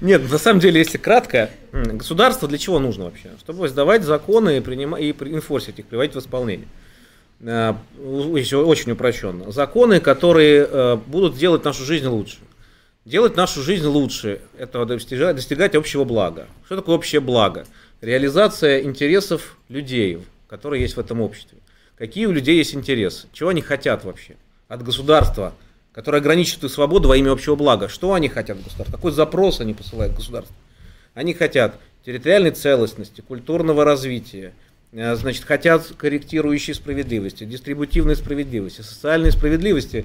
Нет, на самом деле, если кратко, государство для чего нужно вообще? Чтобы издавать законы и, принимать, и инфорсить их, приводить в исполнение. Еще очень упрощенно. Законы, которые э, будут делать нашу жизнь лучше. Делать нашу жизнь лучше – это достижать, достигать общего блага. Что такое общее благо? Реализация интересов людей, которые есть в этом обществе. Какие у людей есть интересы? Чего они хотят вообще от государства, которое ограничивает их свободу во имя общего блага? Что они хотят от государства? Какой запрос они посылают государству? Они хотят территориальной целостности, культурного развития, э, значит, хотят корректирующей справедливости, дистрибутивной справедливости, социальной справедливости.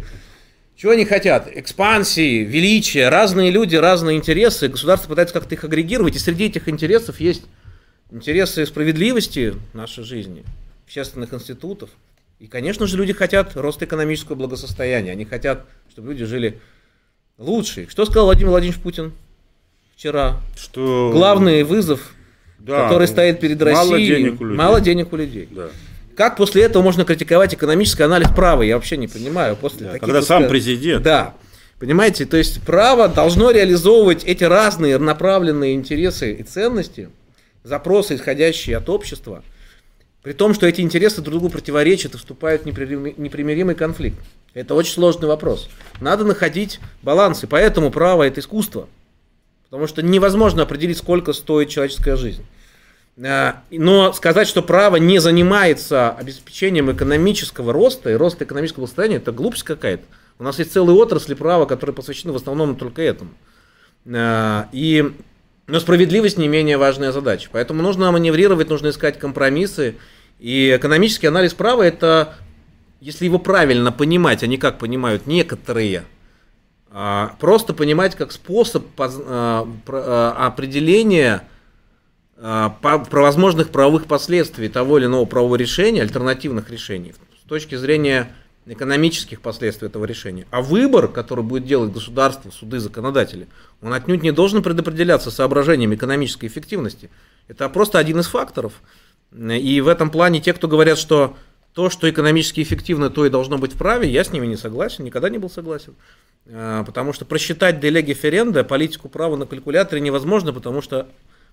Чего они хотят? Экспансии, величия, разные люди, разные интересы. Государство пытается как-то их агрегировать, и среди этих интересов есть интересы справедливости нашей жизни, общественных институтов. И, конечно же, люди хотят роста экономического благосостояния. Они хотят, чтобы люди жили лучше. Что сказал Владимир Владимирович Путин вчера? Что... Главный вызов, Да, который стоит перед мало Россией. денег у людей. Мало денег у людей. Да. Как после этого можно критиковать экономический анализ права? Я вообще не понимаю. После Да, таких когда сам президент. Да. Понимаете, то есть право должно реализовывать эти разные направленные интересы и ценности, запросы, исходящие от общества, при том, что эти интересы друг другу противоречат и вступают в непримиримый конфликт. Это очень сложный вопрос. Надо находить баланс, и поэтому право – это искусство. Потому что невозможно определить, сколько стоит человеческая жизнь. Э, но сказать, что право не занимается обеспечением экономического роста и роста экономического состояния, это глупость какая-то. У нас есть целые отрасли права, которые посвящены в основном только этому. Э, и но справедливость не менее важная задача. Поэтому нужно маневрировать, нужно искать компромиссы. И экономический анализ права – это, если его правильно понимать, а не как понимают некоторые, а, просто понимать как способ а, определения про возможных правовых последствий того или иного правового решения, альтернативных решений, с точки зрения экономических последствий этого решения. А выбор, который будет делать государство, суды, законодатели, он отнюдь не должен предопределяться соображением экономической эффективности. Это просто один из факторов. И в этом плане те, кто говорят, что то, что экономически эффективно, то и должно быть в праве, я с ними не согласен, никогда не был согласен. А, потому что просчитать делеги ференда, политику права на калькуляторе невозможно, потому что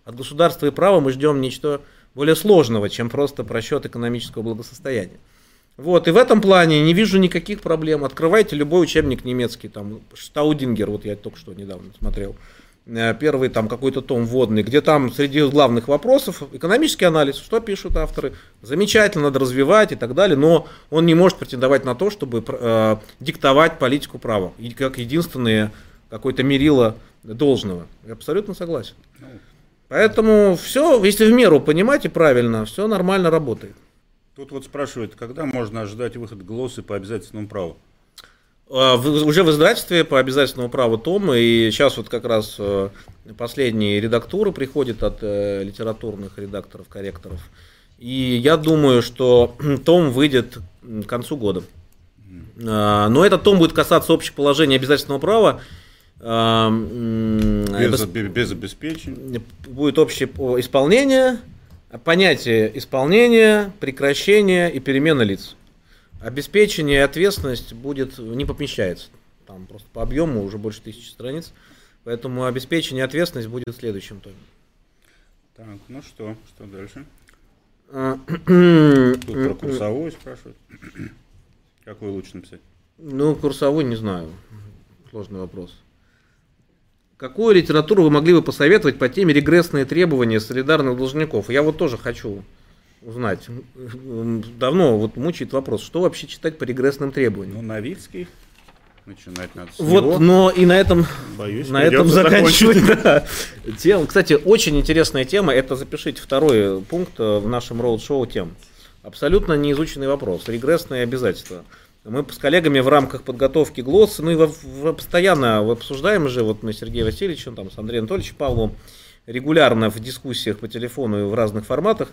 от государства и права мы ждем нечто более сложного, чем просто просчет экономического благосостояния. Вот, и в этом плане не вижу никаких проблем. Открывайте любой учебник немецкий, там, Штаудингер, вот я только что недавно смотрел, э, первый там какой-то том вводный, где там среди главных вопросов экономический анализ, что пишут авторы, замечательно, надо развивать и так далее, но он не может претендовать на то, чтобы э, диктовать политику права, как единственное какое-то мерило должного. Я абсолютно согласен. Поэтому все, если в меру понимать и правильно, все нормально работает. Тут вот спрашивают, когда можно ожидать выход глоссы по обязательному праву? А, уже в издательстве по обязательному праву Том, и сейчас вот как раз э, последние редактуры приходят от э, литературных редакторов, корректоров. И я думаю, что Том выйдет к концу года. А, но этот Том будет касаться общих положений обязательного права. Без, без обеспечения. Будет общее исполнение, понятие исполнения, прекращения и перемена лиц. Обеспечение и ответственность будет, не помещается. Там просто по объему уже больше тысячи страниц. Поэтому обеспечение и ответственность будет в следующем томе. Так, ну что, что дальше? Тут про курсовую спрашивают. Какой лучше написать? Ну, курсовой не знаю. Сложный вопрос. Какую литературу вы могли бы посоветовать по теме регрессные требования солидарных должников? Я вот тоже хочу узнать. Давно вот мучает вопрос, что вообще читать по регрессным требованиям? Ну, Новицкий. Начинать надо с Вот, него. но и на этом, Боюсь, на этом заканчивать. да. Тем, кстати, очень интересная тема. Это запишите второй пункт э, в нашем роуд-шоу тем. Абсолютно неизученный вопрос. Регрессные обязательства. Мы с коллегами в рамках подготовки ГЛОС, ну и во- в- постоянно обсуждаем же, вот мы с Сергеем Васильевичем, там, с Андреем Анатольевичем Павловым, регулярно в дискуссиях по телефону и в разных форматах.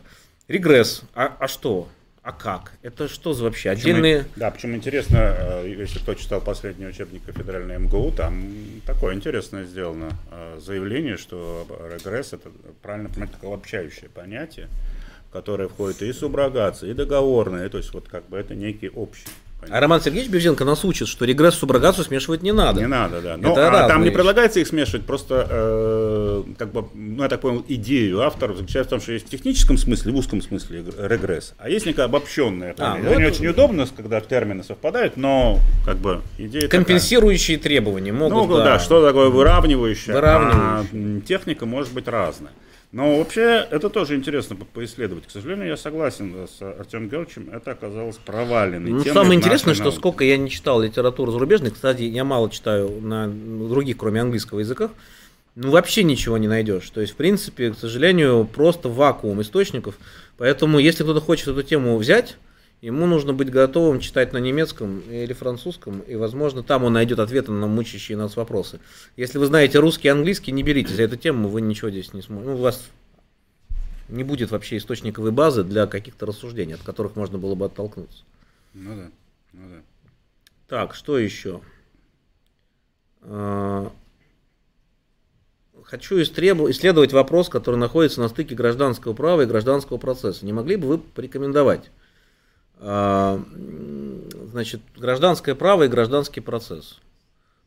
Регресс. А, а что? А как? Это что за вообще? Отдельные... Да, причем интересно, э, если кто читал последний учебник федеральной МГУ, там такое интересное сделано э, заявление, что регресс это правильно понимать как обобщающее понятие, в которое входит и суброгация, и договорное, то есть вот как бы это некий общий. А Роман Сергеевич Бевзенко нас учит, что регресс и суброгацию смешивать не надо. Не надо, да. Но Это а там не вещи. предлагается их смешивать, просто, э, как бы, ну, я так понял, идею авторов заключается в том, что есть в техническом смысле, в узком смысле регресс, а есть некое обобщенное А, ну Это не очень удобно, когда термины совпадают, но, как бы, идея такая. Компенсирующие требования могут, Ну, да. что такое выравнивающее? Выравнивающее. А, техника может быть разная. Но вообще это тоже интересно по- поисследовать. К сожалению, я согласен с Артемом Георгиевичем, это оказалось проваленной Ну, самое интересное, что науке. сколько я не читал литературу зарубежной, кстати, я мало читаю на других, кроме английского языках, ну, вообще ничего не найдешь. То есть, в принципе, к сожалению, просто вакуум источников. Поэтому, если кто-то хочет эту тему взять, ему нужно быть готовым читать на немецком или французском, и, возможно, там он найдет ответы на мучающие нас вопросы. Если вы знаете русский и английский, не берите за эту тему, вы ничего здесь не сможете. Ну, у вас не будет вообще источниковой базы для каких-то рассуждений, от которых можно было бы оттолкнуться. Ну да, ну да. Так, что еще? А, Хочу истребу- исследовать вопрос, который находится на стыке гражданского права и гражданского процесса. Не могли бы вы порекомендовать? А, Значит, гражданское право и гражданский процесс.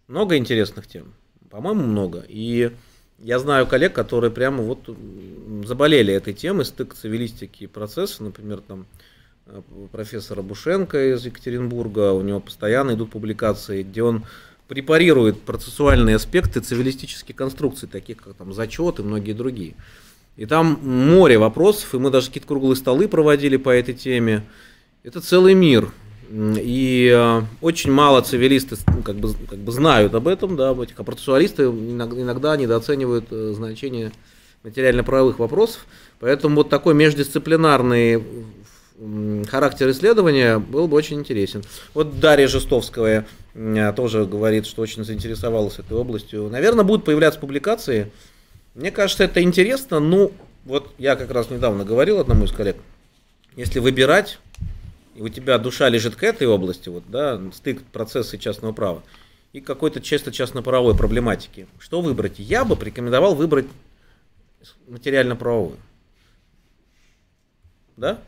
Много интересных тем. По-моему, много. И я знаю коллег, которые прямо вот заболели этой темой, стык цивилистики и процесса, например, там э, профессора Бушенко из Екатеринбурга, у него постоянно идут публикации, где он препарирует процессуальные аспекты цивилистических конструкций, таких как там зачет и многие другие. И там море вопросов, и мы даже какие-то круглые столы проводили по этой теме. Это целый мир. И э, очень мало цивилисты ну, как бы, как бы знают об этом, да, об этих, а процессуалисты иногда, недооценивают э, значение материально-правовых вопросов. Поэтому вот такой междисциплинарный характер исследования был бы очень интересен. Вот Дарья Жестовская э, тоже говорит, что очень заинтересовалась этой областью. Наверное, будут появляться публикации. Мне кажется, это интересно. Ну, вот я как раз недавно говорил одному из коллег, если выбирать и у тебя душа лежит к этой области, вот, да, стык процесса и частного права, и какой-то чисто частно-правовой проблематики, что выбрать? Я бы порекомендовал выбрать материально-правовую. Да?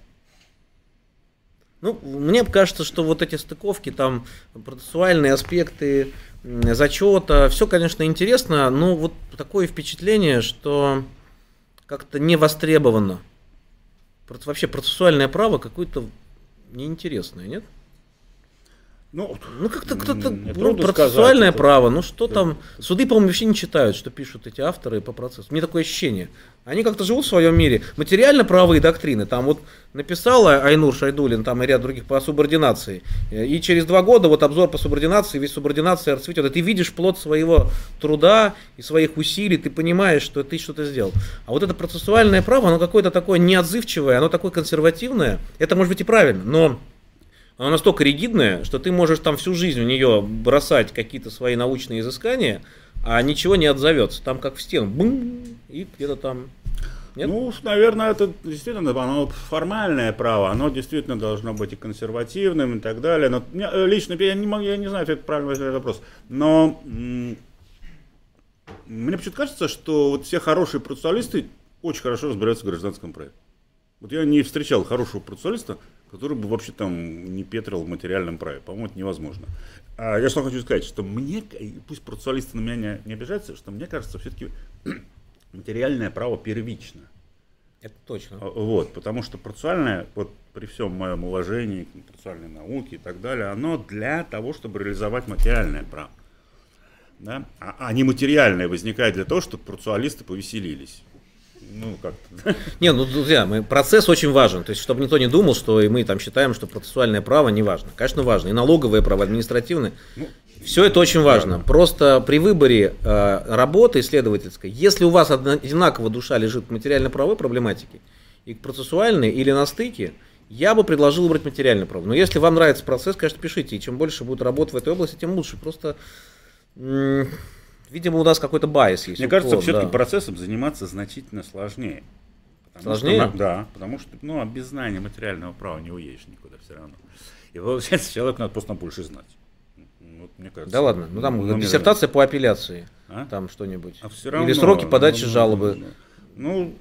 Ну, мне кажется, что вот эти стыковки, там, процессуальные аспекты зачета, все, конечно, интересно, но вот такое впечатление, что как-то не востребовано. Вообще процессуальное право какое-то неинтересное, нет? Ну, ну как-то кто-то, ну, процессуальное сказать, право, ну что это, там, суды, по-моему, вообще не читают, что пишут эти авторы по процессу. Мне такое ощущение. Они как-то живут в своем мире. Материально-правовые доктрины, там вот написала Айнур Шайдулин, там и ряд других по субординации, и через два года вот обзор по субординации, весь субординация расцветет, и ты видишь плод своего труда и своих усилий, ты понимаешь, что ты что-то сделал. А вот это процессуальное право, оно какое-то такое неотзывчивое, оно такое консервативное, это может быть и правильно, но она настолько ригидная, что ты можешь там всю жизнь в нее бросать какие-то свои научные изыскания, а ничего не отзовется. Там как в стену, бум, и где-то там нет? Ну, наверное, это действительно оно формальное право, оно действительно должно быть и консервативным и так далее. Но э, лично я не могу, я не знаю, это правильный вопрос. Но мне почему-то кажется, что вот все хорошие процессуалисты очень хорошо разбираются в гражданском праве. Вот я не встречал хорошего процессуалиста, который бы вообще там не петрил в материальном праве. По-моему, это невозможно. А я что хочу сказать, что мне, пусть процессуалисты на меня не, не обижаются, что мне кажется, все-таки материальное право первично. Это точно. А, вот, потому что процессуальное, вот при всем моем уважении к процессуальной науке и так далее, оно для того, чтобы реализовать материальное право. Да? А, а не материальное возникает для того, чтобы процессуалисты повеселились ну, как-то. Не, ну, друзья, мы, процесс очень важен. То есть, чтобы никто не думал, что и мы там считаем, что процессуальное право не важно. Конечно, важно. И налоговое право, административное. Ну, все это очень важно. Да. Просто при выборе э, работы исследовательской, если у вас одинаково душа лежит к материально-правовой проблематике и к процессуальной или на стыке, я бы предложил выбрать материальное право. Но если вам нравится процесс, конечно, пишите. И чем больше будет работ в этой области, тем лучше. Просто Видимо, у нас какой-то байс есть. Мне кажется, все-таки да. процессом заниматься значительно сложнее. Сложнее? Что, да, потому что ну, а без знания материального права не уедешь никуда все равно. И получается, человеку надо просто больше знать. Вот, мне кажется, да ладно, ну там ну, диссертация по апелляции, а? там что-нибудь. А все равно, Или сроки подачи ну, жалобы. Ну, ну,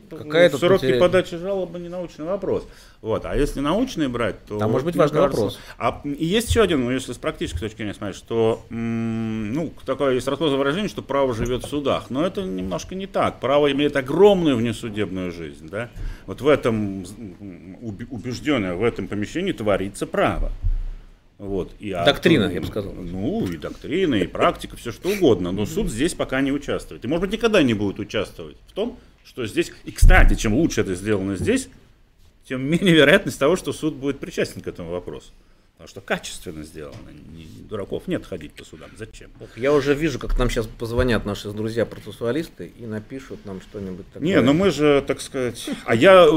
какая-то сроки потеря... подачи жалобы не научный вопрос. Вот. А если научный брать, то... Там может быть важный кажется, вопрос. А, и есть еще один, ну, если с практической точки зрения смотреть, что, ну, такое есть расхожее выражение, что право живет в судах. Но это немножко не так. Право имеет огромную внесудебную жизнь. Да? Вот в этом, убежденное, в этом помещении творится право. Вот. И, доктрина, а, я бы сказал. Ну, и доктрина, и практика, все что угодно. Но суд здесь пока не участвует. И, может быть, никогда не будет участвовать в том, что здесь... И, кстати, чем лучше это сделано здесь, тем менее вероятность того, что суд будет причастен к этому вопросу. Потому что качественно сделано. Не, дураков нет ходить по судам. Зачем? Я уже вижу, как нам сейчас позвонят наши друзья-процессуалисты и напишут нам что-нибудь такое. Не, ну мы же, так сказать... А я,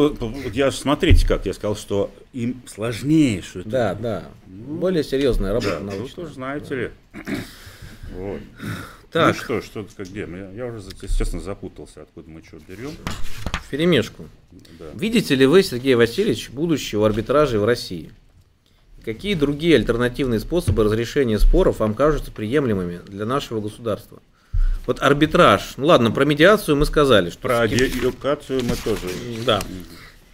я смотрите, как я сказал, что им сложнее что это. Да, да. Ну, Более серьезная работа да, научная. Тут знаете да. ли. Вот. Так. Ну что, что, как где? Я, я уже, честно, запутался, откуда мы что берем. В перемешку. Да. Видите ли вы, Сергей Васильевич, будущее в арбитраже в России? Какие другие альтернативные способы разрешения споров вам кажутся приемлемыми для нашего государства? Вот арбитраж. Ну ладно, про медиацию мы сказали. Что про адъюкацию мы тоже. Да.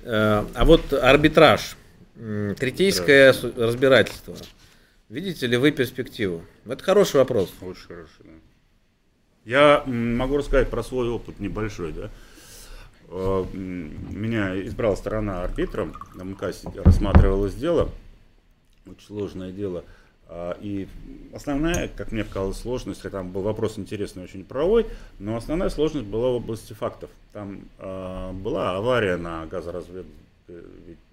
Э, а вот арбитраж, третейское разбирательство. Видите ли вы перспективу? Это хороший вопрос. Очень хороший, да. Я могу рассказать про свой опыт небольшой, да. Э, меня избрала сторона арбитром, на МКАСе рассматривалось дело, очень сложное дело, А, и основная, как мне казалось, сложность, хотя там был вопрос интересный, очень правовой, но основная сложность была в области фактов. Там э, была авария на газоразвед...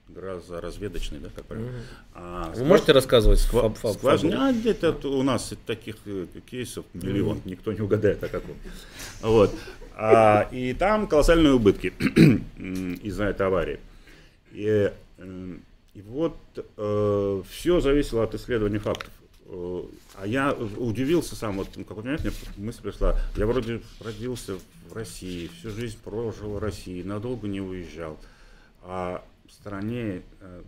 газоразведочной, да, как правильно? Mm-hmm. А, Вы можете рассказывать сква... фаб, скважина? А, где-то у нас таких э, кейсов миллион, mm-hmm. никто не угадает, а какой. Вот. А, и там колоссальные убытки из-за этой аварии. И, эм, и вот э, все зависело от исследования фактов. Э, а я удивился сам, вот в какой-то момент мне мысль пришла, я вроде родился в России, всю жизнь прожил в России, надолго не уезжал. А стране, э,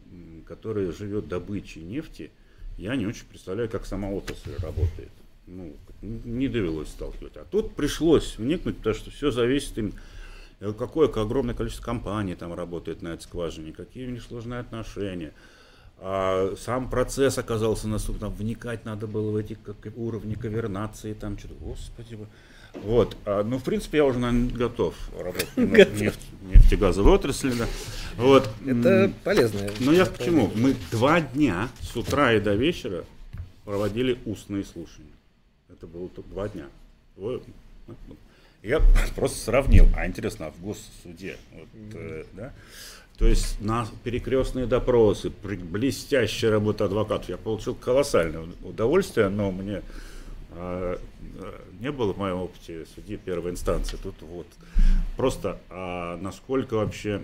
которая живет добычей нефти, я не очень представляю, как сама отрасль работает. Ну, не довелось сталкивать. А тут пришлось вникнуть, потому что все зависит им Э, какое огромное количество компаний там работает на этой скважине, какие у них сложные отношения. А сам процесс оказался настолько, там вникать надо было в эти как, уровни кавернации, там что-то, господи. Вот, а, ну, в принципе, я уже, наверное, готов работать на нефть, нефтегазовой отрасли, да. Вот. Это полезно. Но я к чему? Мы два дня с утра и до вечера проводили устные слушания. Это было два дня. Я просто сравнил, а интересно, а в госсуде, вот, э, да? То есть на перекрестные допросы, блестящая работа адвокатов, я получил колоссальное удовольствие, но мне не было в моем опыте судьи первой инстанции. Тут вот просто а насколько вообще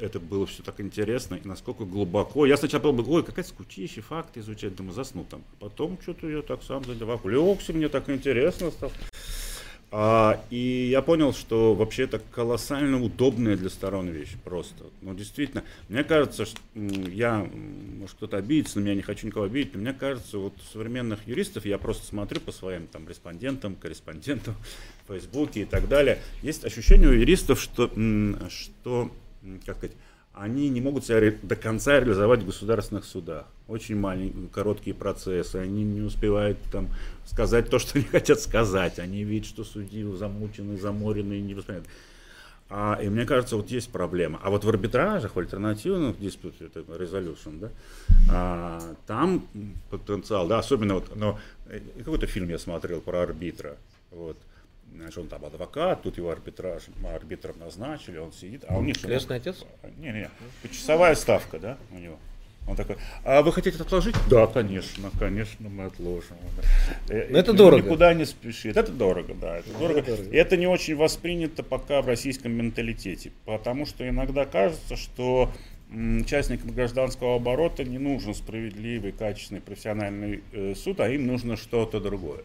это было все так интересно и насколько глубоко. Я сначала был, ой, какая скучища, факты изучать, думаю, засну там. Потом что-то я так сам задевал, легся, мне так интересно стало. А, и я понял, что вообще это колоссально удобная для сторон вещь просто. Ну, действительно, мне кажется, что я, может кто-то обидится, но я не хочу никого обидеть, но мне кажется, вот современных юристов, я просто смотрю по своим там респондентам, корреспондентам в Фейсбуке и так далее, есть ощущение у юристов, что, что как сказать, они не могут себя до конца реализовать в государственных судах. Очень маленькие, короткие процессы, они не успевают там сказать то, что они хотят сказать. Они видят, что судьи замучены, заморены не воспринимают. А, и мне кажется, вот есть проблема. А вот в арбитражах, в альтернативных диспутах, это resolution, да, а, там потенциал, да, особенно вот, но э, какой-то фильм я смотрел про арбитра, вот, Значит, он там адвокат, тут его арбитраж, арбитром назначили, он сидит. А у них Крестный отец? Не, не, часовая ставка, да, у него. Он такой, а вы хотите это отложить? Да, конечно, конечно, мы отложим. Но э, это дорого. Никуда не спешит. Это дорого, да, это дорого. Это дорого. И это не очень воспринято пока в российском менталитете, потому что иногда кажется, что участникам гражданского оборота не нужен справедливый, качественный, профессиональный э, суд, а им нужно что-то другое.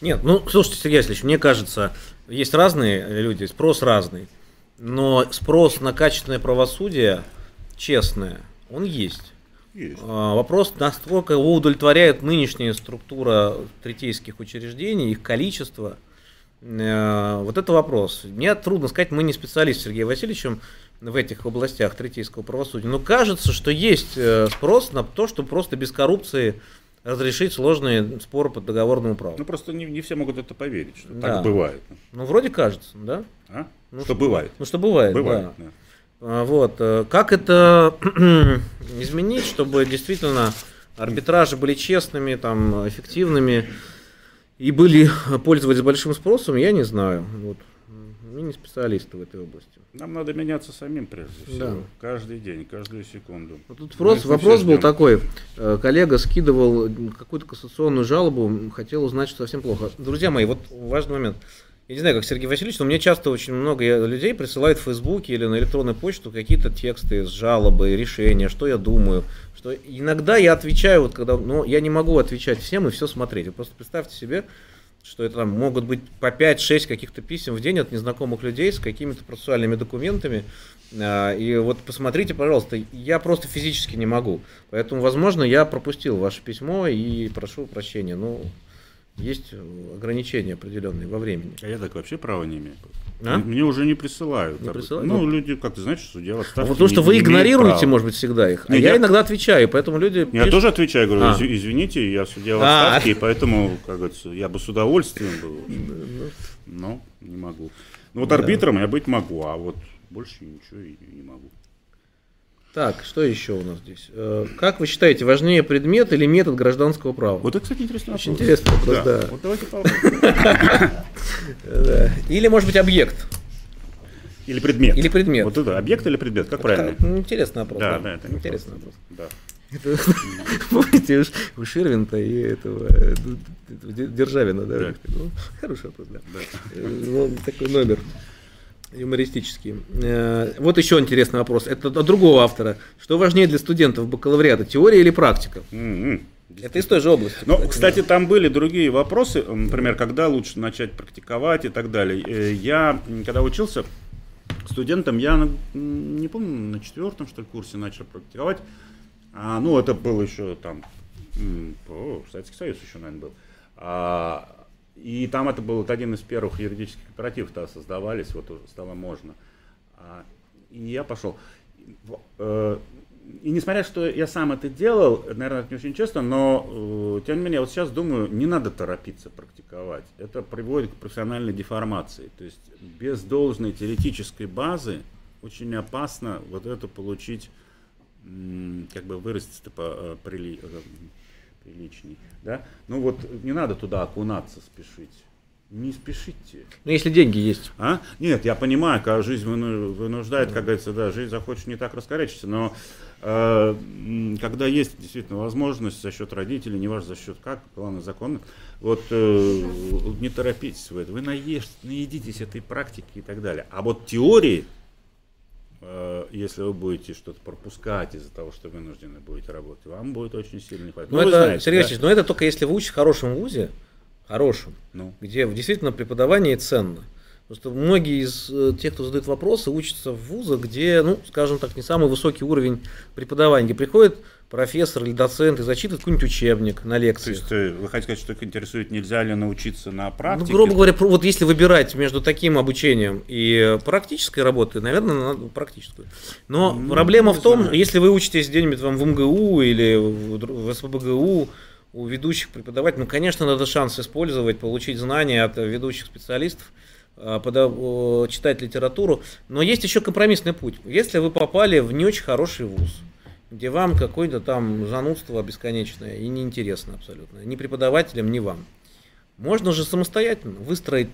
Нет, ну, слушайте, Сергей Васильевич, мне кажется, есть разные люди, спрос разный. Но спрос на качественное правосудие, честное, он есть. Есть. А, вопрос, насколько его удовлетворяет нынешняя структура третейских учреждений, их количество. Э, вот это вопрос. Мне трудно сказать, мы не специалист с Сергеем Васильевичем в этих областях третейского правосудия. Но кажется, что есть э, спрос на то, что просто без коррупции разрешить сложные споры по договорному праву. Ну просто не, не все могут это поверить, что да. так бывает. Ну вроде кажется, да? А? Ну, что, что бывает. Ну что бывает, бывает да. да. А, вот. Э, как это изменить, чтобы действительно арбитражи были честными, там, эффективными и были пользовались большим спросом, я не знаю. Вот. Мы не специалисты в этой области. Нам надо меняться самим прежде всего. Да. Каждый день, каждую секунду. Вот тут вопрос, вопрос был такой. Э, коллега скидывал какую-то кассационную жалобу, хотел узнать, что совсем плохо. Друзья мои, вот важный момент. Я не знаю, как Сергей Васильевич, но мне часто очень много людей присылают в Фейсбуке или на электронную почту какие-то тексты с жалобой, решения, что я думаю. Что иногда я отвечаю, вот когда, но я не могу отвечать всем и все смотреть. Вы просто представьте себе, что это там могут быть по 5-6 каких-то писем в день от незнакомых людей с какими-то процессуальными документами. А, и вот посмотрите, пожалуйста, я просто физически не могу. Поэтому, возможно, я пропустил ваше письмо и прошу прощения. Но есть ограничения определенные во времени. А я так вообще права не имею. А? Мне уже не присылают. Не присылают? Ну, люди, как ты знаешь, судья в отставке. Потому что вы игнорируете, может быть, всегда их. А Нет, я, я иногда отвечаю, поэтому люди. Я пишут... тоже отвечаю, говорю, а. извините, я судья в а. отставке, а. и поэтому, как говорится, я бы с удовольствием был. Но не могу. Ну вот арбитром я быть могу, а вот больше ничего и не могу. Так, что еще у нас здесь? Э, как вы считаете, важнее предмет или метод гражданского права? Вот это, кстати, интересный Очень вопрос. интересный вопрос, да. Вот давайте попробуем. Да. Или, может быть, объект. Или предмет. Или предмет. Вот это объект или предмет, как правильно? Ну, Интересный вопрос. Да, да, это интересный вопрос. Да. Это, Помните, у Ширвинта и этого, э, Державина, да? Да. Ну, Хороший вопрос, да. Да. Э, ну, такой номер юмористический. Э, Вот еще интересный вопрос. Это от другого автора. Что важнее для студентов бакалавриата, теория или практика? М-м. Это из той же области. Ну, кстати, там были другие вопросы, например, когда лучше начать практиковать и так далее. Э, Я, когда учился студентом, я, не помню, на четвертом, что ли, курсе начал практиковать. А, ну, это было еще там, о, Советский Союз еще, наверное, был. А, и там это был вот один из первых юридических кооперативов, тогда создавались, вот уже стало можно. А, и я пошел. Э, И несмотря, что я сам это делал, наверное, это не очень честно, но э, тем не менее, вот сейчас думаю, не надо торопиться практиковать. Это приводит к профессиональной деформации. То есть без должной теоретической базы очень опасно вот это получить, как бы вырастить по э, прили- э, приличней. Да? Ну вот не надо туда окунаться, спешить. Не спешите. Ну, если деньги есть. А? Нет, я понимаю, когда жизнь выну- вынуждает, как говорится, да, жизнь захочешь не так раскорячиться, но э, когда есть действительно возможность за счет родителей, неважно за счет как, главное законно, вот э, не торопитесь в это, вы наедитесь этой практики и так далее. А вот теории, если вы будете что-то пропускать из-за того, что вынуждены будете работать, вам будет очень сильно не хватать. Ну, Ну, вы это, знаете, Сергей да? Васильевич, но это только если вы учитесь в хорошем вузе, хорошем, Ну. где действительно преподавание ценно. Потому что многие из э, тех, кто задает вопросы, учатся в вузах, где, ну, скажем так, не самый высокий уровень преподавания, где приходит профессор или доцент и зачитывает какой-нибудь учебник на То лекции. есть э, вы хотите сказать, что их интересует, нельзя ли научиться на Ну, практике? грубо говоря, вот если выбирать между таким обучением и практической работой, наверное, надо практическую. Но Ну, проблема в том, знаю. если вы учитесь где-нибудь там в МГУ или в, СПБГУ, у ведущих преподавателей, ну, конечно, надо шанс использовать, получить знания от ведущих специалистов, а, читать литературу. Но есть еще компромиссный путь. Если вы попали в не очень хороший вуз, где вам какое-то там занудство бесконечное и неинтересно абсолютно, ни преподавателям, ни вам. Можно же самостоятельно выстроить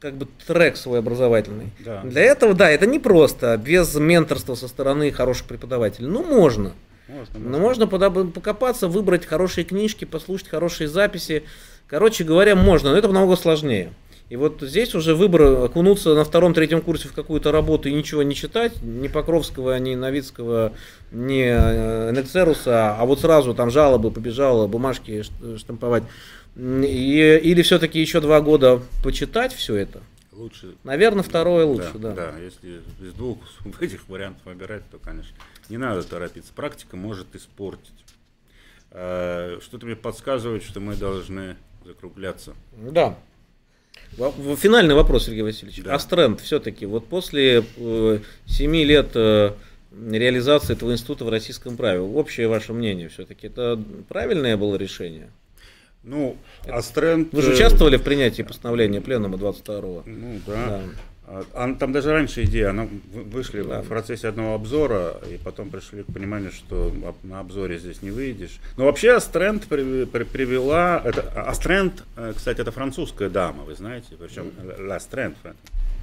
как бы трек свой образовательный. Да. Для этого, да, это не просто, без менторства со стороны хороших преподавателей. Ну, можно. Можно, Но можно подоб- покопаться, выбрать хорошие книжки, послушать хорошие записи. Короче говоря, можно, но это намного сложнее. И вот здесь уже выбор окунуться на втором-третьем курсе в какую-то работу и ничего не читать, ни Покровского, ни Новицкого, ни э, Нексеруса, а вот сразу там жалобы, побежала, бумажки штамповать. И, или все-таки еще два года почитать все это. Лучше Наверное, второе лучше, да. да. если из двух этих вариантов выбирать, то, конечно, не надо торопиться. Практика может испортить. Э, Что-то мне подсказывает, что мы должны закругляться. Да. Финальный вопрос, Сергей Васильевич. Да. Астренд все-таки, вот после э, семи лет э, реализации этого института в российском праве, общее ваше мнение все-таки, это правильное было решение? Ну, Астренд... Вы же э, участвовали в принятии постановления Пленума 22-го? Ну, да. Да. А, а там даже раньше идея, она вы- вышли Да. в процессе одного обзора, и потом пришли к пониманию, что на обзоре здесь не выйдешь. Но вообще Астренд при- при- привела... Это, Астренд, э, кстати, это французская дама, вы знаете, причем Ла Стренд,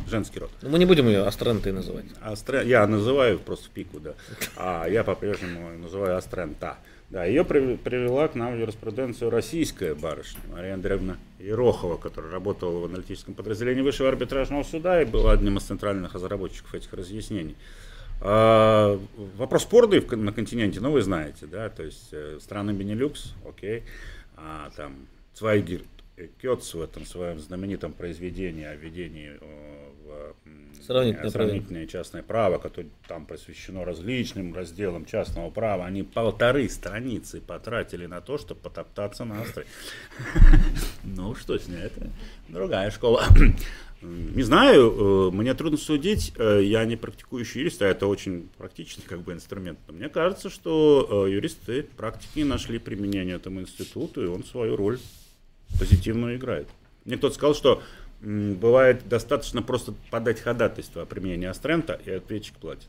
женский род. Ну, мы не будем ее Астрентой называть. Астре- Я называю просто в пику, да. А я по-прежнему называю Астрента. Да, ее при- привела к нам в юриспруденцию российская барышня Мария Андреевна Ерохова, которая работала в аналитическом подразделении Высшего арбитражного суда и была одним из центральных разработчиков этих разъяснений. А, вопрос спорный на континенте, ну вы знаете, да, то есть э, страны Бенилюкс, окей, а там Цвайгер Кёц в этом своем знаменитом произведении о введении э, в Сравнительное сравнительное частное право, которое там посвящено различным разделам частного права, они полторы страницы потратили на то, чтобы потоптаться на Астре. Ну, что с ней, это другая школа. Не знаю, э, мне трудно судить, э, я не практикующий юрист, а это очень практичный как бы инструмент. Но мне кажется, что э, юристы практики нашли применение этому институту, и он свою роль позитивную играет. Мне кто-то сказал, что бывает достаточно просто подать ходатайство о применении Астрента, и ответчик платит.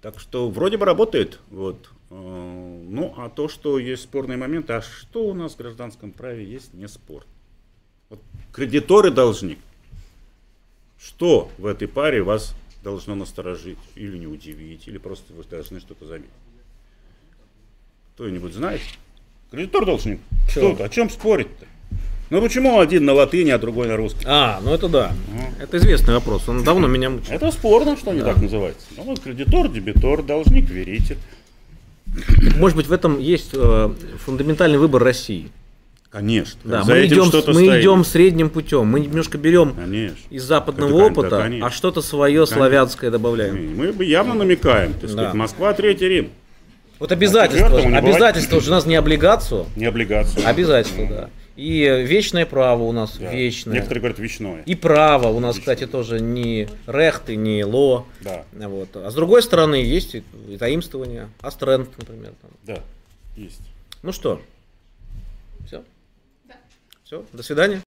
Так что вроде бы работает. Вот. Э, ну, а то, что есть спорные моменты, а что у нас в гражданском праве есть не спор? Вот кредитор и должник. Что в этой паре вас должно насторожить или не удивить, или просто вы должны что-то заметить? Кто-нибудь знает? Кредитор должник. Что? О чем спорить-то? Ну почему один на латыни, а другой на русском? А, ну это да. Ну. Это известный вопрос. Он давно меня мучает. Это спорно, что они да. так называются. Ну, вот кредитор, дебитор, должник, веритель. Может быть, в этом есть э, фундаментальный выбор России. Конечно. Да, За мы, идем, мы идем средним путем. Мы немножко берем конечно. из западного это, опыта, да, а что-то свое конечно. славянское добавляем. Мы явно намекаем. Так сказать, да. Москва, Третий Рим. Вот обязательства. Обязательства же у нас не облигацию. Не облигацию. Обязательства, да. И вечное право у нас да. вечное. Некоторые говорят вечное. И право у нас, вечное. кстати, тоже не рехты, не ло. Да. Вот. А с другой стороны есть и заимствование, астрент, например. Там. Да, есть. Ну что, все? Да. Все, до свидания.